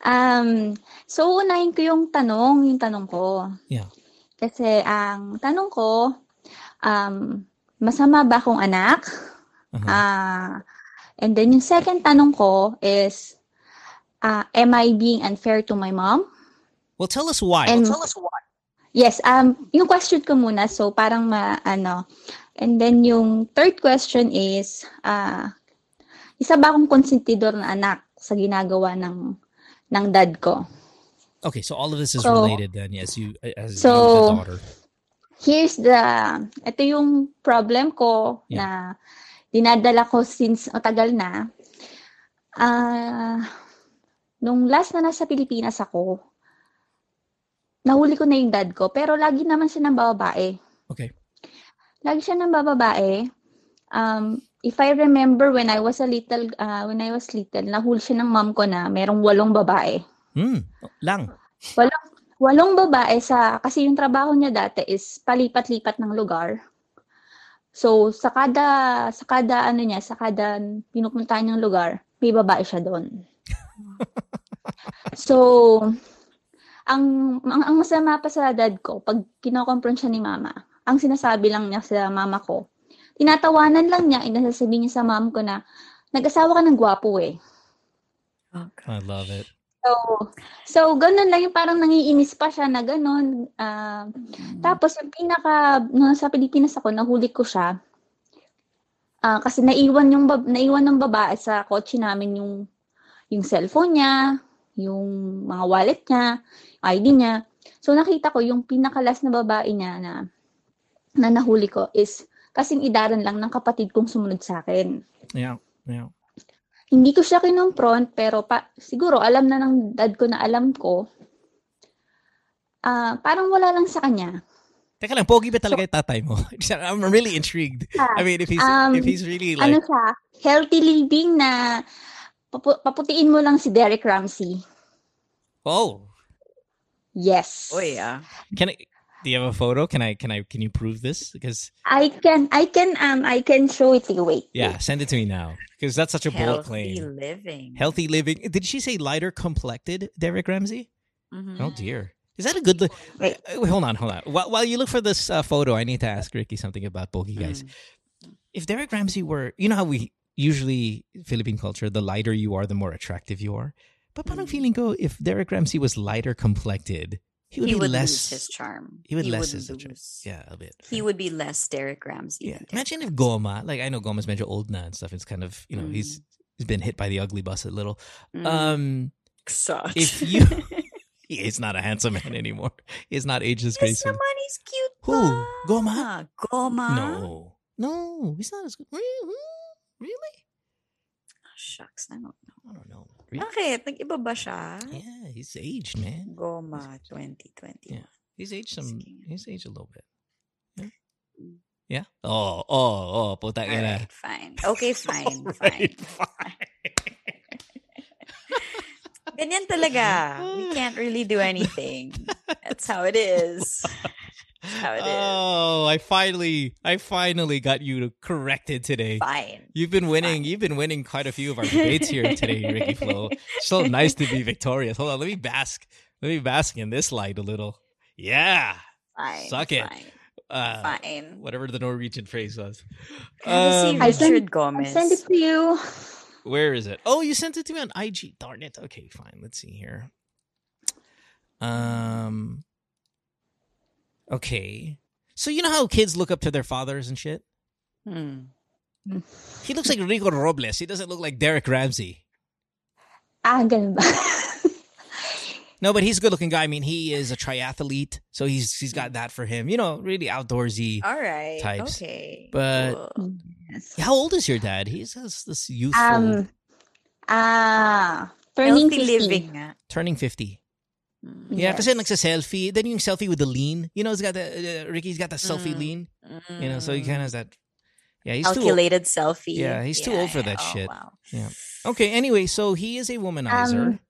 Um, so, unahin ko yung tanong, yung tanong ko. Yeah. Kasi, ang tanong ko, um, masama ba akong anak? Uh-huh. Ah, and then yung second tanong ko is, ah, am I being unfair to my mom? Well, tell us why. And well, tell us why. Yes, um, yung question ko muna, so parang ma, ano, and then yung third question is, ah, isa ba akong konsentidor na anak sa ginagawa ng, ng dad ko? Okay, so all of this is So- related then, yes, you as you, So- the daughter. Here's the, ito yung problem ko Yeah. na dinadala ko since matagal na. Ah, nung last na nasa Pilipinas ako, nahuli ko na yung dad ko, pero lagi naman siya ng babae. Okay. Lagi siya ng babae. Um, if I remember when I was a little, uh, when I was little, nahuli siya ng mom ko na merong walong babae. Hmm, lang. Walong, walong babae sa, kasi yung trabaho niya dati is palipat-lipat ng lugar. So, sa kada, sa kada ano niya, sa kada pinupuntahan niyang lugar, may babae siya doon. so, ang, ang, ang masama pa sa dad ko, pag kinokompron siya ni mama, ang sinasabi lang niya sa mama ko, tinatawanan lang niya, inasasabi niya sa mom ko na, nag-asawa ka ng gwapo eh. I love it. So, so ganun lang yung parang nangiinis pa siya na ganun. Ah, tapos yung pinaka, nung sa Pilipinas ako, nahuli ko siya. Ah, kasi naiwan yung bab- naiwan ng babae sa kotse namin yung yung cellphone niya, yung mga wallet niya, ID niya. So nakita ko yung pinakalas na babae niya na na nahuli ko is kasing idaran lang ng kapatid kong sumunod sa akin Yeah, yeah. Hindi ko siya kinonfront, pero pa, siguro alam na ng dad ko na alam ko. Ah, parang wala lang sa kanya. Teka lang, pogi ba talaga yung tatay mo? I'm really intrigued. I mean, if he's Um, if he's really like Ano siya? Healthy living na papu- paputiin mo lang si Derek Ramsey. oh, Yes. Uy, ah. can I? Do you have a photo? Can I? Can I? Can you prove this? Because I can I can um I can show it to you. Wait. yeah, send it to me now. Because that's such a bold Healthy claim. living. Healthy living. Did she say lighter complected, Derek Ramsey? Mhm. Oh dear. Is that a good look? Wait. Uh, Wait, hold on, hold on. While, while you look for this uh, photo, I need to ask Ricky something about Bogey guys. If Derek Ramsey were, you know how we usually Philippine culture, the lighter you are, the more attractive you are. But parang feeling ko, if Derek Ramsey was lighter complected, he would He be would less. lose his charm. He would He less his lose. Yeah, a bit. He would be less Derek Ramsey. Yeah. Imagine if. Goma, like I know Goma's major old now and stuff. It's kind of you know he's he's been hit by the ugly bus a little. Mm. Um, Sucks. if you, he's not a handsome man anymore. He's not aged as Yes gracefully. he's cute Who? Goma? Goma? No, no, he's not as good. Really? Really? Oh, shucks, I don't know. I don't know. Bakit? Nag-iba ba siya? Yeah, he's aged, man. Goma 2020. Yeah. He's aged some. He's aged a little bit. Yeah. Mm. Yeah. Oh, oh, oh, puta ka na. Fine. Okay, fine, fine. Fine. Ganyan talaga. We can't really do anything. That's how it is. That's how it is. Oh, I finally, I finally got you corrected today. Fine. You've been winning. You've been winning quite a few of our debates here today, Ricky Flo. So nice to be victorious. Hold on, let me bask. Let me bask in this light a little. Yeah. Fine. Suck it. Fine. uh, Fine. whatever the Norwegian phrase was. Have you seen Um, I sent- Richard I'll send it to you. Where is it? Oh, you sent it to me on IG. Darn it. Okay, fine. Let's see here. Um. Okay. So you know how kids look up to their fathers and shit. Hmm. He looks like Rico Robles. He doesn't look like Derek Ramsey. Ah, ganun ba? No, but he's a good-looking guy. I mean, he is a triathlete, so he's he's got that for him. You know, really outdoorsy. All right. Types. Okay. But- Cool. yes. How old is your dad? He's this, this youthful, Um, ah, turning 50. living turning fifty. Mm. Yeah, Yes. kasi nagsa-selfie. Then yung selfie with the lean. You know, he's got the uh, Ricky's got the selfie Mm. lean. You know, so he kind of has that. Yeah, he's too. calculated selfie. Yeah, he's too old for that Oh, shit. wow. Yeah. Okay, anyway, so he is a womanizer. Um,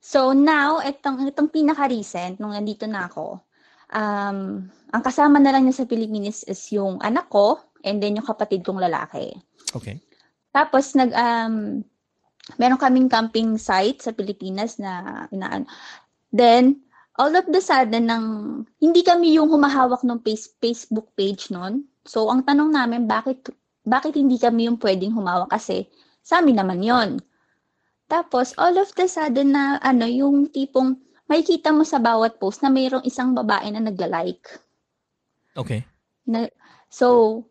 So now, itong, itong pinaka-recent, nung nandito na ako, um, ang kasama na lang niya sa Pilipinas is yung anak ko and then yung kapatid kong lalaki. okay. Tapos nag um meron kaming camping site sa Pilipinas na inaan. Then all of the sudden nang hindi kami yung humahawak ng face, Facebook page noon. So ang tanong namin bakit bakit hindi kami yung pwedeng humawak kasi sa amin naman 'yon. Tapos all of the sudden na ano yung tipong makikita mo sa bawat post na mayroong isang babae na nagla-like. Okay. Na, so,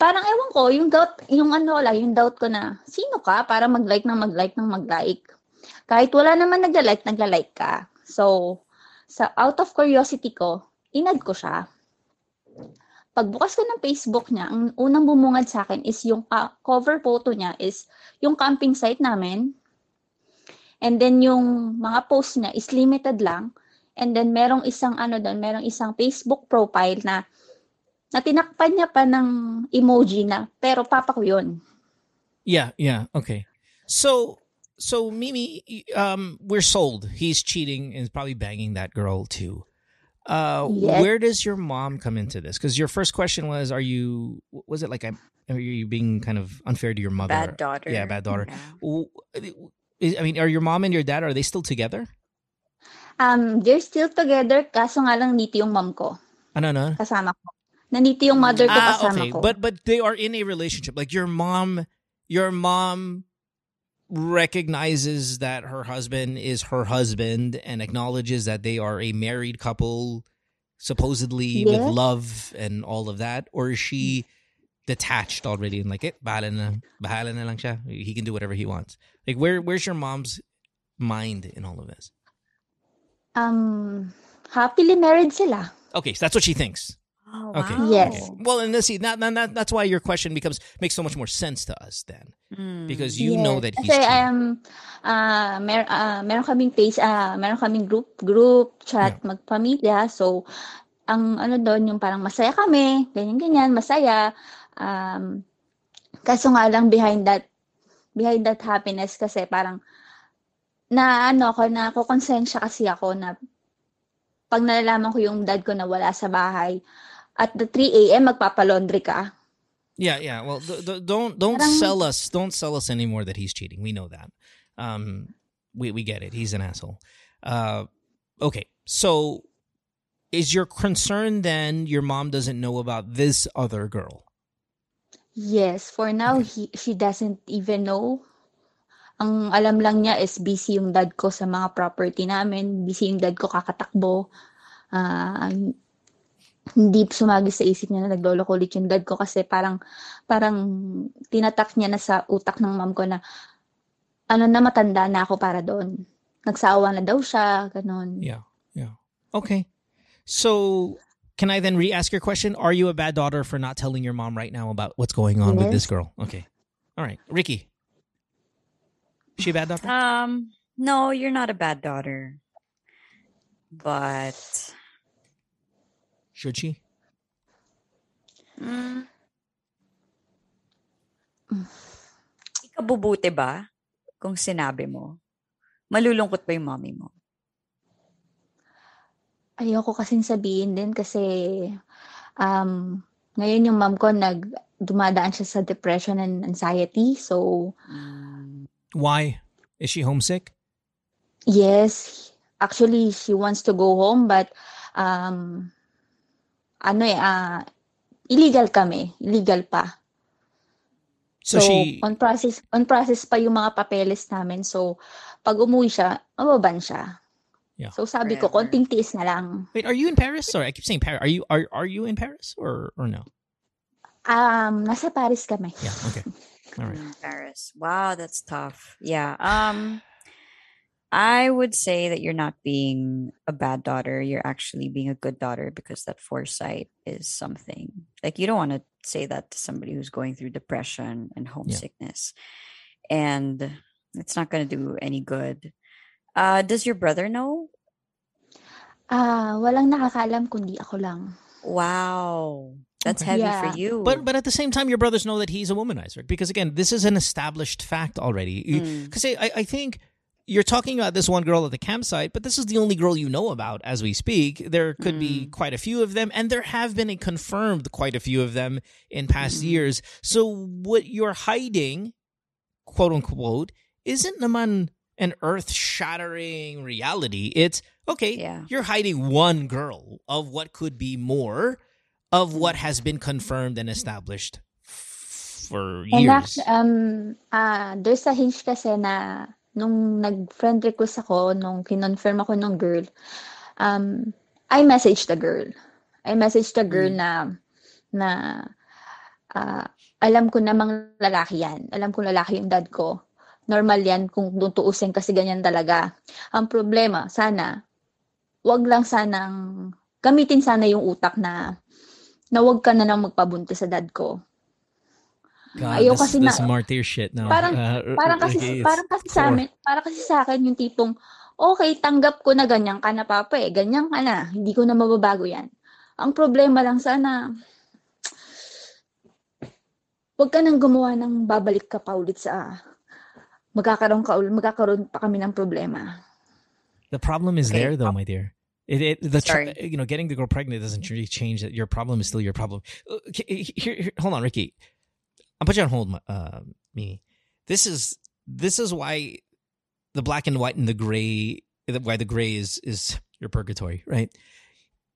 parang ewan ko, yung doubt, yung ano lang, yung doubt ko na, sino ka para mag-like ng mag-like ng mag-like? Kahit wala naman nagla-like, nagla-like ka. So, sa out of curiosity ko, inad ko siya. Pagbukas ko ng Facebook niya, ang unang bumungad sa akin is yung ka- cover photo niya is yung camping site namin. And then yung mga post niya is limited lang. And then merong isang ano doon, merong isang Facebook profile na na tinakpan niya pa ng emoji na, pero papa ko yun. Yeah, yeah. Okay. So, so Mimi, um, we're sold. He's cheating and probably banging that girl too. Uh, Yes. where does your mom come into this? Because your first question was, are you? Was it like I'm? Are you being kind of unfair to your mother? Bad daughter. Yeah, bad daughter. Yeah. I mean, are your mom and your dad are they still together? Um, they're still together, kaso nga lang nito yung mom ko, Ano no? kasama ko. Nandito yung mother ko Ah, kasama okay. ko. But but they are in a relationship. Like your mom, your mom recognizes that her husband is her husband and acknowledges that they are a married couple, supposedly with love and all of that, or is she detached already and like, it bahala bahala na lang siya. He can do whatever he wants. Like, where where's your mom's mind in all of this? um, happily married sila. Okay, so that's what she thinks. Oh, Okay. wow. Yes. Well, and this see that, that, that that's why your question becomes makes so much more sense to us then Mm. because you know that he's Kasi um, uh, mer uh, meron kaming page, uh, meron kaming group, group, chat, magpamilya. So, ang ano doon, yung parang masaya kami, ganyan-ganyan, masaya. Um, kaso nga lang behind that, behind that happiness kasi parang, na ano ako, na kukonsensya kasi ako na pag nalalaman ko yung dad ko na wala sa bahay, at the 3 a.m. magpapalaundry ka. Yeah, yeah. Well, th- th- don't don't Parang- sell us don't sell us anymore that he's cheating. We know that. Um, we we get it. He's an asshole. Uh, okay. So, is your concern then your mom doesn't know about this other girl? Yes, for now, he, she doesn't even know. Ang alam lang niya is busy yung dad ko sa mga property namin. Busy yung dad ko kakatakbo. Ah, hindi sumagi sa isip niya na nagloloko ulit yung dad ko kasi parang parang tinatak niya na sa utak ng mom ko na ano na matanda na ako para doon. Nagsawa na daw siya, ganun. Yeah, yeah. Okay. So, can I then re-ask your question? Are you a bad daughter for not telling your mom right now about what's going on with this Yes. girl? Okay. All right, Ricky. Is she a bad daughter? Um, no, you're not a bad daughter. But Should she? mm, ikabubuti ba kung sinabi mo? Malulungkot ba yung mommy mo? Ayoko kasing sabihin din kasi um, ngayon yung mom ko nag dumadaan siya sa depression and anxiety. So, Why? Is she homesick? yes, actually she wants to go home but um, ano eh, ah, illegal kami. Illegal pa. So, So, she on process, on process pa yung mga papeles namin. So, pag umuwi siya, mababan siya. Yeah. So, sabi ko, Forever. konting tiis na lang. Wait, are you in Paris? Sorry, I keep saying Paris. Are you are are you in Paris or or no? Um, nasa Paris kami. Yeah, okay. All right. Paris. Wow, that's tough. Yeah. Um I would say that you're not being a bad daughter. You're actually being a good daughter because that foresight is something. Like you don't want to say that to somebody who's going through depression and homesickness. And it's not going to do any good. Uh does your brother know? Ah, walang nakakaalam kundi ako lang. Wow. That's heavy Yeah. for you. But but at the same time, your brothers know that he's a womanizer because again, this is an established fact already. Mm. Because I, I think you're talking about this one girl at the campsite, but this is the only girl you know about as we speak. There could be Mm. quite a few of them, and there have been a confirmed quite a few of them in past Mm. years. So what you're hiding, quote unquote, isn't naman an earth shattering reality. It's okay, Yeah. you're hiding one girl of what could be more of what Mm. has been confirmed and established f- for And years. actually, um, ah, there's a hinge kasi na nung nag-friend request ako, nung kinonfirm ako ng girl, um, I messaged the girl. I messaged the girl Mm. na, na, ah, alam ko namang lalaki yan. Alam ko lalaki yung dad ko. Normal yan kung tutuusin kasi ganyan talaga. Ang problema, sana, wag lang sanang, gamitin sana yung utak na, na wag ka na nang magpabuntis sa dad ko. God, Ayaw this, kasi this na- martyr shit now. Parang- Uh, Parang kasi okay, parang kasi sa poor. amin, parang kasi sa akin yung tipong okay, tanggap ko na ganyan ka na papa eh. Ganyan ka na. Hindi ko na mababago 'yan. Ang problema lang sana Huwag ka nang gumawa ng babalik ka pa ulit sa magkakaroon ka magkakaroon pa kami ng problema. The problem is Okay, there, though, my dear. It, it the tr- Sorry. you know getting the girl pregnant doesn't really change that. Your problem is still your problem. Uh, Here, here, hold on, Ricky. I'll put you on hold, uh, me. This is this is why the black and white and the gray. Why the gray is is your purgatory, right?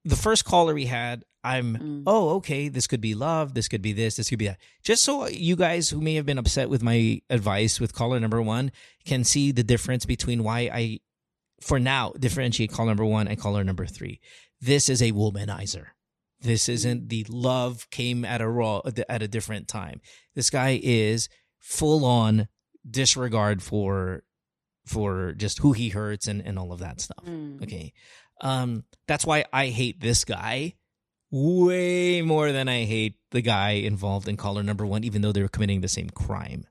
The first caller we had, I'm Mm. oh okay, this could be love, this could be this, this could be that. Just so you guys who may have been upset with my advice with caller number one can see the difference between why I for now differentiate caller number one and caller number three. This is a womanizer. This isn't the love came at a raw at a different time. This guy is full on disregard for for just who he hurts and, and all of that stuff. Mm. Okay. Um that's why I hate this guy way more than I hate the guy involved in caller number one, even though they're committing the same crime.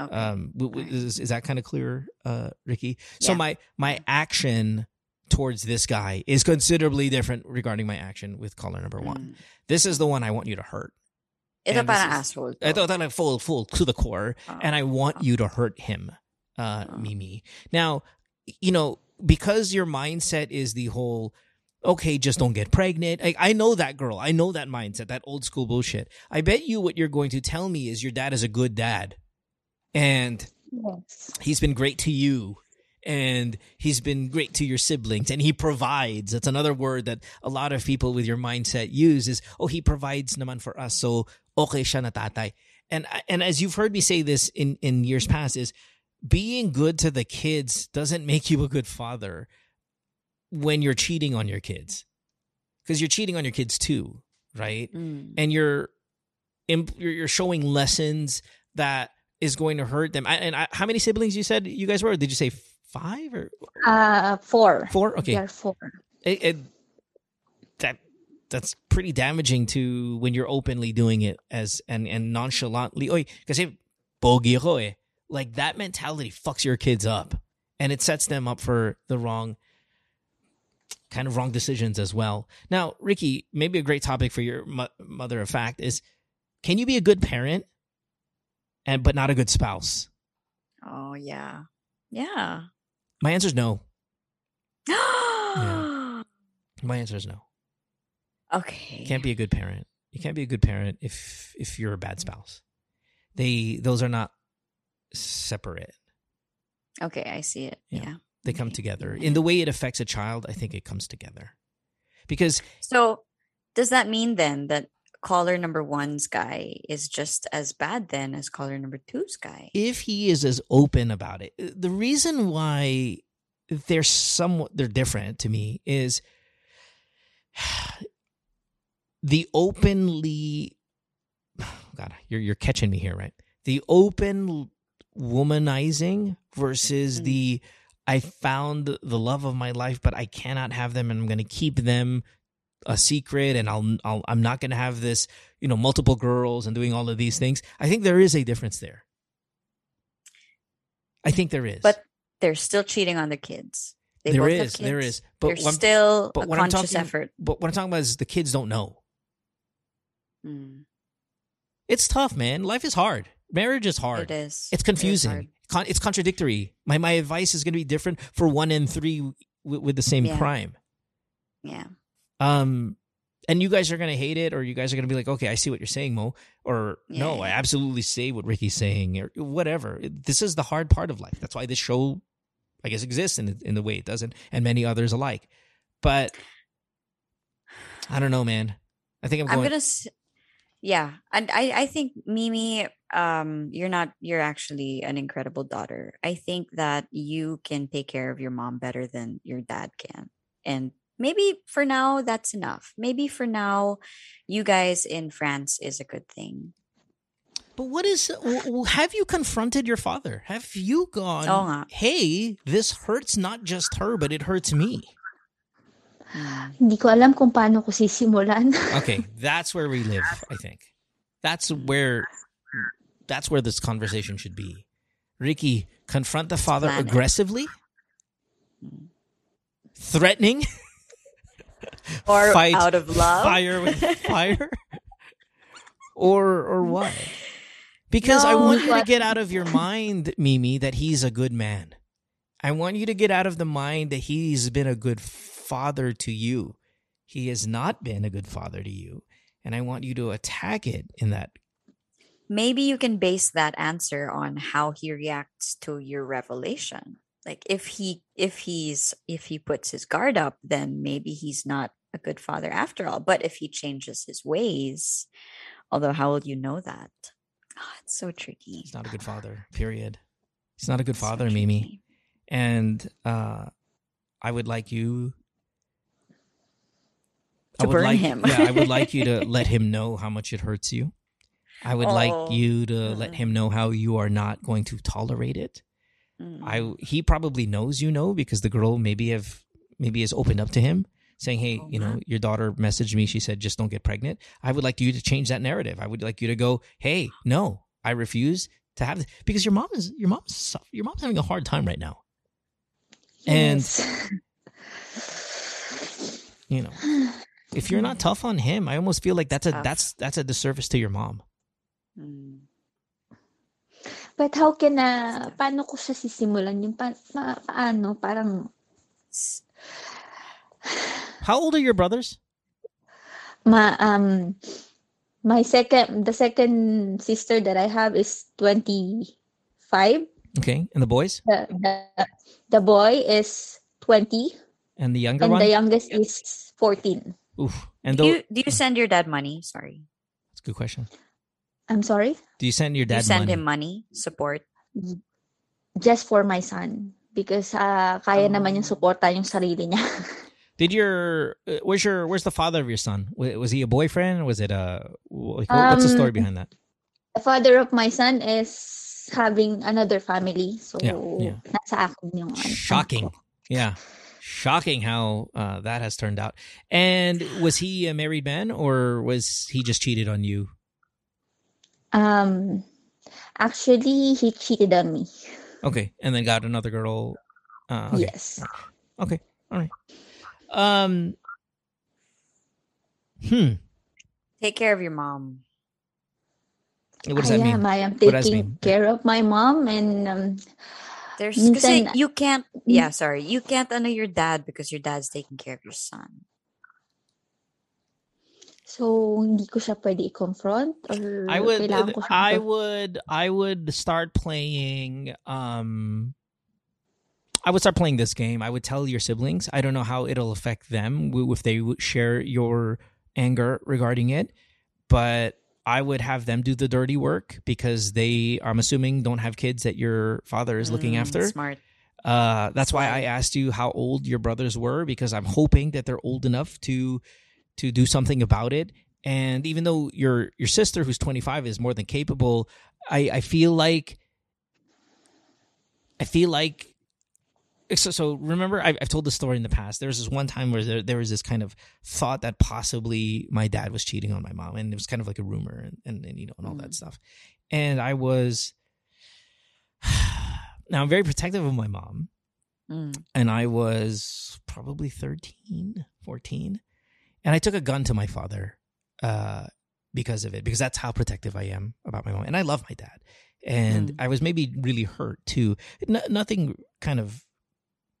Okay. Um, is, is that kind of clear, uh, Ricky? So Yeah. my my action towards this guy is considerably different regarding my action with caller number one. Mm. This is the one I want you to hurt. This parang is- asshole. to. Ito talaga full full to the core, Oh. and I want you to hurt him, uh, Oh. Mimi. Now, you know because your mindset is the whole. Okay, just don't get pregnant. Like, I know that girl. I know that mindset, that old school bullshit. I bet you what you're going to tell me is your dad is a good dad. And Yes. he's been great to you and he's been great to your siblings and he provides that's another word that a lot of people with your mindset use is oh he provides naman for us so okay siya na tatay and and as you've heard me say this in in years past is being good to the kids doesn't make you a good father when you're cheating on your kids because you're cheating on your kids too right Mm. and you're you're you're showing lessons that is going to hurt them. I, and I, how many siblings you said you guys were? Did you say five or Ah, four. four? Okay, We are four. It- it- that that's pretty damaging to when you're openly doing it as and and nonchalantly. Oy, kasi pogi ako eh. Like that mentality fucks your kids up, and it sets them up for the wrong kind of wrong decisions as well. Now, Ricky, maybe a great topic for your mo- mother of fact is: Can you be a good parent and but not a good spouse? Oh yeah. Yeah. My answer is no. My answer is no. Okay. You can't be a good parent. You can't be a good parent if if you're a bad spouse. They those are not separate. Okay, I see it. Yeah. Yeah. They come Okay. together. In the way it affects a child, I think it comes together. Because So does that mean then that caller number one's guy is just as bad then as caller number two's guy? if he is as open about it the reason why they're somewhat they're different to me is the openly god you're you're catching me here right the open womanizing versus Mm. the i found the love of my life but i cannot have them and i'm going to keep them a secret and I'll, I'll i'm not going to have this you know multiple girls and doing all of these things i think there is a difference there i think there is But they're still cheating on their kids. They there is there kids. is but There's what still but a conscious talking- effort. but what i'm talking about is the kids don't know Mm, it's tough man life is hard marriage is hard It is. it's It is confusing. Con- it's contradictory my my advice is going to be different for one and three w- with the same Yeah. crime Yeah. Um and you guys are going to hate it or you guys are going to be like okay i see what you're saying mo or Yeah, no i absolutely say what ricky's saying or whatever this is the hard part of life that's why this show i guess exists in, in the way it doesn't and many others alike but i don't know man i think i'm I'm going gonna. s- Yeah, and I I think Mimi, um, you're not. You're actually an incredible daughter. I think that you can take care of your mom better than your dad can, and maybe for now that's enough. Maybe for now, you guys in France is a good thing. But what is? w- w- Have you confronted your father? Have you gone? Oo nga. Hey, this hurts not just her, but it hurts me. Hmm. Hindi ko alam kung paano ko sisimulan. Okay, that's where we live. I think that's where that's where this conversation should be. Ricky, confront the father plan aggressively, hmm. threatening, Or Fight out of love. fire with fire, or or what? Because I want you to get out of your mind, Mimi, that he's a good man. I want you to get out of the mind that he's been a good father to you. He has not been a good father to you. And I want you to attack it in that. maybe you can base that answer on how he reacts to your revelation like if he if he's if he puts his guard up then maybe he's not a good father after all but if he changes his ways although how will you know that oh, it's so tricky He's not a good father, period. He's not a good So father, Mimi. And uh, I would like you. I To would burn like, him. yeah, I would like you to let him know how much it hurts you. I would like Oh. you to let Mm. him know how you are not going to tolerate it. Mm. I he probably knows you know because the girl maybe have maybe has opened up to him saying, "Hey, you know, your daughter messaged me. She said just don't get pregnant." I would like you to change that narrative. I would like you to go, "Hey, no, I refuse to have this because your mom is your mom's your mom's having a hard time right now." And you know, if you're not tough on him, I almost feel like that's a Tough. that's that's a disservice to your mom. Mm. But how can na, paano ko siya sisimulan? Yung pa, pa- paano? Parang, How old are your brothers? ma, um, my second, the second sister that I have is 25. Okay, and the boys The, the, the boy is 20. and the younger And one. the youngest is 14. Oof. And do the, you do you send your dad money sorry that's a good question. I'm sorry? Do you send your do you send money? him money support Just for my son. Because ah, kaya naman yung Oh. suporta yung sarili niya. Did your uh, where's your where's the father of your son? Was he a boyfriend? Was it a wh- like, what- what's the story Um, behind that? the father of my son is having another family. So, Yeah, yeah. nasa akin yung ano, Shocking. Yeah. Shocking how uh, that has turned out. And was he a married man or was he just cheated on you? Um, actually, he cheated on me. Okay. And then got another girl. Uh, okay. Yes. Okay. All right. Um. Hmm. take care of your mom What does I that mean? am. I am What does that taking care of my mom and um, There's kasi Minsan- you can't yeah, sorry. You can't honor your dad because your dad's taking care of your son. So hindi ko siya pwede i-confront or I would ko siyang I would I would start playing um I would start playing this game. I would tell your siblings. I don't know how it'll affect them if they w- share your anger regarding it, but I would have them do the dirty work because they, I'm assuming, don't have kids that your father is looking Mm, after. Smart. Uh, that's why I asked you how old your brothers were because I'm hoping that they're old enough to to do something about it. And even though your your sister, who's 25, is more than capable, I I feel like I feel like so. So remember, I've, I've told the story in the past. There was this one time where there, there was this kind of thought that possibly my dad was cheating on my mom, and it was kind of like a rumor, and and, and you know, and all that stuff. And I was now I'm very protective of my mom Mm. and I was probably 13, 14. And I took a gun to my father uh, because of it, because that's how protective I am about my mom. And I love my dad. And Mm. I was maybe really hurt too. N- nothing kind of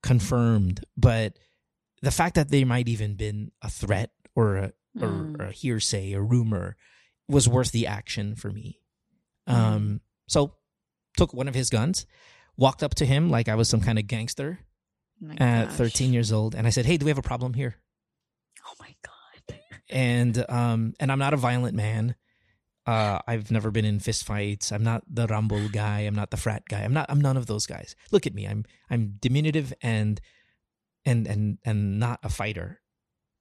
confirmed, but the fact that there might even been a threat or a, Mm. or a hearsay, a rumor, was worth the action for me. Um, so took one of his guns, walked up to him like I was some kind of gangster Oh at gosh. 13 years old, and I said, "Hey, do we have a problem here?" And um, and I'm not a violent man. Uh, I've never been in fist fights. I'm not the rumble guy. I'm not the frat guy. I'm not. I'm none of those guys. Look at me. I'm I'm diminutive and and and and not a fighter.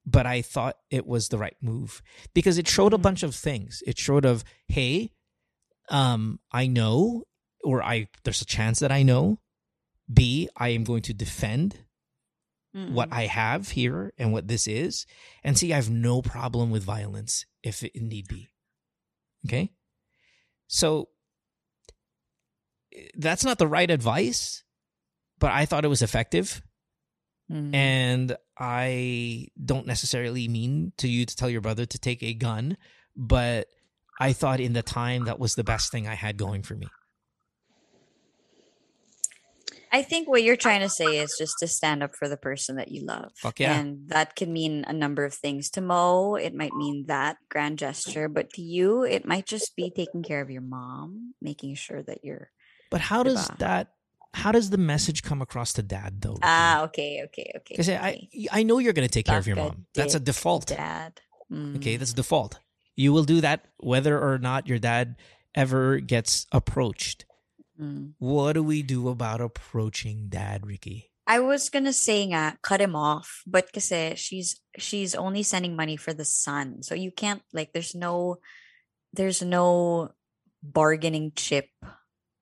But I thought it was the right move because it showed a bunch of things. It showed of, hey, um, I know, or I there's a chance that I know. B, I am going to defend what Mm-mm. I have here and what this is. And see, I have no problem with violence if it need be. Okay. So that's not the right advice, but I thought it was effective. Mm. And I don't necessarily mean to you to tell your brother to take a gun, but I thought in the time that was the best thing I had going for me. I think what you're trying to say is just to stand up for the person that you love. Fuck yeah. And that can mean a number of things. To Mo, it might mean that grand gesture, but to you, it might just be taking care of your mom, making sure that you're But how does Diba? that, how does the message come across to dad though? Ah, okay, okay, okay. Because I, okay. I I know you're going to take care of your mom. That's a default. Dad. Okay, Mm. that's default. You will do that whether or not your dad ever gets approached. Mm. What do we do about approaching dad, Ricky? I was gonna say nga, cut him off, but kasi she's she's only sending money for the son, so you can't like. There's no, there's no bargaining chip.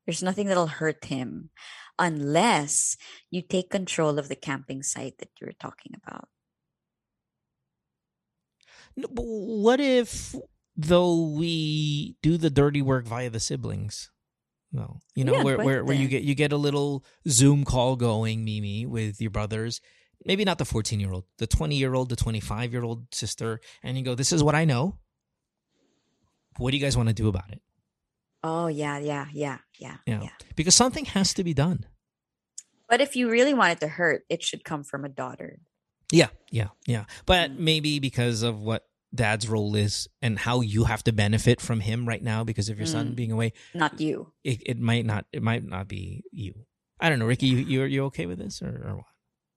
There's nothing that'll hurt him, unless you take control of the camping site that you were talking about. No, but what if though we do the dirty work via the siblings? No, you know Yeah, where where, where you get you get a little Zoom call going, Mimi, with your brothers. Maybe not the fourteen year old, the twenty year old, the twenty five year old sister, and you go, "This is what I know. What do you guys want to do about it?" Oh yeah, yeah, yeah, yeah, Yeah. yeah. Because something has to be done. But if you really want it to hurt, it should come from a daughter. Yeah, yeah, yeah. But Mm. maybe because of what dad's role is and how you have to benefit from him right now because of your son Mm. being away, Not you. it, it might not it might not be you. I don't know, Ricky. You you you okay with this or, or what?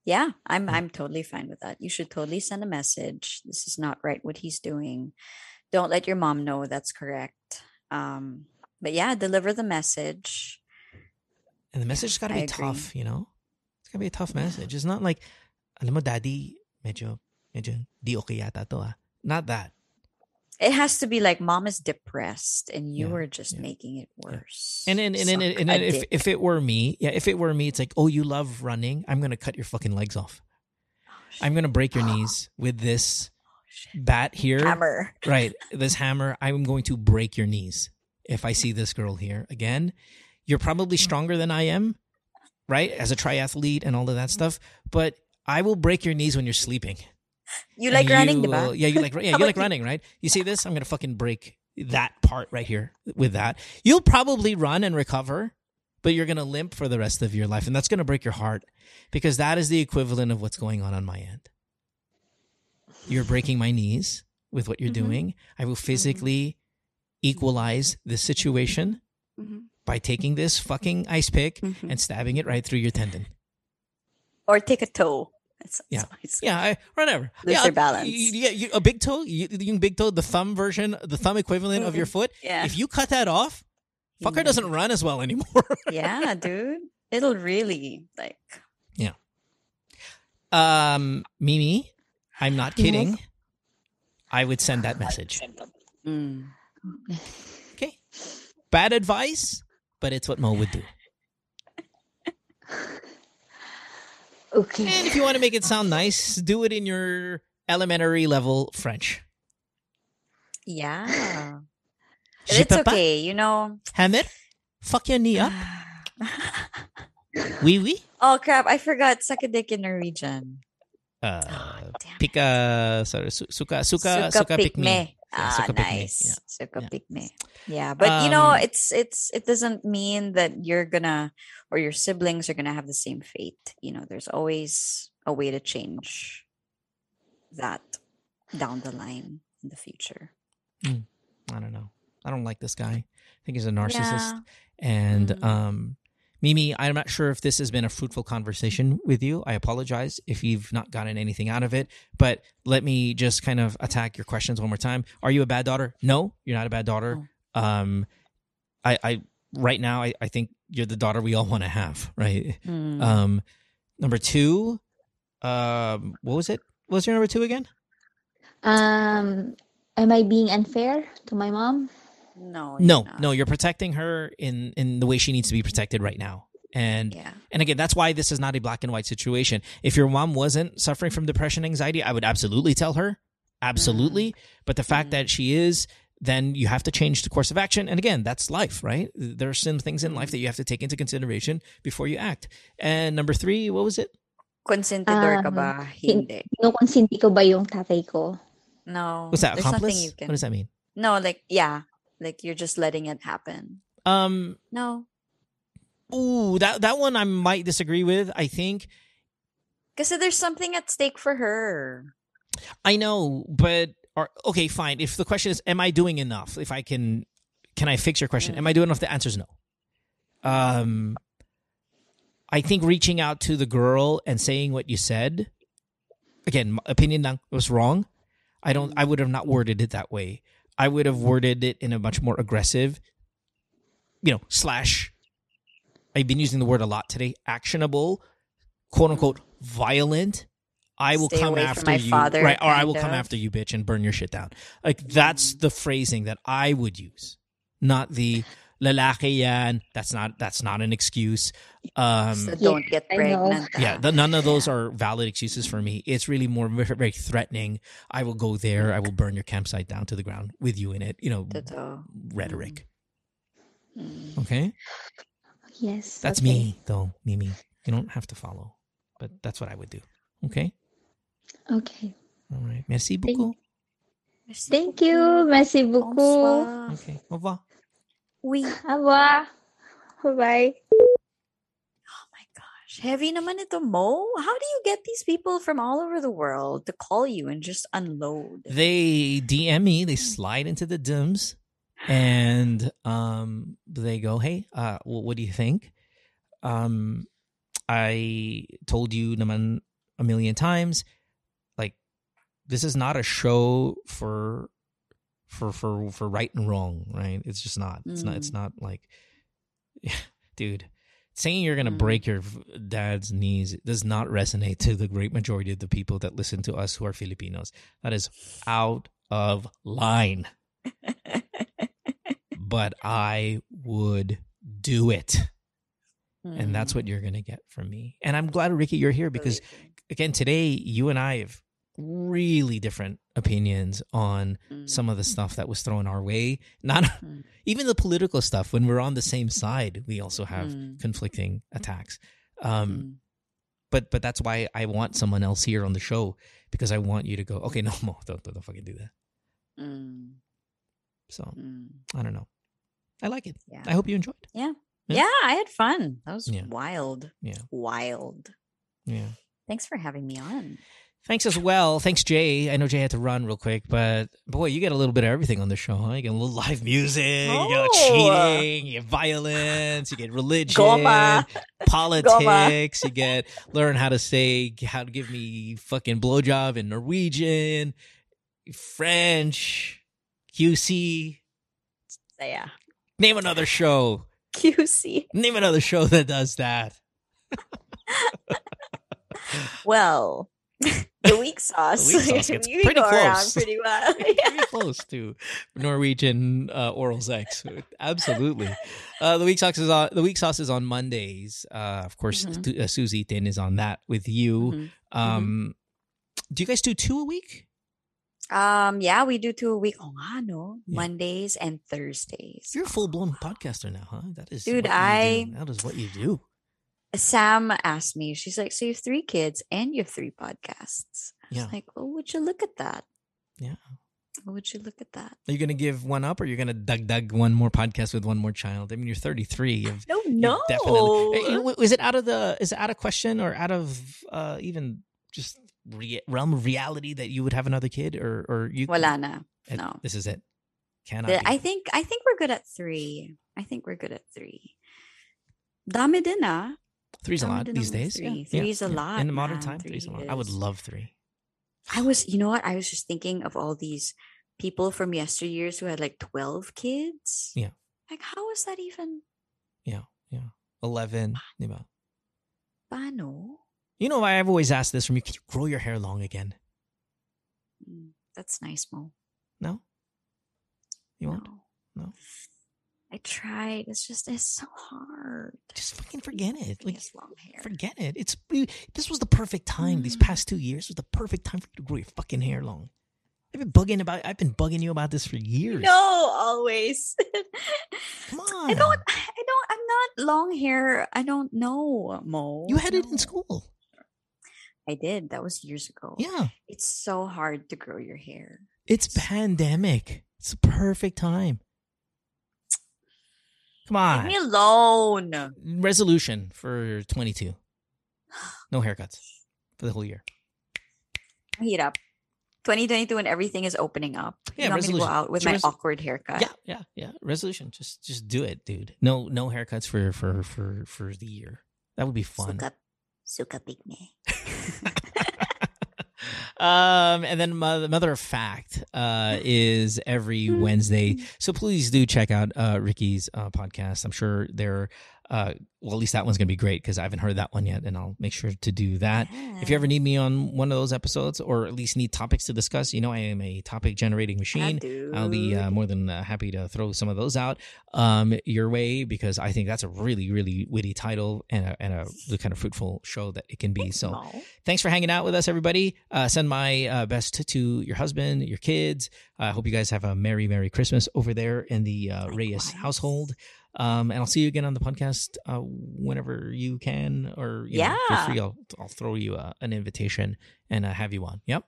Yeah, I'm Yeah. I'm totally fine with that. You should totally send a message. This is not right what he's doing. Don't let your mom know that's correct. Um but yeah, deliver the message. And the message has got to be agree. tough, you know. It's got to be a tough message. It's not like, alam mo, daddy, medyo medyo di okay yata to ah. Not that. It has to be like mom is depressed and you Yeah, are just yeah, making it worse. And then and then Suck and a then if if it were me, yeah, if it were me, it's like, oh, you love running. I'm gonna cut your fucking legs off. Oh, I'm gonna break your knees with this oh, bat here. hammer. Right. This hammer, I'm going to break your knees if I see this girl here again. You're probably mm. stronger than I am, right? As a triathlete and all of that mm. stuff. But I will break your knees when you're sleeping. You like running, you diba? Yeah, you like yeah, you like running, right? You see this? I'm gonna fucking break that part right here with that. You'll probably run and recover, but you're gonna limp for the rest of your life, and that's gonna break your heart because that is the equivalent of what's going on on my end. You're breaking my knees with what you're Mhm. doing. I will physically equalize the situation Mhm. by taking this fucking ice pick Mhm. and stabbing it right through your tendon. Or take a toe. It's Yeah. always- Yeah, I, whatever. Lose yeah, their balance. Yeah, you, a big toe, you, you big toe, the thumb version, the thumb equivalent of your foot. Yeah. If you cut that off, fucker Yeah. doesn't run as well anymore. yeah, dude. It'll really like Yeah. um, Mimi, I'm not kidding. I would send that message. mm. Okay. Bad advice, but it's what Mo would do. Okay. And if you want to make it sound nice, do it in your elementary level French. Yeah. It's okay, you know. Hammer, fuck your knee up. Oui, oui. oh crap, I forgot suck a dick in Norwegian. Uh, Damn pika, sorry, su- suka, suka, suka, pick me. Yeah, ah, suka nice. Yeah. Suka Yeah. pick me. Yeah, but you know, Um, it's it's it doesn't mean that you're gonna or your siblings are gonna have the same fate. You know, there's always a way to change that down the line in the future. I don't know. I don't like this guy. I think he's a narcissist. Yeah. And Mm. um, Mimi, I'm not sure if this has been a fruitful conversation with you. I apologize if you've not gotten anything out of it. But let me just kind of attack your questions one more time. Are you a bad daughter? No, you're not a bad daughter. Um, I, I right now, I, I think you're the daughter we all want to have, right? Mm. Um, number two, um, what was it? What was your number two again? Um, am I being unfair to my mom? no, you're No, not. no, you're protecting her in in the way she needs to be protected right now. And Yeah. and again, that's why this is not a black and white situation. If your mom wasn't suffering from depression, anxiety, I would absolutely tell her, absolutely. But the fact that she is, then you have to change the course of action. And again, that's life, right? There are some things in life that you have to take into consideration before you act. And number three, what was it? Consentidor ka ba? Hindi. Kinukonsinti ko ba yung tatay ko? No. What's that? There's nothing Accomplice? you can. What does that mean? No, like yeah, like you're just letting it happen. Um, No, ooh, that that one I might disagree with. I think because there's something at stake for her. I know, but or, okay, fine. If the question is, am I doing enough? If I can, can I fix your question? Am I doing enough? The answer is no. Um, I think reaching out to the girl and saying what you said, again, opinion was wrong. I don't. I would have not worded it that way. I would have worded it in a much more aggressive, you know, slash. I've been using the word a lot today. Actionable, quote unquote, violent. I will Stay come away from after my you, father, right? Or I will kind come after you, bitch, and burn your shit down. Like that's the phrasing that I would use, not the lalaki yan. That's not that's not an excuse. Um, so Yeah, don't get pregnant. yeah, the, none of those are valid excuses for me. It's really more very, very threatening. I will go there. I will burn your campsite down to the ground with you in it. You know, Totoo. rhetoric. Mm. Okay, Yes. that's okay. me though, Mimi. You don't have to follow, but that's what I would do. Okay, Okay. all right. Merci beaucoup. Merci Thank you. Merci beaucoup. Bonsoir. Okay, au revoir. Oui. Au revoir. Bye-bye. Oh my gosh. Heavy naman ito, Mo. How do you get these people from all over the world to call you and just unload? They DM me. They slide into the DMs, and um, they go, "Hey, uh, wh- what do you think?" Um, I told you naman a million times, like this is not a show for for for for right and wrong, right? It's just not. It's not. It's not like, dude. Saying you're gonna Mm. break your dad's knees does not resonate to the great majority of the people that listen to us who are Filipinos. That is out of line. but I would do it. And that's what you're going to get from me. And I'm glad, Ricky, you're here because, again, today you and I have really different opinions on Mm. some of the stuff that was thrown our way. Not Mm. even the political stuff. When we're on the same side, we also have Mm. conflicting attacks. Um, Mm. but but that's why I want someone else here on the show because I want you to go. Okay, no, Mo, don't don't, don't fucking do that. Mm. So Mm. I don't know. I like it. Yeah. I hope you enjoyed. Yeah. Yeah. Yeah, I had fun. That was Yeah. wild. Yeah. Wild. Yeah. Thanks for having me on. Thanks as well. Thanks, Jay. I know Jay had to run real quick, but boy, you get a little bit of everything on the show, huh? You get a little live music, you get Oh. cheating, you get violence, you get religion, Goma. politics, you get learn how to say how to give me fucking blowjob in Norwegian, French, QC. Yeah. Name another show. QC. Name another show that does that. Well, the weak sauce. The weak sauce gets you pretty go around close. pretty well. pretty close to Norwegian uh, oral sex. Absolutely. Uh, the week sauce is on the week sauce is on Mondays. Uh, of course, Mhm. Su- uh, Susie Tin is on that with you. Mhm. Um, do you guys do two a week? Um, yeah, we do two a week. Oh, nga, no? Yeah. Mondays and Thursdays. You're a full blown podcaster now, huh? That is, Dude, I- that is what you do. Sam asked me, she's like, So you have three kids and you have three podcasts. I was Yeah. like, well, would you look at that? Yeah. Would you look at that? Are you gonna give one up, or you're gonna dug dug one more podcast with one more child? I mean, you're 33. You've, No, no. definitely. Eh, Is it out of the? Is it out of question, or out of uh, even just rea- realm of reality that you would have another kid, or or you? Wala na. Eh, No. This is it. Cannot. The-. I think I think we're good at three. I think we're good at three. Dami din ah. Three's a I'm lot these days. three. Yeah, Three's yeah, a lot, in the modern man. time. Three's a Three lot. I would love three. I was, you know what? I was just thinking of all these people from yesteryears who had like 12 kids. Yeah. Like, how was that even? Yeah, yeah. Eleven. diba? Paano? You know, why I've always asked this from you. Can you grow your hair long again? Mm, That's nice, Mo. No. You won't. No. No. I tried. It's just, it's so hard. Just fucking forget it. Like, long hair. forget it. It's this was the perfect time. These Mm. past two years was the perfect time for you to grow your fucking hair long. I've been bugging about. I've been bugging you about this for years. No, always. Come on. I don't. I don't. I'm not long hair. I don't know, Mo. You had it in school. I did. That was years ago. Yeah. It's so hard to grow your hair. It's pandemic. It's the perfect time. Come on. Leave me on. alone. Resolution for 22. No haircuts for the whole year. Heat up. 2022 and everything is opening up. Yeah, you want me to go out with my res- awkward haircut? Yeah, yeah, yeah. Resolution. Just just do it, dude. No no haircuts for for for for the year. That would be fun. Suka, suka pygmy. Um, and then mother, mother of fact uh, is every Wednesday. So please do check out uh, Ricky's uh, podcast. I'm sure they're uh, well, at least that one's gonna be great because I haven't heard that one yet, and I'll make sure to do that. If you ever need me on one of those episodes, or at least need topics to discuss, you know I am a topic generating machine. I'll be uh, more than uh, happy to throw some of those out um, your way because I think that's a really, really witty title and a, and a the kind of fruitful show that it can be. So thanks for hanging out with us, everybody. Uh, send my uh, best to your husband, your kids. I hope you guys have a merry, merry Christmas over there in the uh, Reyes household. Um, and I'll see you again on the podcast uh, whenever you can, or you know, feel free. I'll, I'll throw you uh, an invitation and uh, have you on. Yep,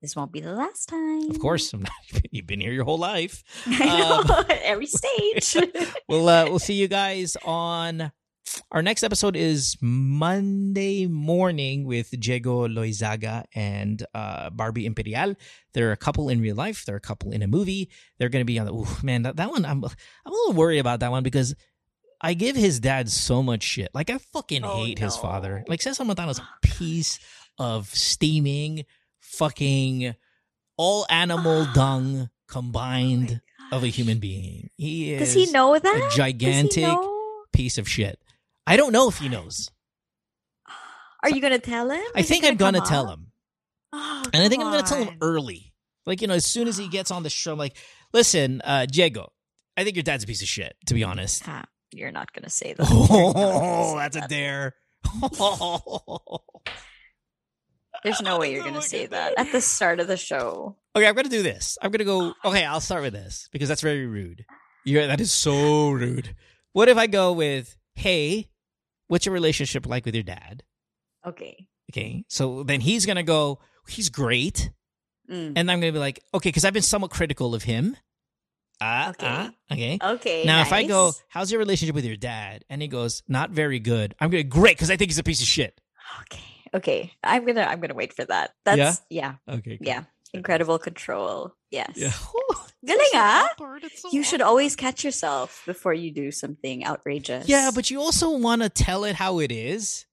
This won't be the last time. of course. I'm not, you've been here your whole life. I know. Um, every stage. we'll uh, we'll see you guys on our next episode is Monday morning with Diego Loizaga and uh, Barbie Imperial. They're a couple in real life. They're a couple in a movie. They're going to be on the. Ooh, man, that, that one I'm I'm a little worried about that one because I give his dad so much shit. Like I fucking Oh, hate his father. Like Cesar Montano's a piece of steaming fucking all animal dung combined of a human being. He is Does he know that? a gigantic piece of shit. I don't know if he knows. Are you gonna tell him? I Is it think I'm gonna tell up? him, Oh, and I think I'm gonna tell him early. Like you know, as soon as he gets on the show, I'm like, listen, uh, Diego, I think your dad's a piece of shit. To be honest. Ah, you're not gonna say that. You're not gonna Oh, say that's a dare. There's no way you're gonna say that at the start of the show. Okay, I'm gonna do this. I'm gonna go. Okay, I'll start with this because that's very rude. Yeah, that is so rude. What if I go with, "Hey, what's your relationship like with your dad?" Okay. Okay, so then he's gonna go, "He's great," Mm. and I'm gonna be like, "Okay," because I've been somewhat critical of him. Ah, Okay. ah, okay. Okay. Now, if I go, "How's your relationship with your dad?" and he goes, "Not very good," I'm gonna great because I think he's a piece of shit. Okay. Okay, I'm gonna I'm gonna wait for that. That's yeah, Okay. good. yeah. Incredible control. Yes. Yeah. Galing ah. So You should always catch yourself before you do something outrageous. Yeah, but you also want to tell it how it is.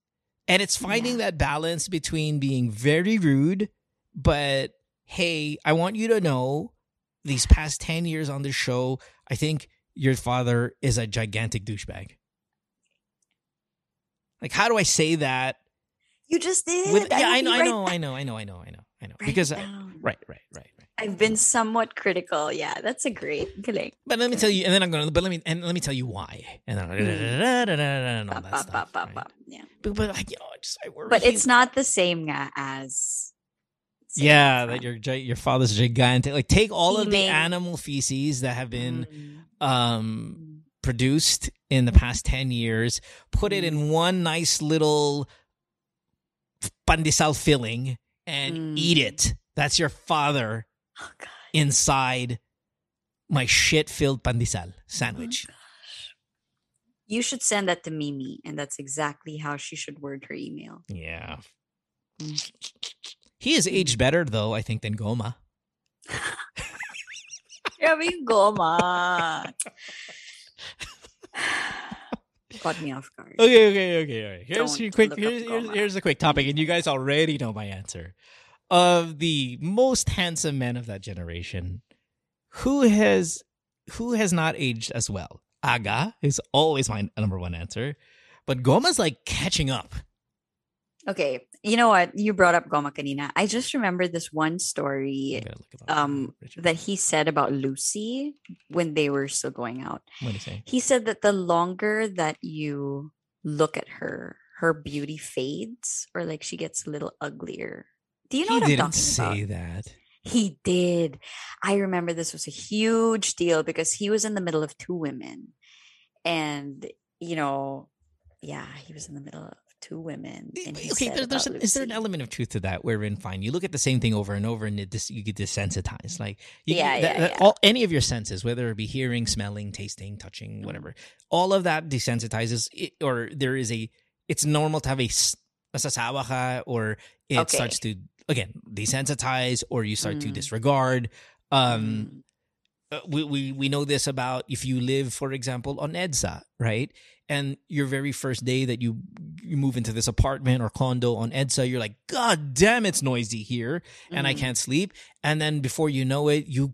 And it's finding that balance between being very rude, but hey, I want you to know these past 10 years on this show, I think your father is a gigantic douchebag. Like, how do I say that? you just did. With, yeah, I hope know, you I know, I know, I know, I know, I know, I know. Because, I, right, right, right, right. I've been somewhat critical. Yeah, that's a great. Galing. But let me tell you, and then I'm going to, but let me, and let me tell you why. And then, and all that bop, stuff. bop, right? bop. Yeah, But, but like, you know, just, I worry. but it's not the same as. Yeah, that your your father's gigantic. Like take all of the animal feces that have been Mm. um produced in the past 10 years, put it in one nice little pandesal filling and eat Mm. it. That's your father Oh, God. inside my shit-filled pandesal sandwich. You should send that to Mimi, and that's exactly how she should word her email. Yeah. Mm. He is aged better though, I think, than Goma. Grabe yung goma. Caught me off guard. Okay, okay, okay. All right. Here's Don't your quick. Here's, here's here's a quick topic, and you guys already know my answer. Of the most handsome men of that generation, who has who has not aged as well? Aga is always my number one answer, but Goma's like catching up. Okay, you know what? You brought up Goma kanina. I just remembered this one story gotta look it up. um, that he said about Lucy when they were still going out. what do you say? He said that the longer that you look at her, her beauty fades or like she gets a little uglier. Do you know he what I'm talking say about? that. He did. I remember this was a huge deal because he was in the middle of two women. And, you know, yeah, he was in the middle of two women. And he okay, there, there's an, is there an element of truth to that? Wherein, fine, you look at the same thing over and over, and it dis, you get desensitized. Like, you, Yeah, that- yeah, that- yeah. all any of your senses, whether it be hearing, smelling, tasting, touching, Mm-hmm. whatever, all of that desensitizes. It, or there is a, it's normal to have a nasasawa or it Okay. starts to again desensitize, or you start to Mm. disregard. Um, Mm. uh, we, we we know this about if you live, for example, on EDSA, right? And your very first day that you you move into this apartment or condo on EDSA, you're like, God damn, it's noisy here, and I Mm. can't sleep. And then before you know it, you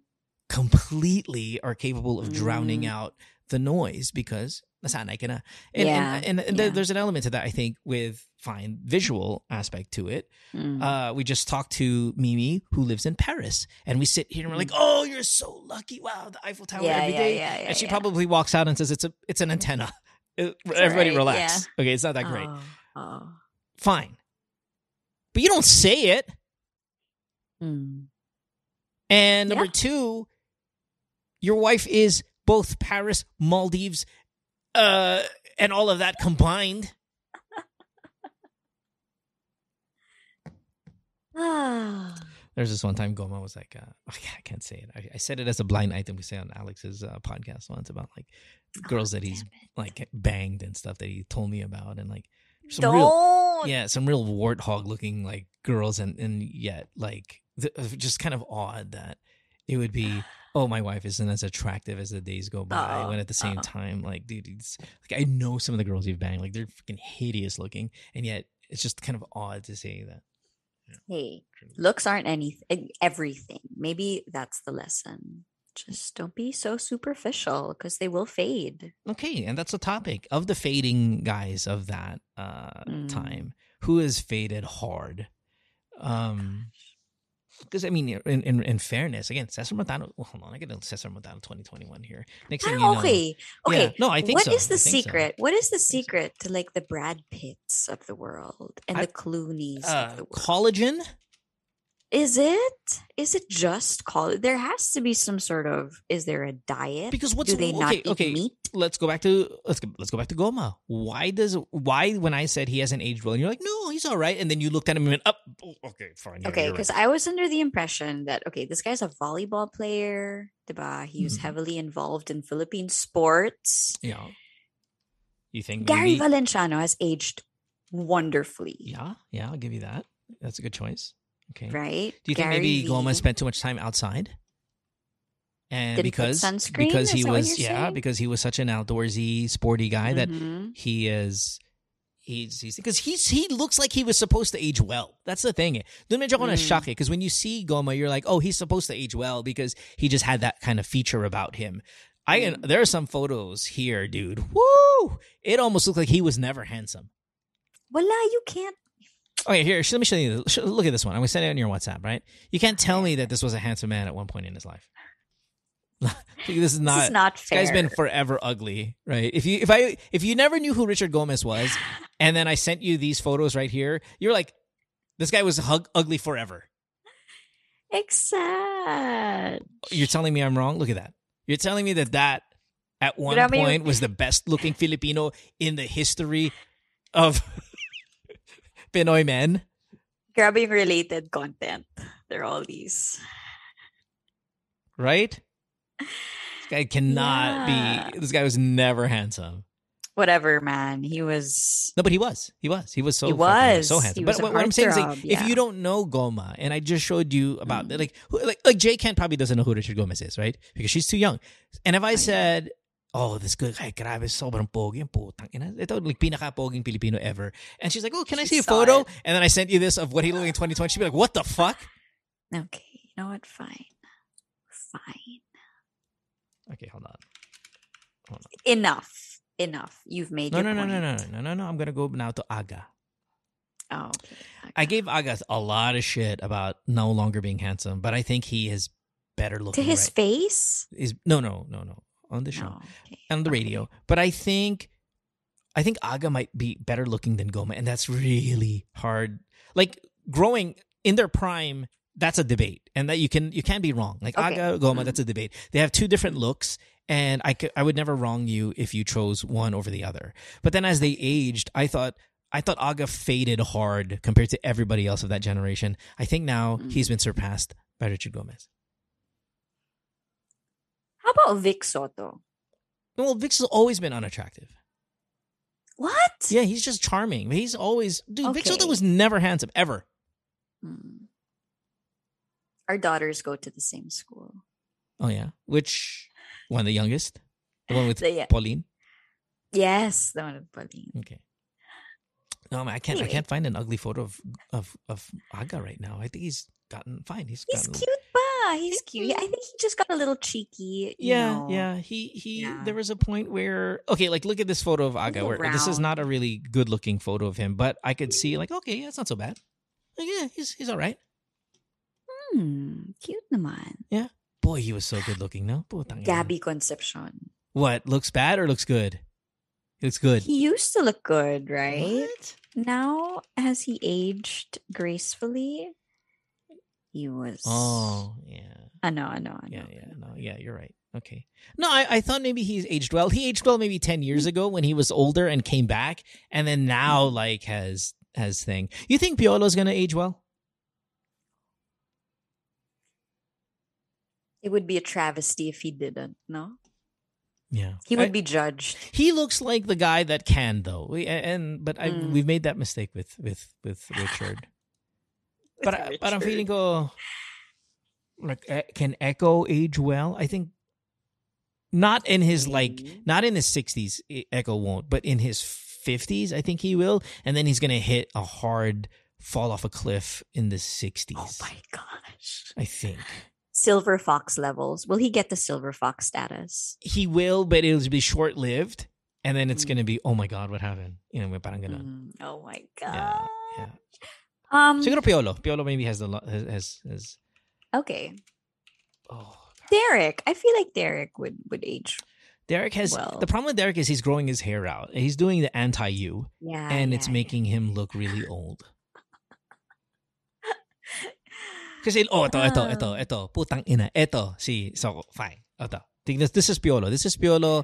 completely are capable of drowning Mm. out the noise because nasanay ka na. And, Yeah, and, and, and yeah. there's an element to that, I think, with fine visual aspect to it. Mm. Uh, we just talked to Mimi, who lives in Paris, and we sit here and we're like, "Oh, you're so lucky! Wow, the Eiffel Tower. Yeah, every yeah, day." yeah, and she probably walks out and says, "It's a, it's an antenna." Everybody right, relax. Okay, it's not that great. Oh, oh. Fine, but you don't say it. Mm. And number two, your wife is both Paris, Maldives, uh, and all of that combined. There's this one time Goma was like, uh, I can't say it. I, I said it as a blind item we say on Alex's uh, podcast once about like girls that he's like banged and stuff that he told me about and like some Don't. yeah some real warthog looking like girls and and yet like th- just kind of odd that it would be oh my wife isn't as attractive as the days go by Uh-oh, when at the same time like dude it's like I know some of the girls you've banged like they're freaking hideous looking and yet it's just kind of odd to say that Hey, looks aren't anything, everything. Maybe that's the lesson. Just don't be so superficial because they will fade. Okay, and that's the topic of the fading guys of that uh Mm. time. Who is faded hard? Um because I mean, in, in in fairness, again, Cesar Montano. Well, hold on, I get a Cesar Montano 2021 here. Next thing you know, okay, okay. Yeah, no, I think What so. is the think so. secret? What is the so. secret to like the Brad Pitts of the world and I- the Clooney's uh, of the world? collagen. Is it? Is it just call? There has to be some sort of. Is there a diet? Because what's do they not okay? eat okay, meat? let's go back to let's go, let's go back to Goma. Why does why when I said he hasn't aged well, and you're like, no, he's all right, and then you looked at him and went, up. oh, okay, fine. Okay, because right. I was under the impression that okay, this guy's a volleyball player, diba? He was Mhm. heavily involved in Philippine sports. yeah, you think Gary maybe Valenciano has aged wonderfully. Yeah, yeah, I'll give you that. That's a good choice. Okay. Right? Do you think Gary maybe. Goma spent too much time outside? And Didn't because because he that was yeah saying? because he was such an outdoorsy sporty guy that Mhm. he is he's he's because he's he looks like he was supposed to age well. That's the thing. Doon medyo ako Mm. na-shock eh, because when you see Goma, you're like, oh, he's supposed to age well because he just had that kind of feature about him. I Mm. there are some photos here, dude. Woo! It almost looked like he was never handsome. Wala, you can't. Okay, here, let me show you. Look at this one. I'm gonna send it on your WhatsApp, right? You can't tell me that this was a handsome man at one point in his life. this is not. this is not this fair. guy's been forever ugly, right? If you if I if you never knew who Richard Gomez was, and then I sent you these photos right here, you're like, this guy was hug- ugly forever. Exact. You're telling me I'm wrong? Look at that. You're telling me that that at one point was the best looking Filipino in the history of Pinoy men. Grabbing related content. They're all these. right? This guy cannot Yeah. be. This guy was never handsome. Whatever, man. He was. No, but he was. He was. He was so. He was. so He handsome. was but what, I'm saying is, like, heartthrob, if you don't know Goma, and I just showed you about Mm. like, who, like, like Jay Kent probably doesn't know who Richard Gomez is, right? Because she's too young. And if I said, "Oh, this good guy, grabe, sobrang pogi, ang putang ina, ito like pinaka poging Filipino ever," and she's like, "Oh, can I see a photo?" it. And then I sent you this of what he looked like in 2020. She'd be like, "What the fuck?" Okay. You know what? Fine. Fine. Okay, hold on. Enough. Enough. You've made No, your no, no, no, point. no, no, no, no. I'm gonna go now to Aga. Oh, okay. I gave Aga a lot of shit about no longer being handsome, but I think he is better looking. to his right- face. Is no, no, no, no. On the show, No. Okay. on the radio. But I think, I think Aga might be better looking than Goma, and that's really hard. Like growing in their prime, that's a debate, and that you can you can be wrong. Like Okay. Aga, Goma, Mhm. that's a debate. They have two different looks. And I, could, I would never wrong you if you chose one over the other. But then as they aged, I thought I thought Aga faded hard compared to everybody else of that generation. I think now Mm. he's been surpassed by Richard Gomez. How about Vic Sotto? Well, Vic's has always been unattractive. What? Yeah, he's just charming. He's always dude. Vic Sotto was never handsome ever. Hmm. Our daughters go to the same school. Oh yeah, which one? The youngest, the one with The- yeah. Pauline. Yes, the one with Pauline. Okay. No, man, I can't. I can't find an ugly photo of of of Aga right now. I think he's gotten fine. He's He's gotten, cute, pa. He's cute. I think he just got a little cheeky. you Yeah, know. yeah. He he. Yeah. There was a point where okay, like look at this photo of Aga. Where this is not a really good looking photo of him, but I could see like okay, yeah, it's not so bad. Like, yeah, he's he's all right. Hmm, cute naman. Yeah, boy, he was so good looking. No, Gabby Concepcion. What looks bad or looks good? Looks good. He used to look good, right? What? Now, has he aged gracefully? He was. Oh yeah. I know, I know, I know. Yeah, yeah, no, yeah, you're right. Okay. No, I, I thought maybe he's aged well. He aged well maybe ten years ago when he was older and came back, and then now like has has thing. You think Piolo's gonna age well? It would be a travesty if he didn't, no? Yeah, He would I- be judged. He looks like the guy that can though, We- and but I, Mm. we've made that mistake with with with Richard. But I, but I'm feeling go like eh, can Echo age well? I think not in his like Mm. not in his 60s E- Echo won't, but in his 50s I think he will, and then he's gonna hit a hard fall off a cliff in the 60s. Oh my gosh. I think Silver Fox levels. Will he get the Silver Fox status? he will, but it'll be short lived, and then it's Mm. gonna be oh my god, what happened? You know, parang ganun. Mm, Oh my god. Yeah, yeah. Um. Siguro Piolo. Piolo maybe has the has has, has Okay. oh. Derek. I feel like Derek would would age. Derek has Well- the problem with Derek is he's growing his hair out. He's doing the anti you, Yeah. and it's yeah, making him look really old. Kasi oh ito ito ito ito putang ina ito si so fine ito this is Piolo this is Piolo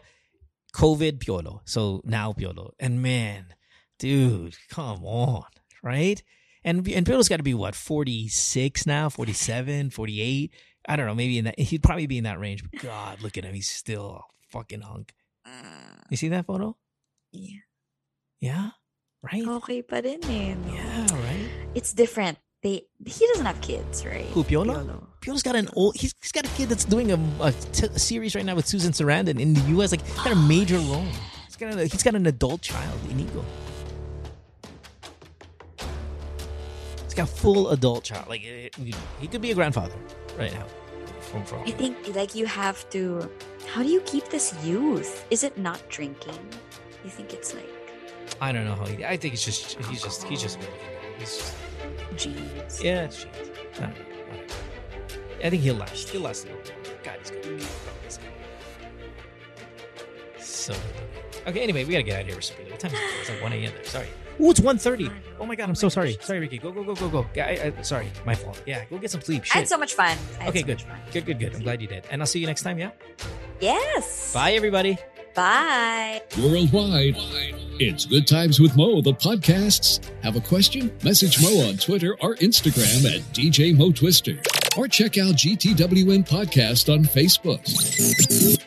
COVID Piolo so now Piolo and man dude come on right and and Piolo's got to be what 46 now 47 48 I don't know maybe in that he'd probably be in that range but God look at him he's still a fucking hunk yeah. you see that photo Yeah. yeah right? Okay pa rin eh. no? Yeah, right. It's different. They he doesn't have kids, right? Who, Piolo? Piolo's got an old. He's, he's got a kid that's doing a, a, t- a series right now with Susan Sarandon in the U.S. Like he's got a major role. He's got a, he's got an adult child, Inigo. He's got a full adult child. Like eh, he could be a grandfather right now. From from. I think like you have to. How do you keep this youth? Is it not drinking? You think it's like I don't know how he. I think it's just he's just he's just. He's just, yeah, it's shit. I don't know. I think he'll last. He'll last a little bit. God, he's good. He's good. So okay. Anyway, we gotta get out of here. Sabrina. What time is it? It's like one a.m. there. Sorry. Ooh, it's 1.30. Oh my god, I'm so sorry. Sorry, Ricky. Go, go, go, go, go. Yeah, I, I, sorry, my fault. Yeah, go get some sleep. I had so much fun. Okay, so good. fun. Good, good, good. I'm glad you did. And I'll see you next time. Yeah. Yes. Bye, everybody. Bye. Worldwide, it's Good Times with Mo, the podcasts. Have a question? Message Mo on Twitter or Instagram at DJ Mo Twister. Or check out GTWM Podcast on Facebook.